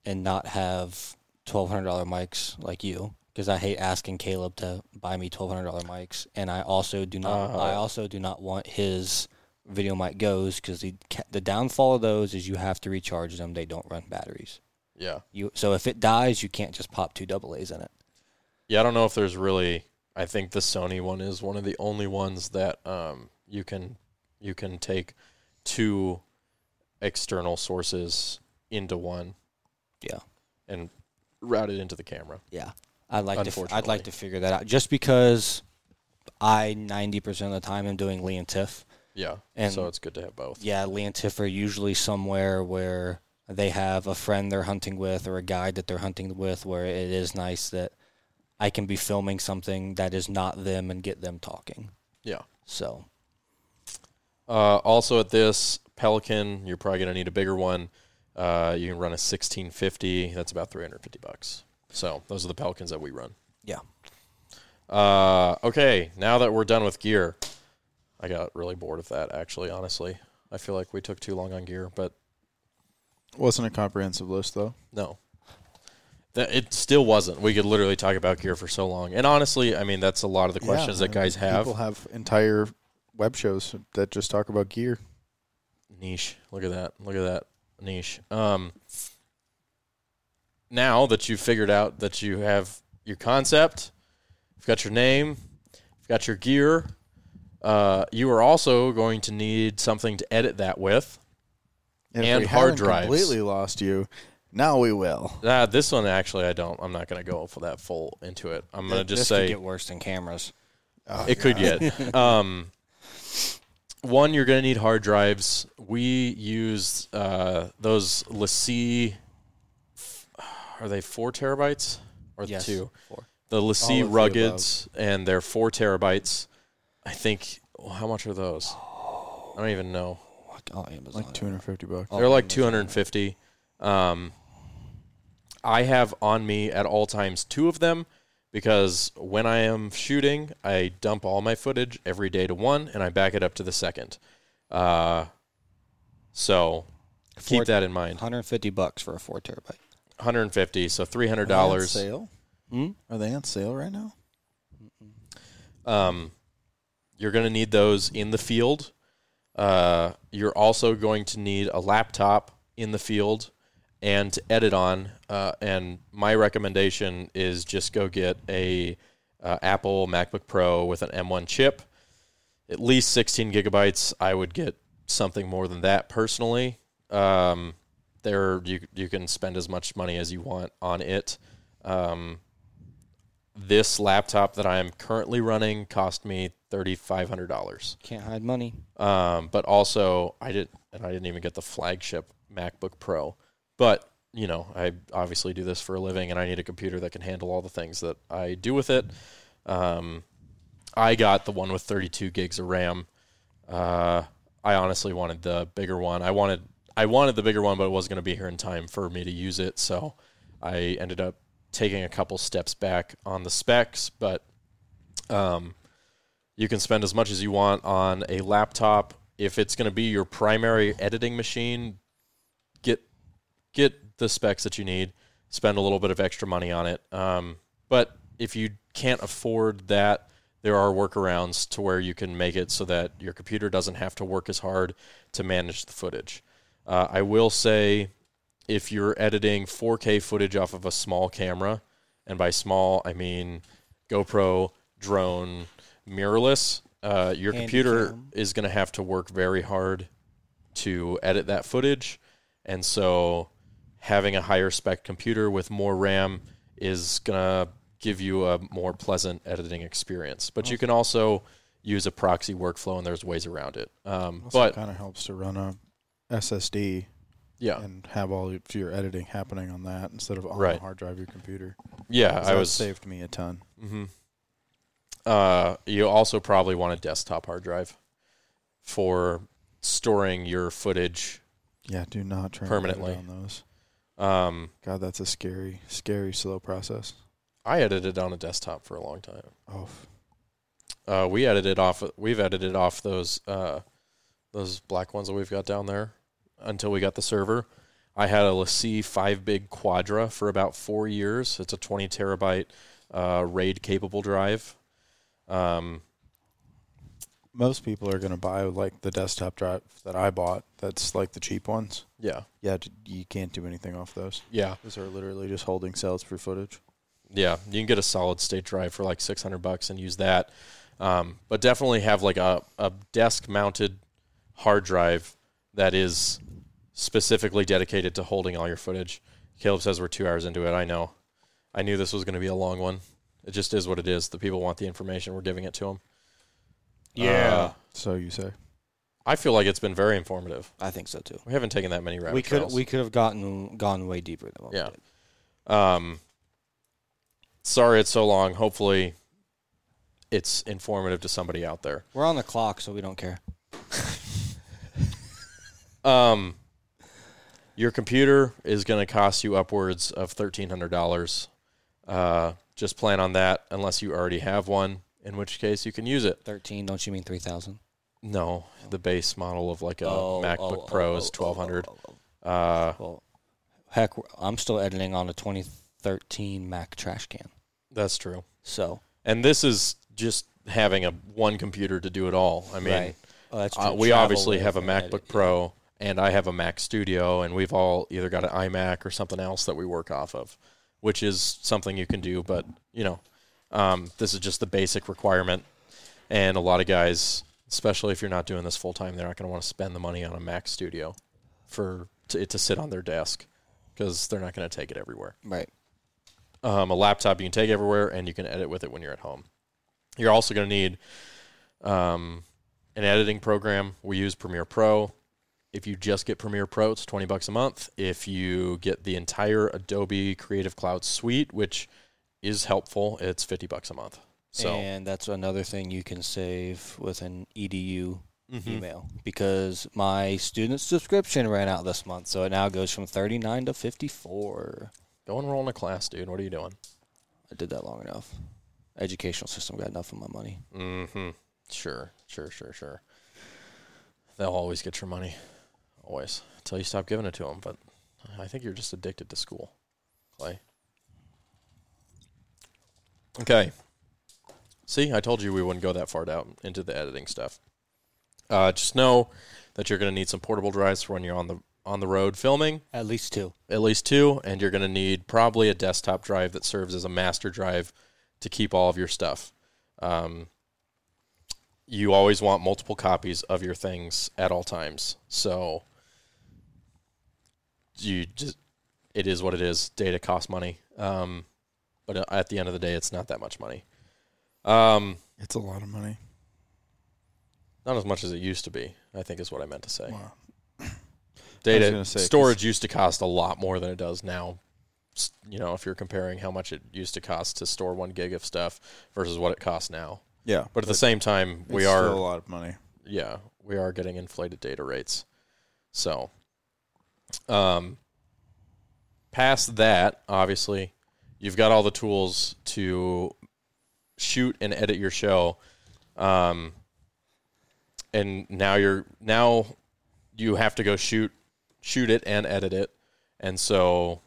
and not have twelve hundred dollar mics like you because I hate asking Caleb to buy me twelve hundred dollar mics and I also do not Uh. I also do not want his video mic goes because the the downfall of those is you have to recharge them they don't run batteries Yeah, you so if it dies you can't just pop two double A's in it yeah. I don't know if there's really. I think the Sony one is one of the only ones that um, you can you can take two external sources into one Yeah. and route it into the camera. Yeah, I'd like to. I'd like to figure that out. Just because I ninety percent of the time am doing Lee and Tiff. Yeah. And- so it's good to have both. Yeah, Lee and Tiff are usually somewhere where they have a friend they're hunting with or a guide that they're hunting with, where it is nice that I can be filming something that is not them and get them talking. Yeah. So Uh, also at this Pelican, you're probably gonna need a bigger one. Uh, you can run a 1650. That's about 350 bucks. So those are the Pelicans that we run. yeah, Uh, okay, now that we're done with gear, I got really bored of that. Actually, honestly, I feel like we took too long on gear, but Wasn't a comprehensive list though. no, that it still wasn't. We could literally talk about gear for so long, and honestly, I mean that's a lot of the questions Yeah, that guys have. People have entire web shows that just talk about gear. niche. Look at that. Look at that niche. Um, now that you've figured out that you have your concept, you've got your name, you've got your gear, uh, you are also going to need something to edit that with. If And we hard haven't drives. Completely lost you. Now we will. Uh, this one actually, I don't. I'm not going to go for that full into it. I'm going to just this say could get worse than cameras. Oh, It could get. Um, one, you're going to need hard drives. We used uh, those LaCie. Are they four terabytes or Yes, two? four. The All LaCie of the Ruggeds, and they're four terabytes. I think. well, how much are those? I don't even know. Oh, Amazon. Like two hundred fifty bucks. Oh, They're like Amazon. 250. Um, I have on me at all times two of them because when I am shooting, I dump all my footage every day to one and I back it up to the second. Uh, so Four- keep that in mind. 150 bucks for a four terabyte. 150, so $300. they on sale? Hmm? Are they on sale right now? Um, you're going to need those in the field. Uh, you're also going to need a laptop in the field and to edit on. Uh, and my recommendation is just go get a uh, Apple MacBook Pro with an M1 chip, at least 16 gigabytes. I would get something more than that personally. Um, there, you you can spend as much money as you want on it. Um, this laptop that I am currently running cost me thirty five hundred dollars. Can't hide money. Um, but also I didn't, and I didn't even get the flagship MacBook Pro. But you know, I obviously do this for a living, and I need a computer that can handle all the things that I do with it. Um, I got the one with thirty two gigs of RAM. Uh, I honestly wanted the bigger one. I wanted I wanted the bigger one, but it wasn't going to be here in time for me to use it. So I ended up taking a couple steps back on the specs, but um, you can spend as much as you want on a laptop. If it's going to be your primary editing machine, get get the specs that you need. Spend a little bit of extra money on it. Um, but if you can't afford that, there are workarounds to where you can make it so that your computer doesn't have to work as hard to manage the footage. Uh, I will say, if you're editing 4K footage off of a small camera, and by small I mean GoPro, drone, mirrorless, uh, your computer Handycam. is going to have to work very hard to edit that footage, and so having a higher spec computer with more RAM is going to give you a more pleasant editing experience. But you can also use a proxy workflow, and there's ways around it. Um, but kind of helps to run a SSD yeah, and have all of your editing happening on that instead of on Right. the hard drive of your computer. Yeah, I was saved me a ton. hmm Uh, you also probably want a desktop hard drive for storing your footage. Yeah, do not try Permanently. on those. Um, God, that's a scary, scary slow process. I edited on a desktop for a long time. Oh, Uh, we edited off. We've edited off those uh, those black ones that we've got down there until we got the server. I had a LaCie five big Quadra for about four years. It's a twenty terabyte uh, RAID capable drive. Um, most people are going to buy like the desktop drive that I bought. That's like the cheap ones. yeah, Yeah, you can't do anything off those. yeah. Those are literally just holding cells for footage. Yeah, you can get a solid state drive for like 600 bucks and use that. Um, but definitely have like a, a desk mounted hard drive that is specifically dedicated to holding all your footage. Caleb says we're two hours into it. I know. I knew this was going to be a long one. It just is what it is. The people want the information. We're giving it to them. Yeah. So you say. I feel like it's been very informative. I think so too. We haven't taken that many rabbit We could trails. we could have gotten gone way deeper than what Yeah. we did. Um, sorry it's so long. Hopefully, it's informative to somebody out there. We're on the clock, so we don't care. Um, your computer is going to cost you upwards of thirteen hundred dollars. Uh, just plan on that, unless you already have one, in which case you can use it. Thirteen? Don't you mean three thousand? No, the base model of like a Oh, MacBook Pro is twelve hundred. Uh, Well, heck, I'm still editing on a 2013 Mac trash can. that's true. So And this is just having a one computer to do it all. I mean, right. Oh, Uh, we obviously have a MacBook edit, yeah. Pro and I have a Mac Studio, and we've all either got an iMac or something else that we work off of, which is something you can do. But you know, um, this is just the basic requirement, and a lot of guys, especially if you're not doing this full time, they're not going to want to spend the money on a Mac Studio for to, it to sit on their desk because they're not going to take it everywhere. Right. Um, a laptop you can take everywhere, and you can edit with it when you're at home. You're also going to need um, an editing program. We use Premiere Pro. If you just get Premiere Pro, it's twenty bucks a month. If you get the entire Adobe Creative Cloud suite, which is helpful, it's fifty bucks a month. So and that's another thing you can save with an edu Mhm. email because my student subscription ran out this month, so it now goes from 39 to 54. go enroll in a class, dude. What are you doing? I did that long enough. Educational system got enough of my money. Mm-hmm. Sure, sure, sure, sure. They'll always get your money, always until you stop giving it to them. But I think you're just addicted to school, Clay. Okay. See, I told you we wouldn't go that far down into the editing stuff. Uh, just know that you're going to need some portable drives for when you're on the on the road filming At least two. at least two, and you're going to need probably a desktop drive that serves as a master drive to keep all of your stuff. Um, you always want multiple copies of your things at all times. So you just it is what it is. Data costs money, um, but at the end of the day, it's not that much money. Um, It's a lot of money. not as much as it used to be. I think is what I meant to say. Wow. Data gonna say, 'cause- storage used to cost a lot more than it does now. You know, if you're comparing how much it used to cost to store one gig of stuff versus what it costs now. Yeah, But at the same time, we are still a lot of money. yeah, we are getting inflated data rates. So, um, past that, obviously, you've got all the tools to shoot and edit your show. Um, and now you're now you have to go shoot shoot it and edit it. And so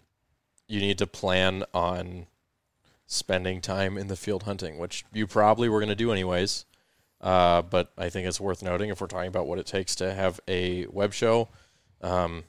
you need to plan on spending time in the field hunting, which you probably were going to do anyways. Uh, but I think it's worth noting if we're talking about what it takes to have a web show, um,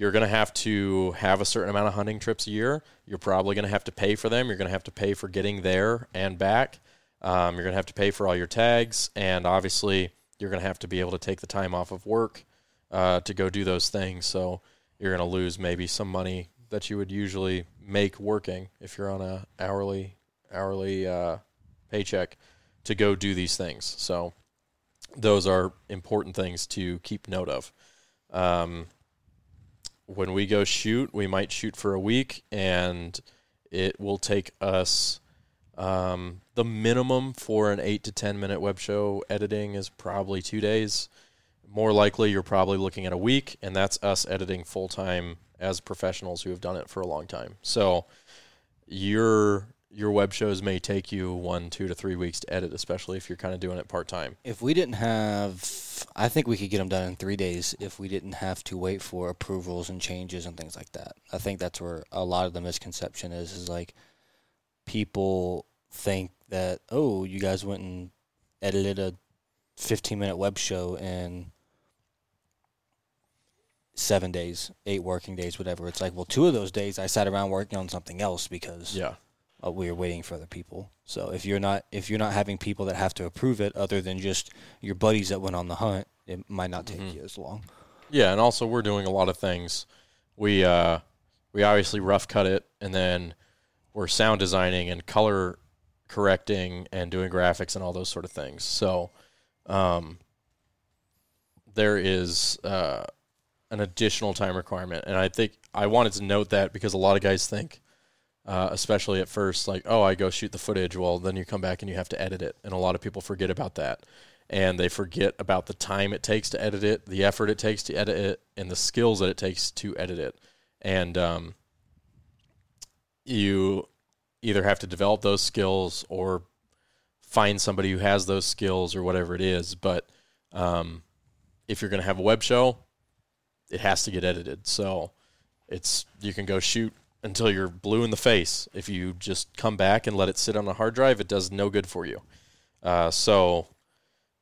you're going to have to have a certain amount of hunting trips a year. You're probably going to have to pay for them. You're going to have to pay for getting there and back. Um, you're going to have to pay for all your tags, and obviously, you're going to have to be able to take the time off of work uh, to go do those things. So you're going to lose maybe some money that you would usually make working if you're on a hourly hourly uh, paycheck to go do these things. So those are important things to keep note of. Um, when we go shoot, we might shoot for a week, and it will take us um, the minimum for an eight to ten minute web show editing is probably two days. More likely, you're probably looking at a week, and that's us editing full time as professionals who have done it for a long time. So your your web shows may take you one, two to three weeks to edit, especially if you're kind of doing it part time. If we didn't have, I think we could get them done in three days if we didn't have to wait for approvals and changes and things like that. I think that's where a lot of the misconception is. Is like people think that oh, you guys went and edited a 15 minute web show in seven days, eight working days, whatever. It's like, well, two of those days I sat around working on something else because Yeah. Uh, we are waiting for other people. So if you're not if you're not having people that have to approve it, other than just your buddies that went on the hunt, it might not take Mhm. you as long. Yeah, and also we're doing a lot of things. We uh, we obviously rough cut it, and then we're sound designing and color correcting and doing graphics and all those sort of things. So um, there is uh, an additional time requirement, and I think I wanted to note that because a lot of guys think, uh, especially at first, like, oh, I go shoot the footage. Well, then you come back and you have to edit it, and a lot of people forget about that and they forget about the time it takes to edit it, the effort it takes to edit it, and the skills that it takes to edit it. And um, you either have to develop those skills or find somebody who has those skills or whatever it is. But um, if you're going to have a web show, it has to get edited. So it's you can go shoot until you're blue in the face. If you just come back and let it sit on a hard drive, it does no good for you. Uh, so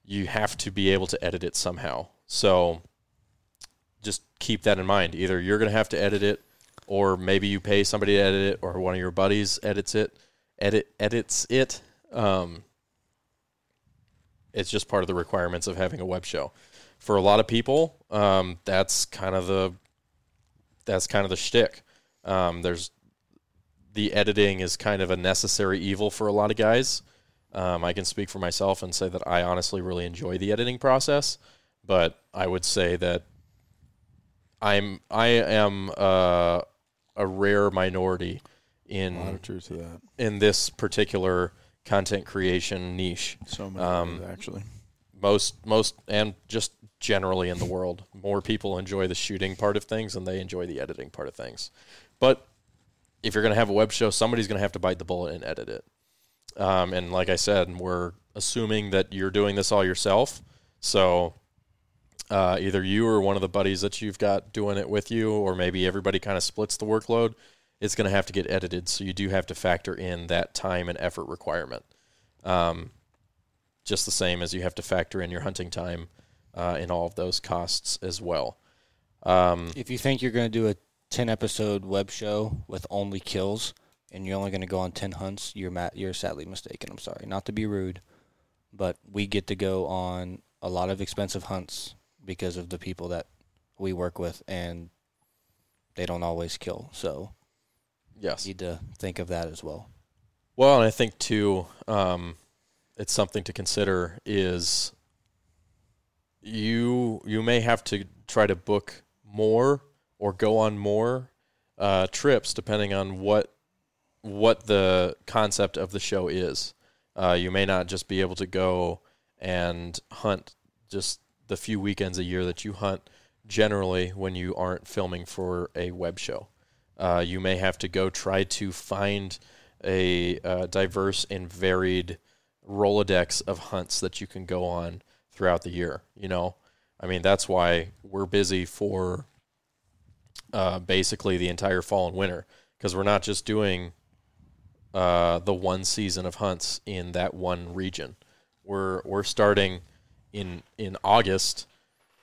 you have to be able to edit it somehow. So just keep that in mind. Either you're going to have to edit it, or maybe you pay somebody to edit it, or one of your buddies edits it, edit edits it. Um, it's just part of the requirements of having a web show. For a lot of people, um, that's kind of the that's kind of the shtick. Um, there's the editing is kind of a necessary evil for a lot of guys. Um, I can speak for myself and say that I honestly really enjoy the editing process, but I would say that I'm I am uh, a rare minority in of truth to that. in this particular content creation niche. So many Um, actually. Most most and just generally in the world, more people enjoy the shooting part of things than they enjoy the editing part of things. But if you're going to have a web show, somebody's going to have to bite the bullet and edit it. Um, and like I said, we're assuming that you're doing this all yourself. So uh, either you or one of the buddies that you've got doing it with you, or maybe everybody kind of splits the workload. It's going to have to get edited, so you do have to factor in that time and effort requirement. Um, just the same as you have to factor in your hunting time uh, in all of those costs as well. Um, If you think you're going to do a 10 episode web show with only kills and you're only going to go on 10 hunts, you're ma- you're sadly mistaken. I'm sorry. Not to be rude, but we get to go on a lot of expensive hunts because of the people that we work with and they don't always kill. So yes. you need to think of that as well. Well, and I think too, um, it's something to consider is you you may have to try to book more or go on more uh, trips depending on what what the concept of the show is. Uh, you may not just be able to go and hunt just the few weekends a year that you hunt generally when you aren't filming for a web show. Uh, you may have to go try to find a uh, diverse and varied Rolodex of hunts that you can go on throughout the year. You know, I mean, that's why we're busy for uh, basically the entire fall and winter because we're not just doing uh, the one season of hunts in that one region. We're we're starting in in August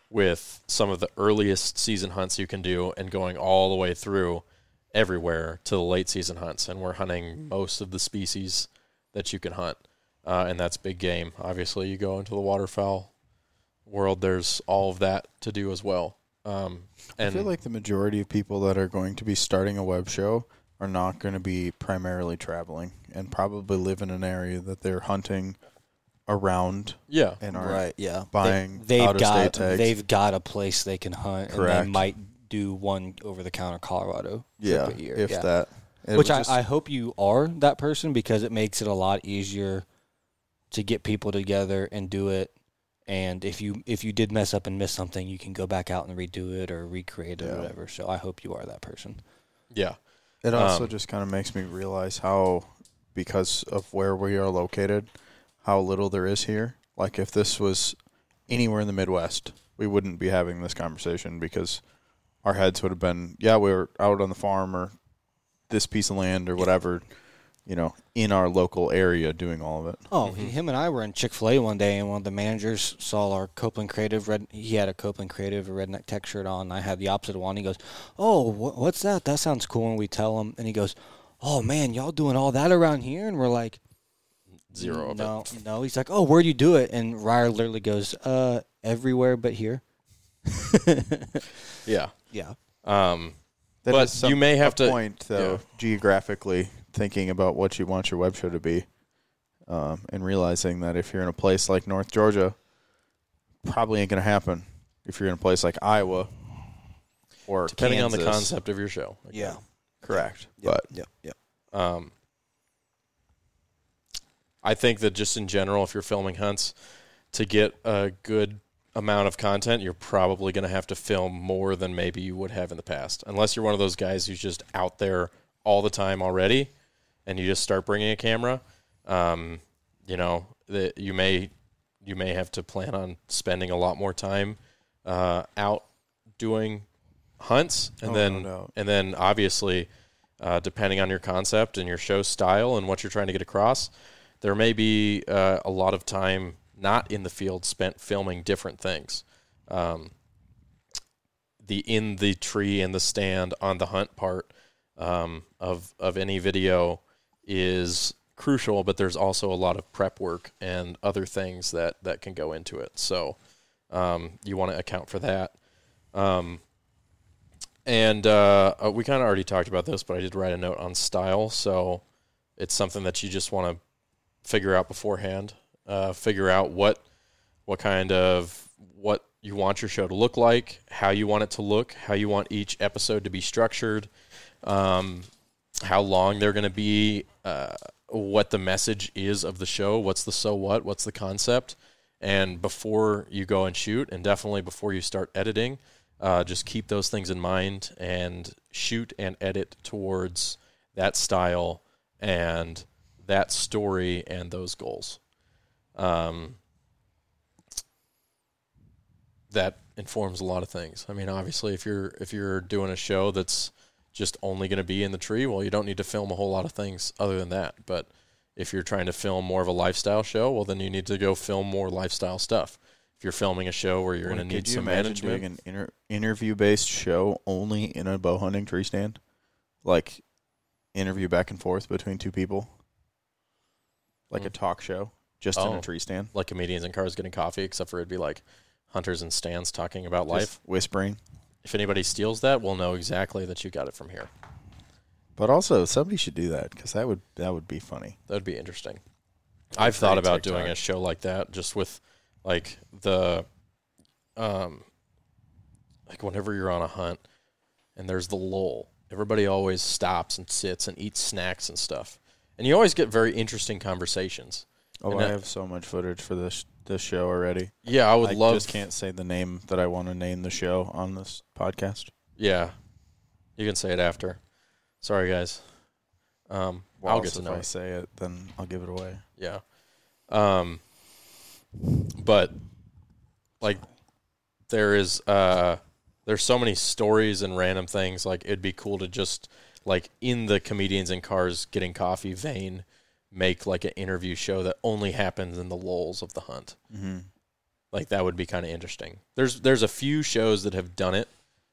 with some of the earliest season hunts you can do and going all the way through everywhere to the late season hunts. And we're hunting most of the species that you can hunt uh, and that's big game. Obviously you go into the waterfowl world there's all of that to do as well. Um, and I feel like the majority of people that are going to be starting a web show are not going to be primarily traveling and probably live in an area that they're hunting around yeah and are Right, yeah. buying they, have out-of-state got tags. they've got a place they can hunt and Correct. they might do one over the counter Colorado yeah, trip a year. if yeah. that. It Which I, just- I hope you are that person because it makes it a lot easier to get people together and do it. And if you if you did mess up and miss something, you can go back out and redo it or recreate it Yeah. or whatever. So I hope you are that person. yeah It also Um, just kind of makes me realize how, because of where we are located, how little there is here. Like if this was anywhere in the Midwest, we wouldn't be having this conversation because our heads would have been, yeah, we were out on the farm or this piece of land or whatever, you know, in our local area doing all of it. Oh, him and I were in Chick Fil A one day, and one of the managers saw our Copeland Creative red. He had a Copeland Creative redneck tech shirt on. And I had the opposite one. He goes, "Oh, wh- what's that? That sounds cool." And we tell him, and he goes, "Oh man, y'all doing all that around here?" And we're like, zero of no, it no. He's like, "Oh, where do you do it?" And Ryer literally goes, "Uh, everywhere but here." Yeah. Yeah. Um, That But is some- you may have to- point though yeah. geographically thinking about what you want your web show to be, um, and realizing that if you're in a place like North Georgia, probably ain't gonna happen. If you're in a place like Iowa or depending on the concept of your show. Yeah. correct. Yep. But Yep. Yep. Um, I think that just in general, if you're filming hunts, to get a good amount of content, you're probably going to have to film more than maybe you would have in the past. Unless you're one of those guys who's just out there all the time already, and you just start bringing a camera. Um, you know that you may you may have to plan on spending a lot more time uh, out doing hunts, and Oh, no then doubt. and then obviously uh, depending on your concept and your show style and what you're trying to get across, there may be uh, a lot of time not in the field spent filming different things. Um, the in the tree and the stand on the hunt part um, of of any video is crucial, but there's also a lot of prep work and other things that that can go into it. So um, you want to account for that. Um, and uh, uh, we kind of already talked about this, but I did write a note on style. So it's something that you just want to figure out beforehand. Uh, figure out what what kind of what you want your show to look like, how you want it to look, how you want each episode to be structured, um, how long they're going to be, uh, what the message is of the show, what's the so what, what's the concept, and before you go and shoot, and definitely before you start editing, uh, just keep those things in mind and shoot and edit towards that style and that story and those goals. Um, that informs a lot of things. I mean, obviously, if you're if you're doing a show that's just only going to be in the tree, well, you don't need to film a whole lot of things other than that. But if you're trying to film more of a lifestyle show, well, then you need to go film more lifestyle stuff. If you're filming a show where you're going to need some management, doing an inter- interview-based show only in a bow hunting tree stand, like interview back and forth between two people, like a Mm. talk show, just in Oh. a tree stand, like comedians in cars getting coffee, except for it'd be like hunters and stands talking about Just life. whispering. If anybody steals that, we'll know exactly that you got it from here. But also, somebody should do that because that would that would be funny. That'd be interesting. I've thought about TikTok. doing a show like that, just with like the, um, like whenever you're on a hunt and there's the lull, everybody always stops and sits and eats snacks and stuff, and you always get very interesting conversations. Oh, And I that- have so much footage for this this show already. Yeah, I would I love. just can't say the name that I want to name the show on this podcast. Yeah, you can say it after. Sorry, guys. Um, Well, I'll get to if know. I it. say it, then I'll give it away. Yeah. Um but like there is uh there's so many stories and random things like it'd be cool to just like in the comedians in cars getting coffee vein make like an interview show that only happens in the lulls of the hunt. Mm-hmm. Like that would be kind of interesting. There's there's a few shows that have done it,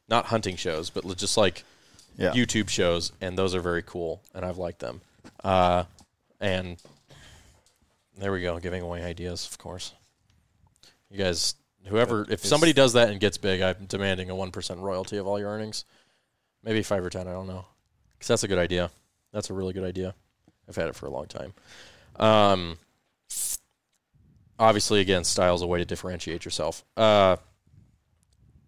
not hunting shows, but just like Yeah. YouTube shows, and those are very cool, and I've liked them. Uh, and there we go, giving away ideas, of course. You guys, whoever, if somebody does that and gets big, I'm demanding a one percent royalty of all your earnings, maybe five or ten. I don't know, because that's a good idea. That's a really good idea. I've had it for a long time. Um, obviously, again, style is a way to differentiate yourself. Uh,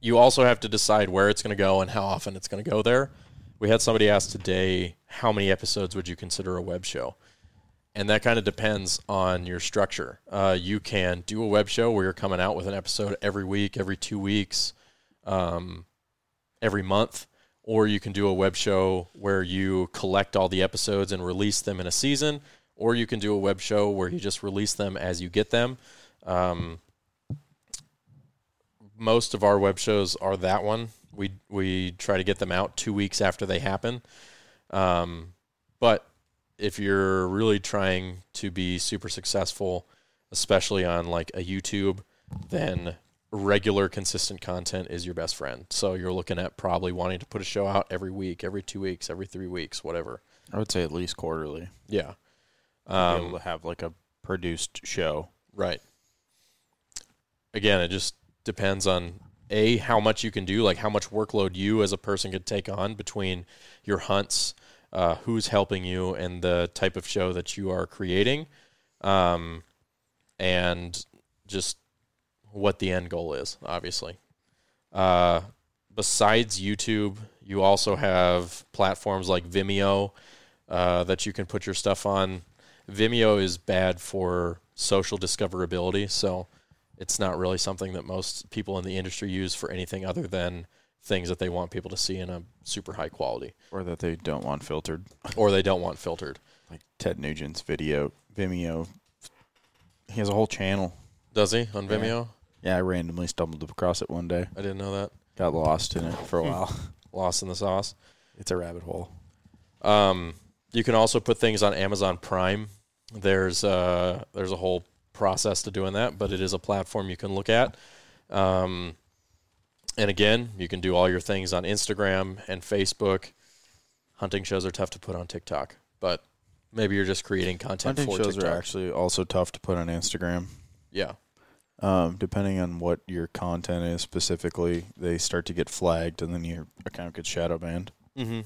you also have to decide where it's going to go and how often it's going to go there. We had somebody ask today, how many episodes would you consider a web show? And that kind of depends on your structure. Uh, you can do a web show where you're coming out with an episode every week, every two weeks, um, every month, or you can do a web show where you collect all the episodes and release them in a season, or you can do a web show where you just release them as you get them. Um, most of our web shows are that one. We we try to get them out two weeks after they happen. Um, but if you're really trying to be super successful, especially on like a YouTube, then regular consistent content is your best friend. So you're looking at probably wanting to put a show out every week, every two weeks, every three weeks, whatever. I would say at least quarterly. Yeah. Um, able to have like a produced show. Right. Again, it just depends on a how much you can do, like how much workload you as a person could take on between your hunts, uh, who's helping you, and the type of show that you are creating, um, and just what the end goal is. Obviously, uh, besides YouTube, you also have platforms like Vimeo uh, that you can put your stuff on. Vimeo is bad for social discoverability, so it's not really something that most people in the industry use for anything other than things that they want people to see in a super high quality or that they don't want filtered. or they don't want filtered. Like Ted Nugent's video, Vimeo. He has a whole channel. Does he on. Vimeo? Yeah, I randomly stumbled across it one day. I didn't know that. Got lost in it for a while. Lost in the sauce. it's a rabbit hole. Um, you can also put things on Amazon Prime. There's uh, there's a whole process to doing that, but it is a platform you can look at. Um, and again, you can do all your things on Instagram and Facebook. Hunting shows are tough to put on TikTok, but maybe you're just creating content Hunting for shows TikTok. are actually also tough to put on Instagram. yeah, Um, depending on what your content is specifically, they start to get flagged, and then your account gets shadow banned, mm-hmm.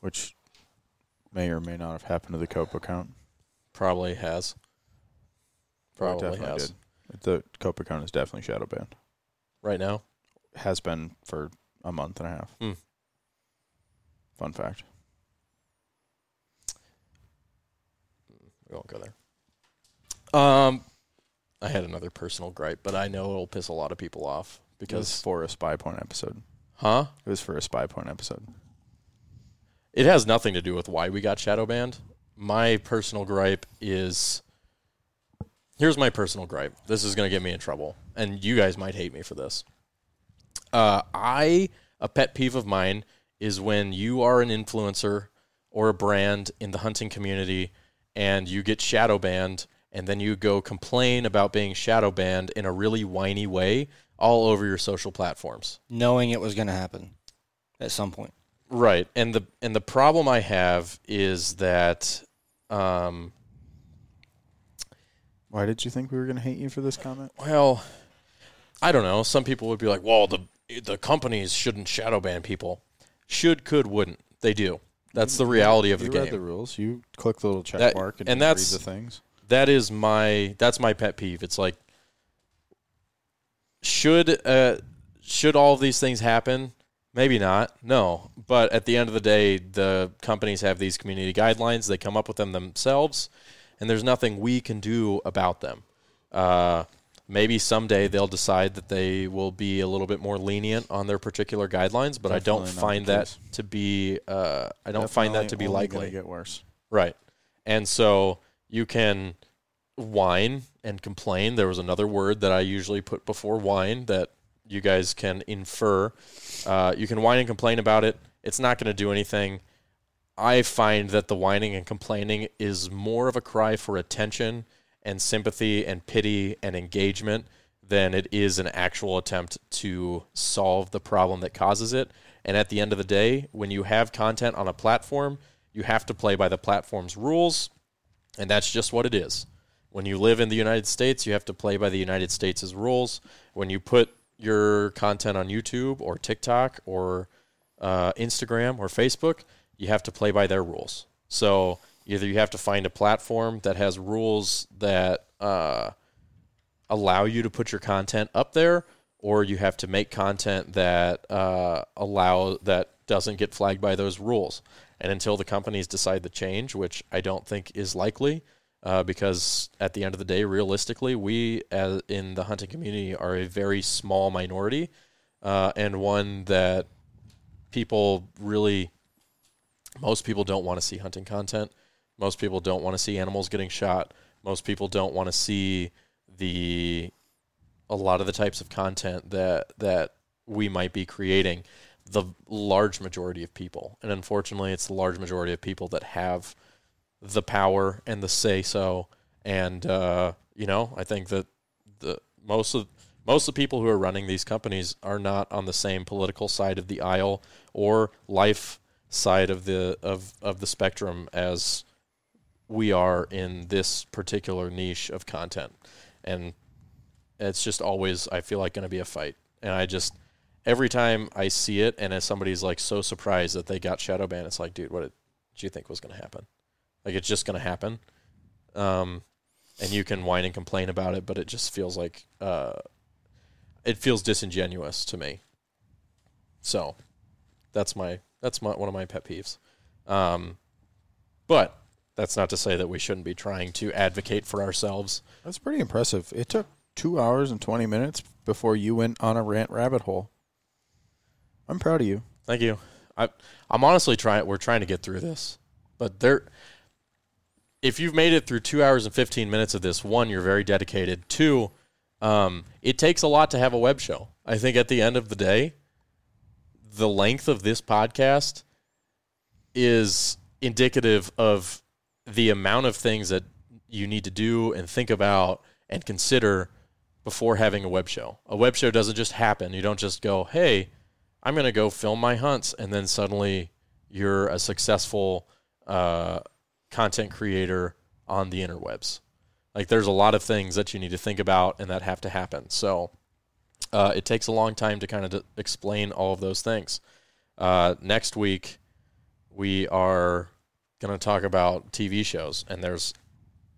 which may or may not have happened to the Cope account. probably has. It Probably definitely has did. The Cope account is definitely shadow banned. right now. Has been for a month and a half. Hmm. Fun fact. We won't go there. Um, I had another personal gripe, but I know it'll piss a lot of people off It was because, for a SPYPOINT episode. huh? It was for a SPYPOINT episode. It has nothing to do with why we got shadow banned. My personal gripe is here's my personal gripe. This is going to get me in trouble, and you guys might hate me for this. Uh, I a pet peeve of mine is when you are an influencer or a brand in the hunting community and you get shadow banned and then you go complain about being shadow banned in a really whiny way all over your social platforms. knowing it was going to happen at some point. Right, and the and the problem I have is that, um, Why did you think we were going to hate you for this comment? well, I don't know. Some people would be like, "Well, the the companies shouldn't shadow ban people." Should, could, wouldn't. They do. That's the reality of you the read game. the rules. You click the little check That- mark and, and that's- read the things. That is my that's my pet peeve. It's like should uh should all of these things happen? Maybe not. No. But at the end of the day, the companies have these community guidelines. They come up with them themselves, and there's nothing we can do about them. Uh, maybe someday they'll decide that they will be a little bit more lenient on their particular guidelines, but I don't find that to be. Uh, I don't find that to be Definitely likely. Get worse. Right. And so you can whine and complain. There was another word that I usually put before whine that you guys can infer. Uh, you can whine and complain about it. It's not going to do anything. I find that the whining and complaining is more of a cry for attention and sympathy and pity and engagement than it is an actual attempt to solve the problem that causes it. And at the end of the day, when you have content on a platform, you have to play by the platform's rules, and that's just what it is. When you live in the United States, you have to play by the United States' rules. When you put your content on YouTube or TikTok or uh, Instagram or Facebook, you have to play by their rules. So either you have to find a platform that has rules that uh, allow you to put your content up there, or you have to make content that uh, allow that doesn't get flagged by those rules. And until the companies decide to change, which I don't think is likely, uh, because at the end of the day, realistically, we as in the hunting community are a very small minority, uh, and one that people really, most people don't want to see hunting content. Most people don't want to see animals getting shot. Most people don't want to see the a lot of the types of content that that we might be creating. The large majority of people, and unfortunately, it's the large majority of people that have the power and the say so. And uh, you know, I think that the most of most of the people who are running these companies are not on the same political side of the aisle or life side of the of, of the spectrum as we are in this particular niche of content. And it's just always I feel like going to be a fight. And I just every time I see it, and as somebody's like so surprised that they got shadow banned, it's like, dude, what did you think was going to happen? Like it's just going to happen. Um, and you can whine and complain about it, but it just feels like uh, it feels disingenuous to me. So that's my that's my one of my pet peeves. Um, but that's not to say that we shouldn't be trying to advocate for ourselves. That's pretty impressive. It took two hours and 20 minutes before you went on a rant rabbit hole. I'm proud of you. Thank you. I I'm honestly trying. We're trying to get through this, but there. If you've made it through two hours and fifteen minutes of this, one, you're very dedicated. Two, um, it takes a lot to have a web show. I think at the end of the day, the length of this podcast is indicative of the amount of things that you need to do and think about and consider before having a web show. A web show doesn't just happen. You don't just go, "Hey, I'm going to go film my hunts," and then suddenly you're a successful uh, content creator on the interwebs. Like, there's a lot of things that you need to think about and that have to happen. So, uh, it takes a long time to kind of d- explain all of those things. Uh, next week, we are going to talk about TV shows, and there's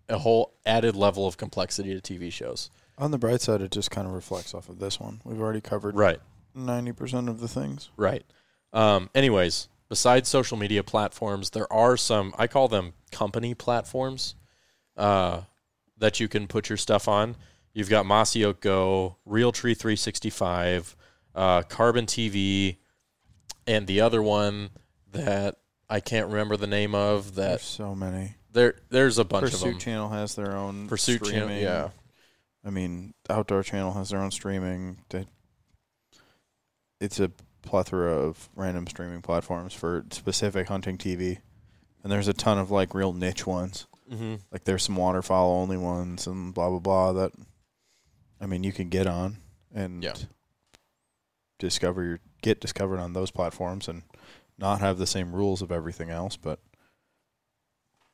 a whole added level of complexity to TV shows. On the bright side, it just kind of reflects off of this one. We've already covered Right. 90% of the things. Right. Um, anyways, besides social media platforms, there are some, I call them company platforms uh, that you can put your stuff on. You've got Mossy Oak Go, Realtree 365, uh, Carbon TV, and the other one that I can't remember the name of. There's That so many. there, there's a bunch of Pursuit them. Channel has their own Pursuit Channel, yeah. I mean, Outdoor Channel has their own streaming. They, it's a plethora of random streaming platforms for specific hunting TV, and there's a ton of like real niche ones. Mm-hmm. Like there's some waterfowl only ones and blah blah blah that, I mean, you can get on and Yeah. discover your get discovered on those platforms and not have the same rules of everything else, but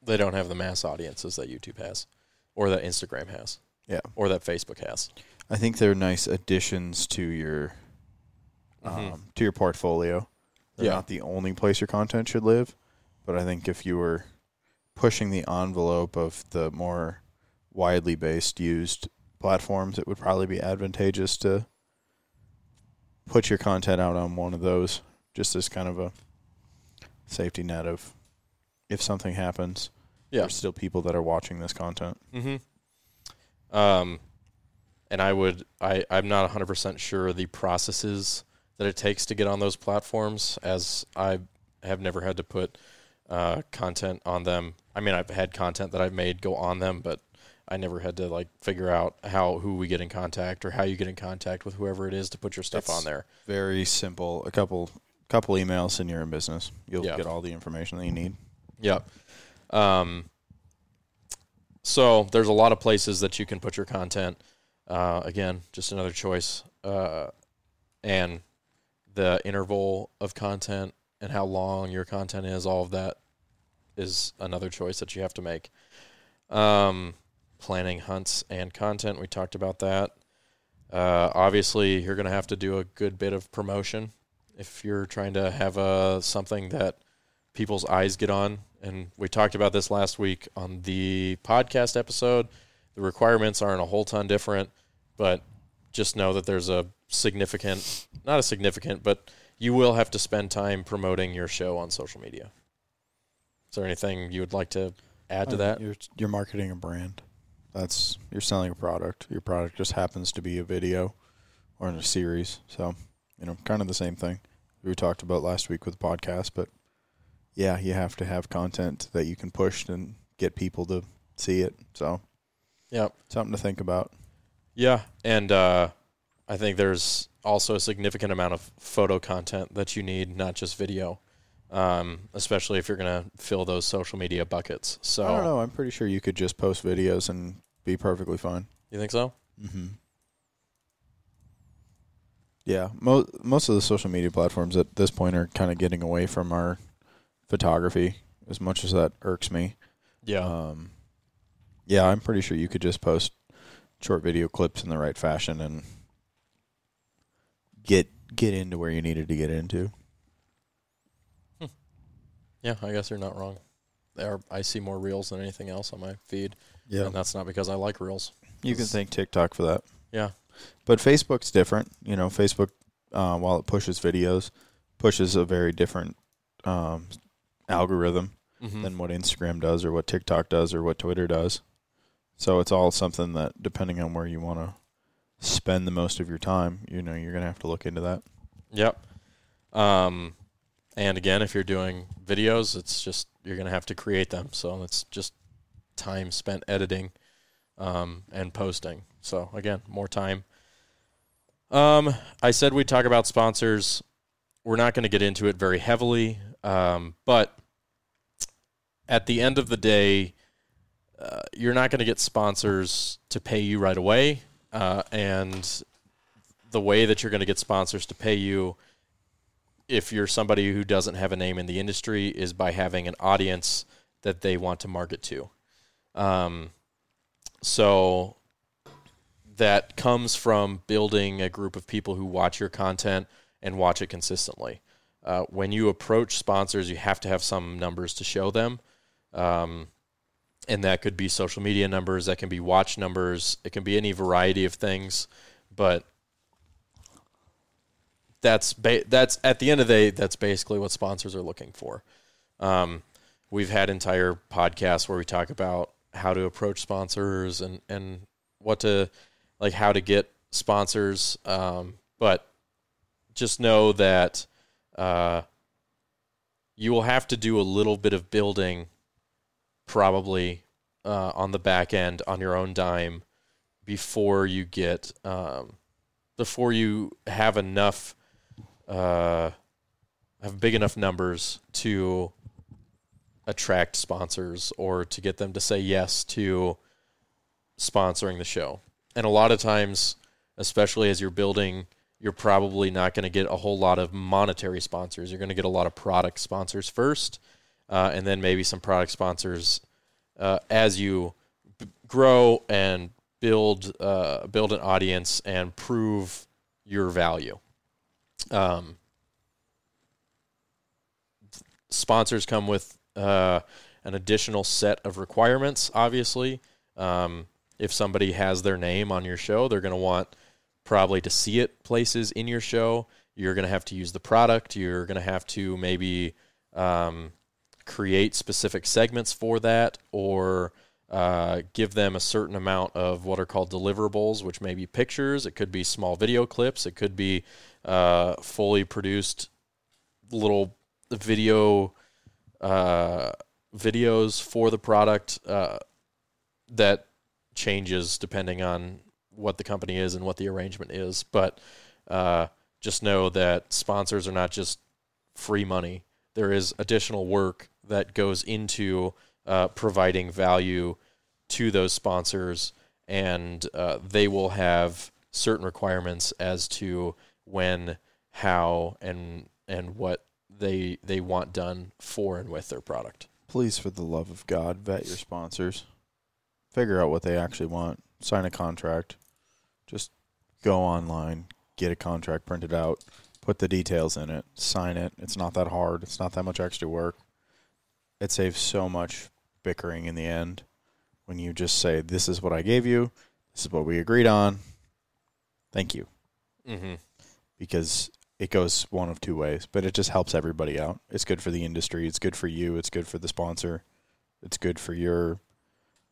They don't have the mass audiences that YouTube has, or that Instagram has, yeah, or that Facebook has. I think they're nice additions to your Mhm. um, to your portfolio. They're Yeah. not the only place your content should live, but I think if you were pushing the envelope of the more widely based used platforms, it would probably be advantageous to put your content out on one of those just as kind of a safety net of if something happens, Yeah. there's still people that are watching this content. Mm-hmm. Um, and I would, I, I'm not 100% sure the processes that it takes to get on those platforms, as I have never had to put uh, content on them. I mean, I've had content that I've made go on them, but I never had to like figure out how who we get in contact or how you get in contact with whoever it is to put your stuff It's- on there. Very simple. A couple couple emails and you're in business. You'll Yeah. get all the information that you need. Yep. Um, so there's a lot of places that you can put your content. Uh, again, just another choice. Uh, and the interval of content and how long your content is, all of that is another choice that you have to make. Um, planning hunts and content, we talked about that. Uh, obviously, you're going to have to do a good bit of promotion if you're trying to have a something that people's eyes get on. And we talked about this last week on the podcast episode. The requirements aren't a whole ton different, but just know that there's a significant, not a significant, but you will have to spend time promoting your show on social media. Is there anything you would like to add to Uh, that? You're you're marketing a brand. That's you're selling a product. Your product just happens to be a video or in a series. So, you know, kind of the same thing we talked about last week with the podcast, but yeah, you have to have content that you can push and get people to see it. So, Yep. something to think about. Yeah, and uh, I think there's also a significant amount of photo content that you need, not just video, um, especially if you're going to fill those social media buckets. So, I don't know. I'm pretty sure you could just post videos and be perfectly fine. you think so? Mm-hmm. Yeah, most most of the social media platforms at this point are kind of getting away from our photography. As much as that irks me, Yeah. um, yeah, I'm pretty sure you could just post short video clips in the right fashion and get get into where you needed to get into. Yeah, I guess you're not wrong. There, I see more reels than anything else on my feed, Yeah. and that's not because I like reels. You can thank TikTok for that. Yeah, But Facebook's different. You know, Facebook, uh, while it pushes videos, pushes a very different um, algorithm Mhm. than what Instagram does or what TikTok does or what Twitter does. So it's all something that, depending on where you want to spend the most of your time, you know, you're going to have to look into that. Yep. Um, and again, if you're doing videos, it's just you're gonna have to create them. So it's just time spent editing um, and posting. So again, more time. Um, I said we'd talk about sponsors. We're not going to get into it very heavily, um, but at the end of the day, uh, you're not going to get sponsors to pay you right away, uh, and the way that you're going to get sponsors to pay you if you're somebody who doesn't have a name in the industry is by having an audience that they want to market to. Um, so that comes from building a group of people who watch your content and watch it consistently. Uh, when you approach sponsors, you have to have some numbers to show them. Um, and that could be social media numbers, that can be watch numbers, it can be any variety of things. But that's ba- that's at the end of the day, that's basically what sponsors are looking for. Um, we've had entire podcasts where we talk about how to approach sponsors and and what to like how to get sponsors. Um, but just know that uh, you will have to do a little bit of building, probably uh, on the back end on your own dime, before you get um, before you have enough uh, have big enough numbers to attract sponsors or to get them to say yes to sponsoring the show. And a lot of times, especially as you're building, you're probably not going to get a whole lot of monetary sponsors. You're going to get a lot of product sponsors first, uh, and then maybe some product sponsors uh, as you b- grow and build uh, build an audience and prove your value. Um, sponsors come with uh, an additional set of requirements. Obviously, um, if somebody has their name on your show, they're going to want probably to see it places in your show. You're going to have to use the product. You're going to have to maybe um, create specific segments for that, or uh, give them a certain amount of what are called deliverables, which may be pictures. It could be small video clips. It could be uh, fully produced little video uh, videos for the product uh, that changes depending on what the company is and what the arrangement is. But uh, just know that sponsors are not just free money. There is additional work that goes into uh, providing value to those sponsors, and uh, they will have certain requirements as to when, how, and and what they they want done for and with their product. Please, for the love of God, vet your sponsors. Figure out what they actually want. Sign a contract. Just go online, get a contract printed out, put the details in it, sign it. It's not that hard. It's not that much extra work. It saves so much bickering in the end when you just say, This is what I gave you. This is what we agreed on. Thank you. Mm-hmm. because it goes one of two ways, but it just helps everybody out. It's good for the industry, it's good for you, it's good for the sponsor, it's good for your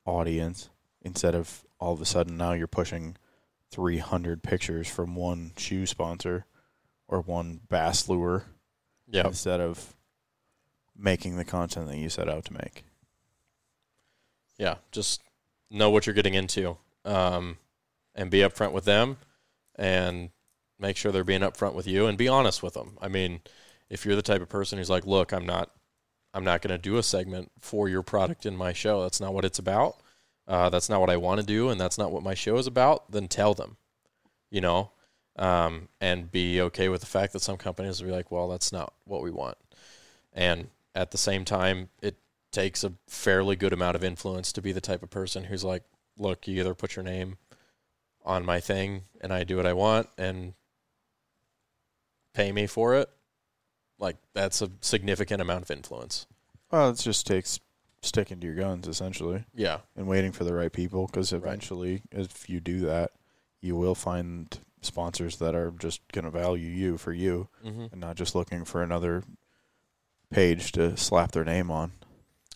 audience instead of all of a sudden now you're pushing 300 pictures from one shoe sponsor or one bass lure Yeah. instead of making the content that you set out to make. yeah, just know what you're getting into, um, and be upfront with them, and make sure they're being upfront with you, and be honest with them. I mean, if you're the type of person who's like, "Look, I'm not, I'm not going to do a segment for your product in my show. That's not what it's about. Uh, that's not what I want to do, and that's not what my show is about." Then tell them, you know, um, and be okay with the fact that some companies will be like, "Well, that's not what we want," and at the same time, it takes a fairly good amount of influence to be the type of person who's like, look, you either put your name on my thing and I do what I want and pay me for it, like that's a significant amount of influence. Well, it just takes sticking to your guns essentially Yeah. and waiting for the right people because eventually, if you do that, you will find sponsors that are just going to value you for you hmm and not just looking for another page to slap their name on.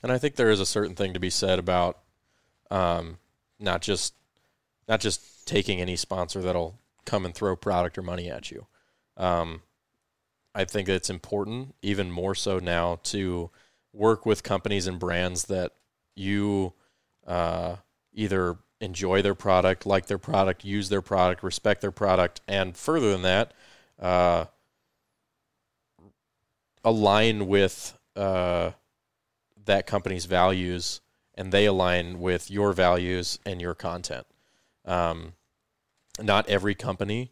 And I think there is a certain thing to be said about um, not just not just taking any sponsor that'll come and throw product or money at you. Um, I think it's important, even more so now, to work with companies and brands that you uh, either enjoy their product, like their product, use their product, respect their product, and further than that, uh, align with uh, that company's values and they align with your values and your content. Um, not every company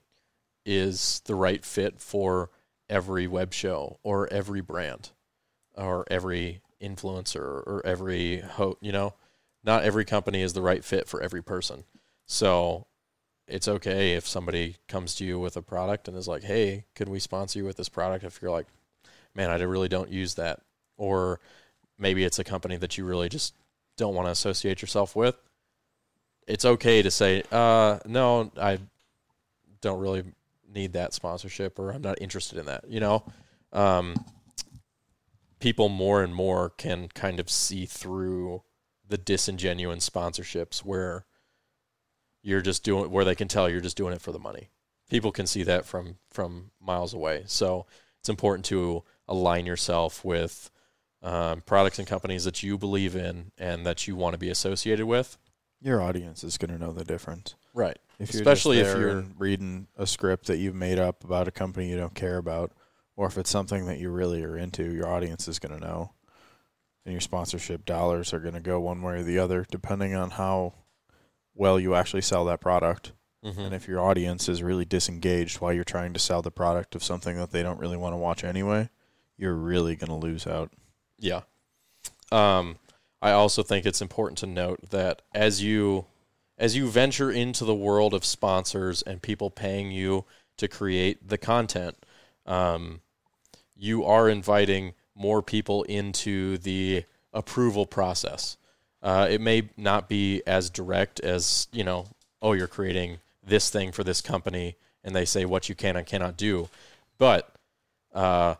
is the right fit for every web show or every brand or every influencer or every ho you know not every company is the right fit for every person so it's okay if somebody comes to you with a product and is like hey could we sponsor you with this product if you're like man i really don't use that. Or maybe it's a company that you really just don't want to associate yourself with. It's okay to say uh no i don't really need that sponsorship or i'm not interested in that you know? Um people more and more can kind of see through the disingenuous sponsorships where you're just doing where they can tell you're just doing it for the money. People can see that from from miles away. So it's important to align yourself with um, products and companies that you believe in and that you want to be associated with. Your audience is going to know the difference. Right. If you're Especially if you're- reading a script that you've made up about a company you don't care about, or if it's something that you really are into, your audience is going to know. And your sponsorship dollars are going to go one way or the other, depending on how well you actually sell that product. Mm-hmm. And if your audience is really disengaged while you're trying to sell the product of something that they don't really want to watch anyway, you're really going to lose out. Yeah. Um, I also think it's important to note that as you as you venture into the world of sponsors and people paying you to create the content, um, you are inviting more people into the approval process. Uh, it may not be as direct as you know. Oh, you're creating this thing for this company, and they say what you can and cannot do, but uh,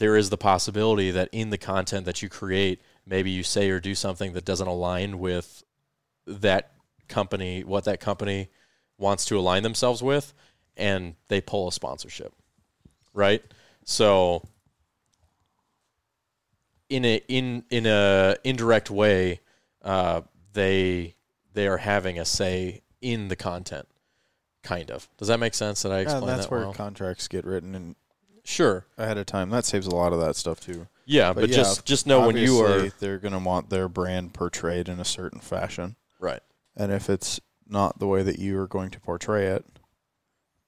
there is the possibility that in the content that you create, maybe you say or do something that doesn't align with that company, what that company wants to align themselves with, and they pull a sponsorship, right? So, in a in in a indirect way, uh, they they are having a say in the content, kind of. Does that make sense? That I explain Yeah, that's that where well? contracts get written in Sure. ahead of time. That saves a lot of that stuff too. Yeah, but, yeah, just just know when you are they're going to want their brand portrayed in a certain fashion. right. And if it's not the way that you are going to portray it,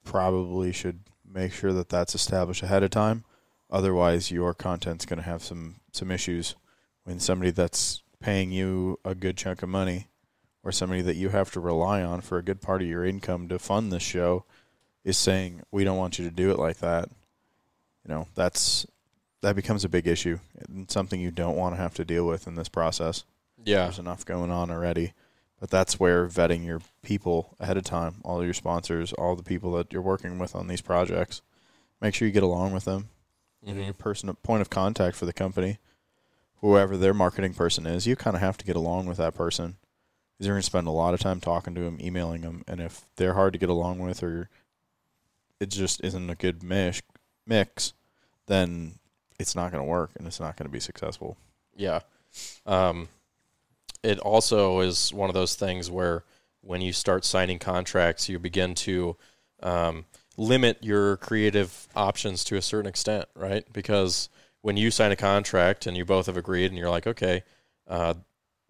probably should make sure that that's established ahead of time. Otherwise, your content's going to have some some issues when somebody that's paying you a good chunk of money or somebody that you have to rely on for a good part of your income to fund this show is saying, "We don't want you to do it like that." You know, that's that becomes a big issue and something you don't want to have to deal with in this process Yeah. there's enough going on already. But that's where vetting your people ahead of time, all your sponsors, all the people that you're working with on these projects, make sure you get along with them. Mhm. Your person point of contact for the company, whoever their marketing person is, you kind of have to get along with that person. Because you're going to spend a lot of time talking to them, emailing them, and if they're hard to get along with, or it just isn't a good mix, mix, then it's not going to work and it's not going to be successful. Yeah. Um, it also is one of those things where when you start signing contracts, you begin to um, limit your creative options to a certain extent, right? Because when you sign a contract and you both have agreed and you're like, okay, uh,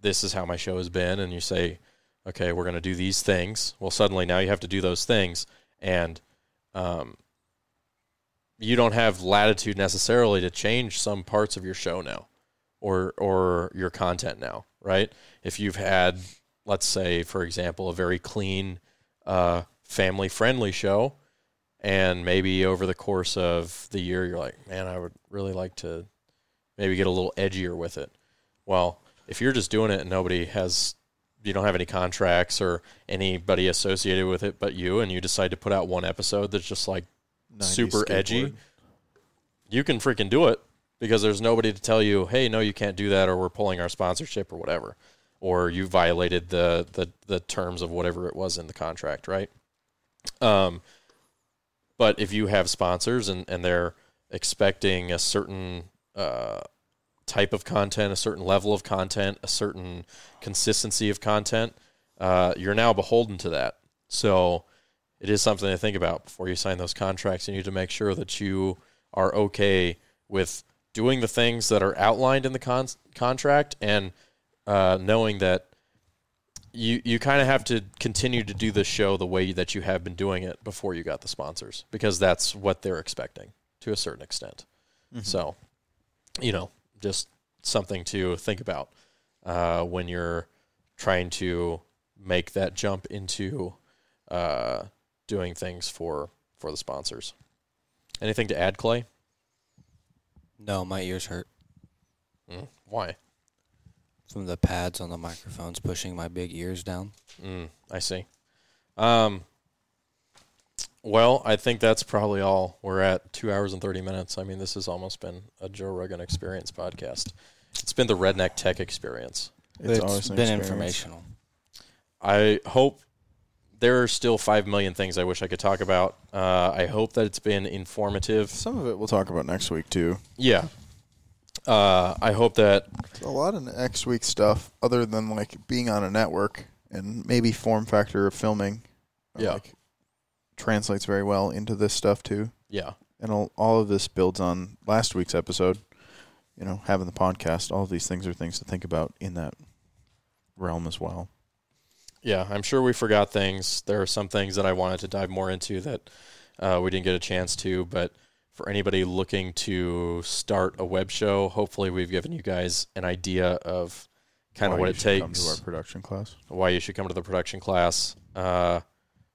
this is how my show has been, and you say, okay, we're going to do these things. Well, suddenly now you have to do those things, and um, you don't have latitude necessarily to change some parts of your show now or or your content now, right? If you've had, let's say, for example, a very clean, uh, family friendly show, and maybe over the course of the year, you're like, man, I would really like to maybe get a little edgier with it. Well, if you're just doing it and nobody has, you don't have any contracts or anybody associated with it but you, and you decide to put out one episode that's just like 90s super edgy, you can freaking do it because there's nobody to tell you, hey, no, you can't do that, or we're pulling our sponsorship or whatever, or you violated the the the terms of whatever it was in the contract, right? Um, but if you have sponsors and and they're expecting a certain uh, type of content, a certain level of content, a certain consistency of content, uh, you're now beholden to that. So it is something to think about before you sign those contracts. You need to make sure that you are okay with doing the things that are outlined in the con- contract and uh, knowing that you you kind of have to continue to do the show the way that you have been doing it before you got the sponsors because that's what they're expecting to a certain extent. So, you know, just something to think about uh, when you're trying to make that jump into uh, doing things for for the sponsors. Anything to add, Clay? No, my ears hurt Mm, why? from the pads on the microphones pushing my big ears down. Mm, I see. Um, well, I think that's probably all. We're at two hours and 30 minutes. I mean, this has almost been a Joe Rogan Experience podcast. It's been the Redneck Tech Experience. It's, It's always an been experience. informational. I hope there are still 5 million things I wish I could talk about. Uh, I hope that it's been informative. Some of it we'll talk about next week too. Yeah. Uh, I hope that A lot of next week stuff, other than like being on a network and maybe form factor of filming, Yeah. like, translates very well into this stuff too. yeah. And all, all of this builds on last week's episode. You know, having the podcast, all of these things are things to think about in that realm as well. Yeah, I'm sure we forgot things. There are some things that I wanted to dive more into that uh, we didn't get a chance to. But for anybody looking to start a web show, hopefully we've given you guys an idea of kind of Why what you it should Come to our production class. why you should come to the production class. Uh,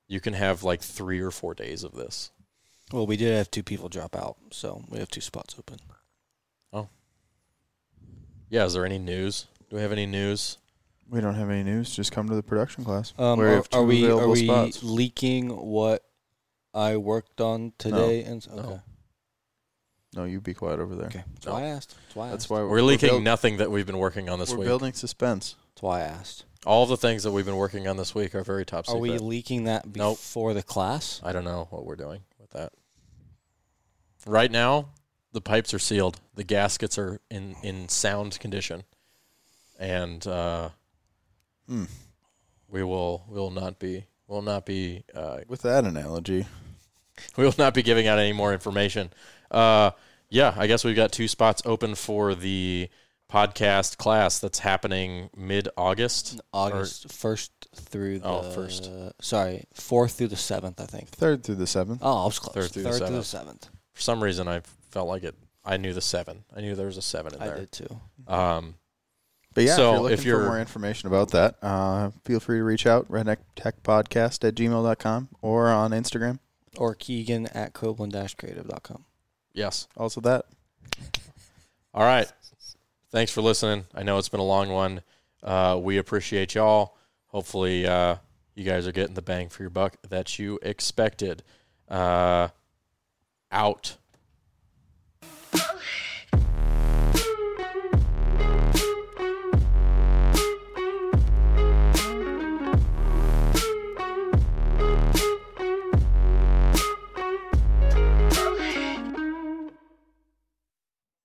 you can have like three or four days of this. Well, we did have two people drop out, so we have two spots open. Oh. Yeah, is there any news? Do we have any news? We don't have any news. Just come to the production class. Um, We are, have two are we are we spots. leaking what I worked on today? And s- No. okay, No, you be quiet over there. okay. That's No. why I asked. That's why I That's asked. why We're leaking build- nothing that we've been working on this we're week. building suspense. That's why I asked. All the things that we've been working on this week are very top secret. Are we leaking that Nope. before the class? I don't know what we're doing with that. Right now, the pipes are sealed. The gaskets are in, in sound condition, and uh, Hmm. we will we will not be will not be uh, With that analogy, we will not be giving out any more information. Uh, yeah, I guess we've got two spots open for the podcast class that's happening mid August. August first through the Oh, first. Sorry, fourth through the seventh, I think. third through the seventh. Oh, I was close. Third through the through the seventh. For some reason, I felt like it. I knew the seven. I knew there was a seven in I there. did too. Um, But yeah, So if you're looking if you're- for more information about that, uh, feel free to reach out, rednecktechpodcast at gmail.com or on Instagram. Or Keegan at Copeland-creative.com. yes. Also that. All right. Thanks for listening. I know it's been a long one. Uh, we appreciate y'all. Hopefully, uh, you guys are getting the bang for your buck that you expected. Uh, out.